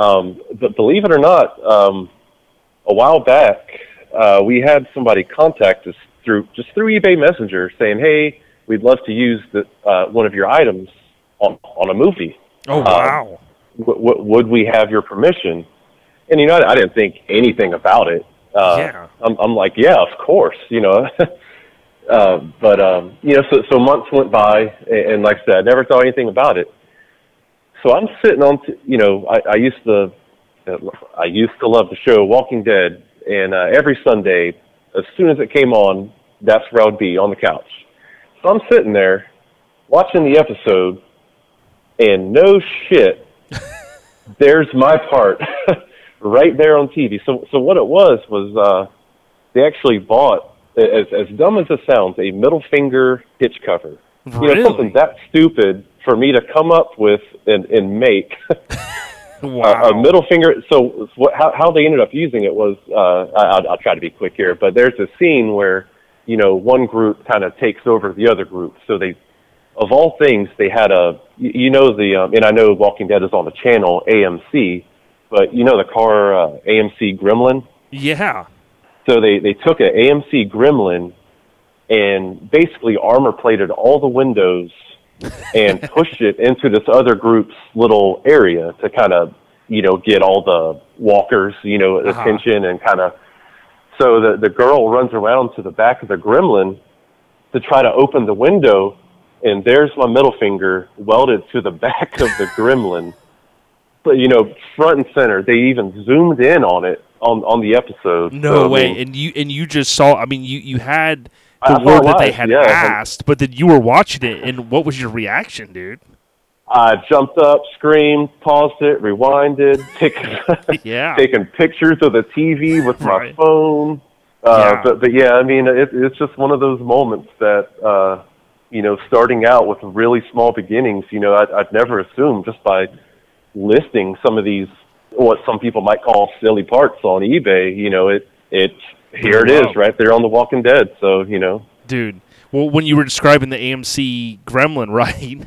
um, but believe it or not, um, a while back uh, we had somebody contact us through just through eBay Messenger saying, "Hey, we'd love to use the, uh, one of your items on on a movie." Oh uh, wow! Uh, w- w- would we have your permission? And you know, I, I didn't think anything about it. Uh, yeah. I'm, I'm like, yeah, of course. You know. uh, but um, you know, so so months went by, and, and like I said, I never thought anything about it. So I'm sitting on, t- you know, I, I used to, I used to love the show Walking Dead, and uh, every Sunday, as soon as it came on, that's where I would be on the couch. So I'm sitting there watching the episode, and no shit, there's my part right there on TV. So, so what it was was, uh, they actually bought, as as dumb as it sounds, a middle finger hitch cover. Really? You know, something that stupid for me to come up with and, and make wow. a, a middle finger. So what, how, how they ended up using it was, uh, I, I'll, I'll try to be quick here, but there's a scene where, you know, one group kind of takes over the other group. So they, of all things, they had a, you you know, the, um, and I know Walking Dead is on the channel AMC, but you know the car uh, AMC Gremlin? yeah. So they, they took an AMC Gremlin and basically armor plated all the windows and pushed it into this other group's little area to kind of, you know, get all the walkers, you know, Uh-huh. attention and kind of. So the the girl runs around to the back of the Gremlin to try to open the window, and there's my middle finger welded to the back of the Gremlin. But you know, front and center. They even zoomed in on it on on the episode. No So, I way. mean, and you and you just saw. I mean, you you had I the saw word that they had yeah. asked, but then you were watching it, and what was your reaction, dude? I jumped up, screamed, paused it, rewinded, taking Yeah. taking pictures of the TV with my Right. phone. Uh, Yeah. But but yeah, I mean, it, it's just one of those moments that uh, you know, starting out with really small beginnings. You know, I'd, I'd never assumed just by listing some of these what some people might call silly parts on eBay. You know, it it here it Wow. is right there on The Walking Dead. So you know, dude. Well, when you were describing the AMC Gremlin, right?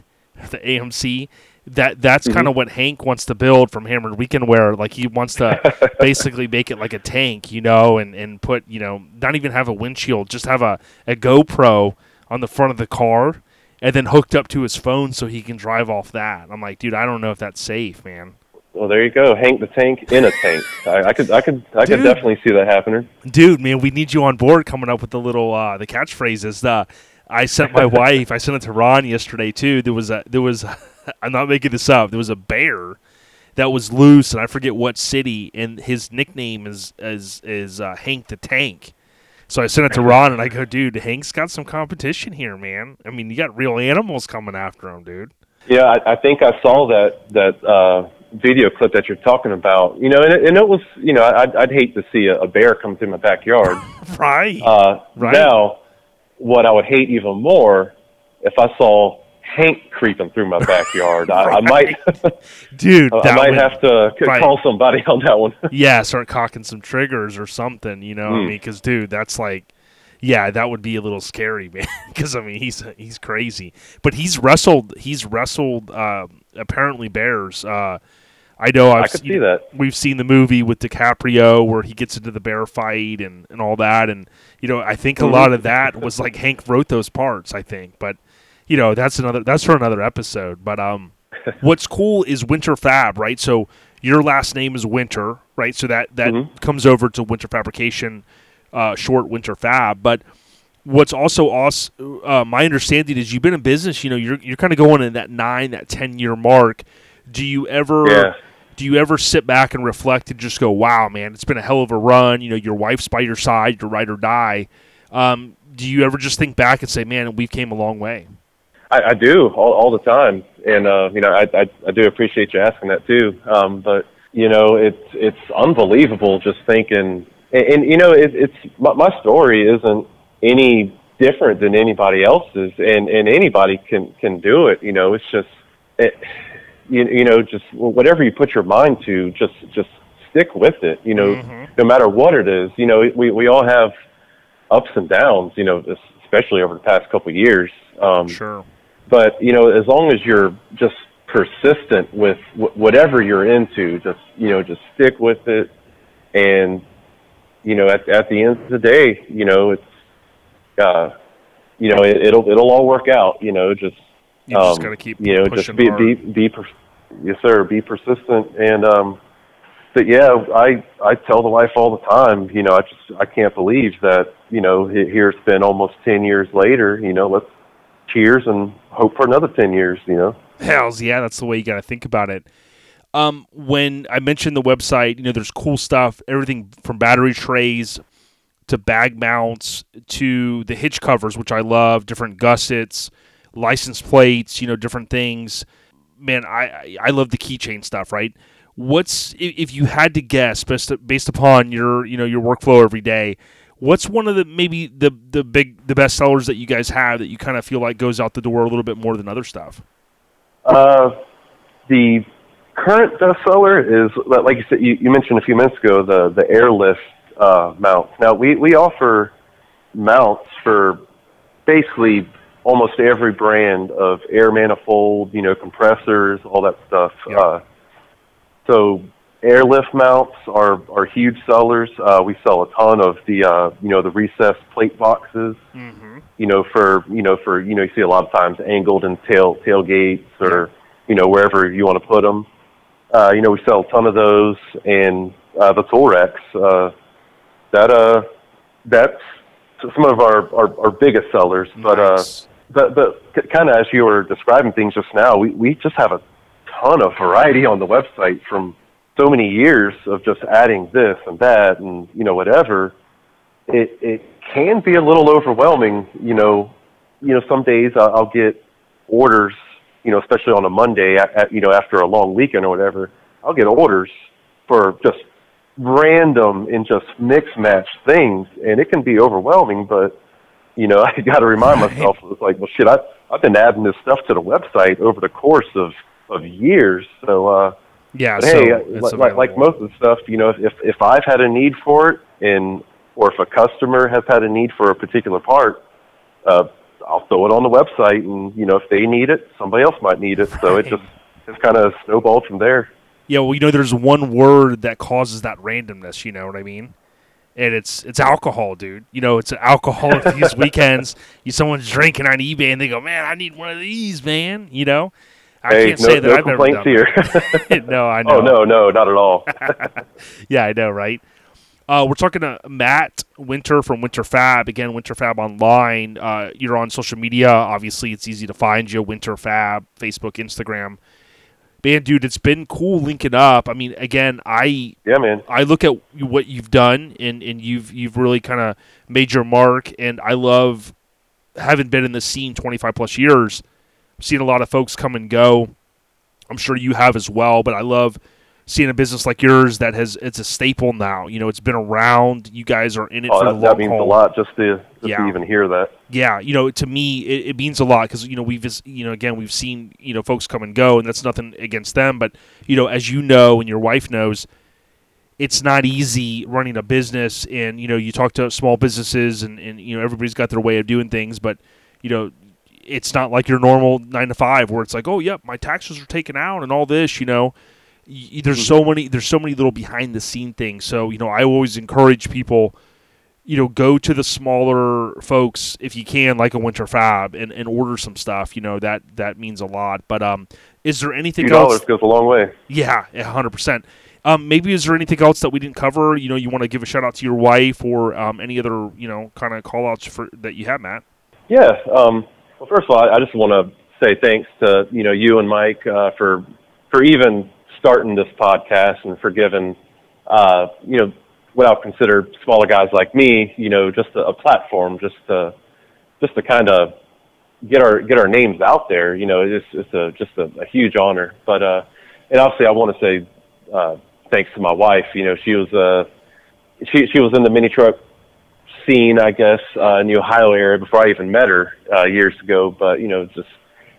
the AMC, that that's Mm-hmm. kind of what Hank wants to build from Hammered Weekend Wear. Like he wants to basically make it like a tank, you know, and and put you know not even have a windshield, just have a a GoPro on the front of the car. And then hooked up to his phone so he can drive off that. I'm like, dude, I don't know if that's safe, man. Well there you go, Hank the Tank in a tank. I, I could I could I Dude. could definitely see that happening. dude man we need you on board coming up with the little uh the catchphrases. The i sent my wife i sent it to ron yesterday too. There was a there was i'm not making this up. There was a bear that was loose and i forget what city and his nickname is is is uh, hank the tank. So i sent it to ron and i go dude hank's got some competition here man. I mean you got real animals coming after him dude. Yeah, I, I think I saw that that uh, video clip that you're talking about. You know, and it, and it was, you know, I'd, I'd hate to see a, a bear come through my backyard. right Uh, Right. Now, what I would hate even more if I saw Hank creeping through my backyard. I, I might, dude I that might have to right. call somebody on that one. yeah, start cocking some triggers or something, you know. what I Hmm. mean, because dude, that's like, yeah, that would be a little scary, man. Because I mean, he's he's crazy, but he's wrestled. He's wrestled uh, apparently bears. Uh, I know. I've I could seen- see that. We've seen the movie with DiCaprio where he gets into the bear fight and, and all that, and you know, I think a Mm-hmm. lot of that was like Hank wrote those parts. I think, but you know, that's another that's for another episode. But um, what's cool is Winter Fab, right? So your last name is Winter, right? So that that Mhm. comes over to Winter Fabrication, uh, short Winter Fab. But what's also awesome, uh, my understanding is you've been in business. You know, you're you're kind of going in that nine, that ten year mark. Do you ever? Yeah. Do you ever sit back and reflect and just go, "Wow, man, it's been a hell of a run." You know, your wife's by your side, your ride or die. Um, do you ever just think back and say, "Man, we've came a long way"? I, I do all, all the time, and uh, you know, I, I I do appreciate you asking that too. Um, but you know, it's it's unbelievable just thinking, and, and you know, it, it's my, my story isn't any different than anybody else's, and and anybody can can do it. You know, it's just it, you you know, just whatever you put your mind to, just just stick with it. You know, no matter what it is. You know, we we all have ups and downs. You know, especially over the past couple of years. Um, Sure. but you know as long as you're just persistent with wh- whatever you're into just you know just stick with it and you know at at the end of the day you know it's uh you know it, it'll it'll all work out you know just You just um, gotta keep you know pushing just be be be per- yes sir be persistent and um but yeah i i tell the wife all the time you know i just i can't believe that you know here it's been almost 10 years later you know let's cheers and hope for another 10 years you know? Hells yeah, that's the way you got to think about it. Um, when I mentioned the website, you know, there's cool stuff, everything from battery trays to bag mounts to the hitch covers, which I love, different gussets, license plates, you know, different things. Man, I I love the keychain stuff, right? What's if you had to guess based based upon your you know your workflow every day? What's one of the maybe the the big the best sellers that you guys have that you kind of feel like goes out the door a little bit more than other stuff? Uh, the current bestseller is like you said. You, you mentioned a few minutes ago the the airlift uh, mounts. Now we we offer mounts for basically almost every brand of air manifold, you know, compressors, all that stuff. Yeah. Uh, so airlift mounts are are huge sellers. Uh, we sell a ton of the uh, you know the recessed plate boxes. Mm-hmm. You know for you know for you know you see a lot of times angled and tail tailgates or you know wherever you want to put them. Uh, you know we sell a ton of those and uh, the Torex. Uh, that uh that's some of our our, our biggest sellers. But uh, Nice. But but kind of as you were describing things just now, we we just have a ton of variety on the website from so many years of just adding this and that and you know whatever. It it can be a little overwhelming. You know, you know some days I'll, get orders. You know, especially on a Monday, at, you know after a long weekend or whatever, I'll get orders for just random and just mix match things, and it can be overwhelming. But you know, I got to remind Right. myself, it's like, well, shit, I I've been adding this stuff to the website over the course of of years. So, uh, Yeah. so hey, it's like, like like most of the stuff, you know, if if I've had a need for it, and or if a customer has had a need for a particular part, uh, I'll throw it on the website, and you know, if they need it, somebody else might need it. So it just it's kind of snowballed from there. Yeah, well, you know, there's one word that causes that randomness. You know what I mean? And it's it's alcohol, dude. You know, it's alcohol these weekends. You someone's drinking on eBay and they go, "Man, I need one of these, man." You know, I hey, can't no, say that no I've ever complaints done here. no, I know. oh no, no, not at all. Yeah, I know, right? Uh, we're talking to Matt Winter from Winter Fab. Again, Winter Fab online. Uh, you're on social media. Obviously, it's easy to find you. Winter Fab, Facebook, Instagram. Man, dude, it's been cool linking up. I mean, again, I yeah, man. I look at what you've done, and, and you've you've really kind of made your mark. And I love having been in the scene 25 plus years. I've seen a lot of folks come and go. I'm sure you have as well, but I love seeing a business like yours that has it's a staple now. You know, it's been around. You guys are in it Oh, for the that, long that means haul. a lot just to just Yeah. to even hear that. Yeah, you know, to me, it, it means a lot because you know we've you know again we've seen you know folks come and go, and that's nothing against them, but you know as you know and your wife knows, it's not easy running a business, and you know you talk to small businesses, and and you know everybody's got their way of doing things, but you know it's not like your normal nine to five where it's like, oh yep, my taxes are taken out and all this, you know. Y- there's so many there's so many little behind the scene things. So you know I always encourage people you know, go to the smaller folks if you can, like a Winter Fab, and, and order some stuff. You know that that means a lot. But um, is there anything few else? goes a long way. Yeah, a hundred percent. Um, maybe is there anything else that we didn't cover? You know, you want to give a shout out to your wife or um, any other you know kind of call outs for that you have, Matt. Yeah. Um, well, first of all, I, I just want to say thanks to you know you and Mike uh, for for even starting this podcast and for giving uh, you know what I'll consider smaller guys like me, you know, just a, a platform, just to just to kind of get our get our names out there. You know, it's it's a just a, a huge honor. But uh, and obviously, I want to say uh, thanks to my wife. You know, she was uh, she she was in the mini truck scene, I guess, uh, in the Ohio area before I even met her uh, years ago. But you know, just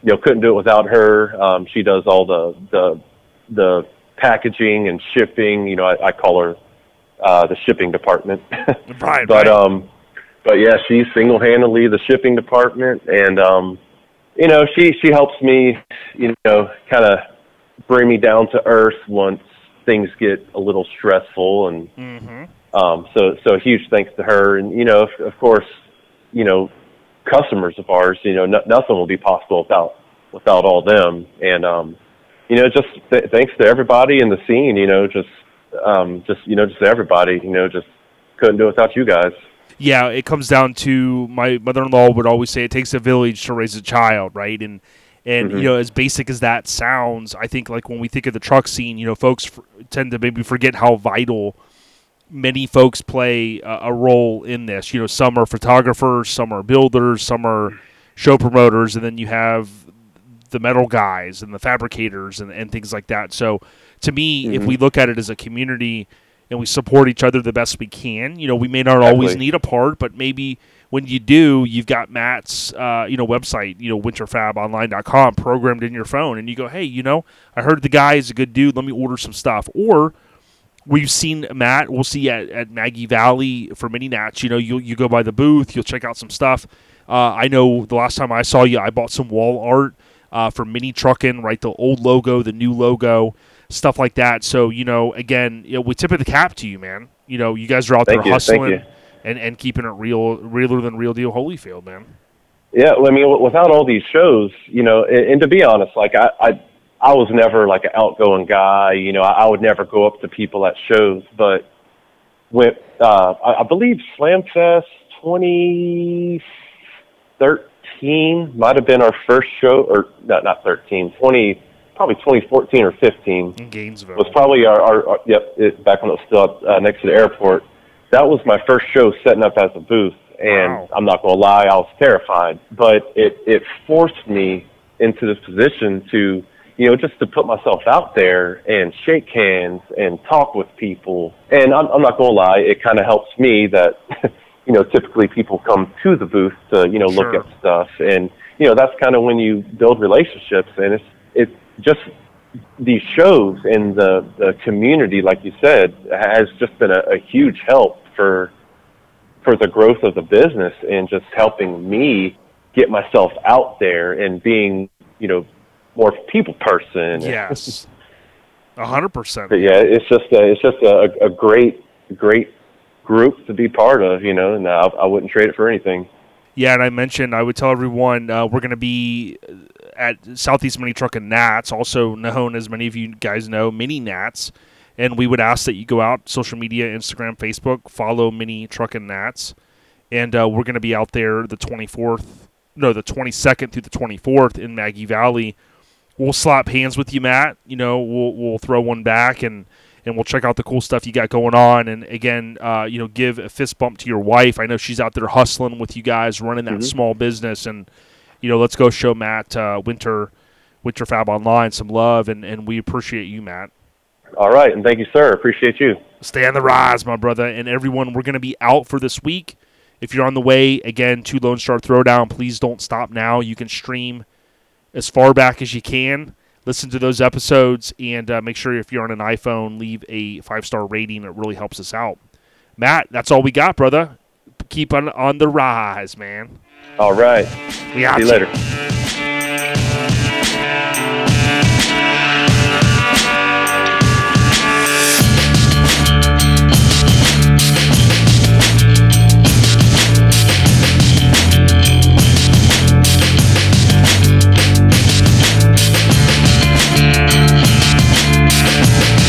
you know, couldn't do it without her. Um, she does all the the the packaging and shipping. You know, I, I call her uh, the shipping department. Right, but right. um, but yeah, she's single handedly the shipping department, and um, you know, she she helps me, you know, kind of bring me down to earth once things get a little stressful and Mm-hmm. um, so, so a huge thanks to her, and you know, of, of course, you know, customers of ours. You know, no, nothing will be possible without without all them. And um, you know, just th- thanks to everybody in the scene. You know, just um, just you know, just everybody. You know, just couldn't do it without you guys. yeah, it comes down to my mother-in-law would always say it takes a village to raise a child, right? And and Mhm. you know, as basic as that sounds, I think like when we think of the truck scene, you know, folks f- tend to maybe forget how vital many folks play a, a role in this. You know, some are photographers, some are builders, some are show promoters, and then you have the metal guys and the fabricators and, and things like that. So to me, if Mhm. we look at it as a community, and we support each other the best we can. You know, we may not always need a part, but maybe when you do, you've got Matt's, uh, you know, website, you know, winterfabonline.com programmed in your phone, and you go, hey, you know, I heard the guy is a good dude. Let me order some stuff. Or we've seen Matt. We'll see at, at Maggie Valley for mini nats. You know, you you go by the booth, you'll check out some stuff. Uh, I know the last time I saw you, I bought some wall art uh, for Mini trucking, right? The old logo, the new logo, stuff like that. So you know, again, you know, we tip of the cap to you, man. You know, you guys are out Thank there you, hustling and and keeping it real, realer than real deal Holyfield, man. Yeah, well, I mean, without all these shows, you know, and, and to be honest, like I, I, I was never like an outgoing guy. You know, I, I would never go up to people at shows. But when uh, I, I believe SlamFest 2013 might have been our first show, or not, not 13, 20, probably 2014 or 15 In Gainesville, was probably our, our, our yep, it, back when it was still up, uh, next to the airport. That was my first show setting up as a booth, and Wow. I'm not gonna lie, I was terrified, but it it forced me into this position to, you know, just to put myself out there and shake hands and talk with people. And I'm, I'm not gonna lie, it kind of helps me that, you know, typically people come to the booth to, you know, look at stuff, and you know, that's kind of when you build relationships, and it's it's just these shows and the the community, like you said, has just been a, a huge help for for the growth of the business and just helping me get myself out there and being, you know, more people person. yes, a hundred percent. Yeah, it's just a, it's just a, a great great group to be part of, you know, and I, I wouldn't trade it for anything. Yeah, and I mentioned I would tell everyone uh, we're going to be at Southeast Mini Truck and Nats, also known as many of you guys know, Mini Nats. And we would ask that you go out social media, Instagram, Facebook, follow Mini Truck and Nats, and uh, we're going to be out there the 24th, no, the 22nd through the 24th in Maggie Valley. We'll slap hands with you, Matt. You know, we'll we'll throw one back and and we'll check out the cool stuff you got going on. And again, uh, you know, give a fist bump to your wife. I know she's out there hustling with you guys, running that small business, and you know, let's go show Matt uh, Winter Winter Fab Online some love, and and we appreciate you, Matt. All right, and thank you, sir. Appreciate you. Stay on the rise, my brother, and everyone. We're going to be out for this week. If you're on the way again to Lone Star Throwdown, please don't stop now. You can stream as far back as you can. Listen to those episodes and uh, make sure if you're on an iPhone, leave a five star rating. It really helps us out. Matt, that's all we got, brother. Keep on on the rise, man. All right. We out See you later. Yeah.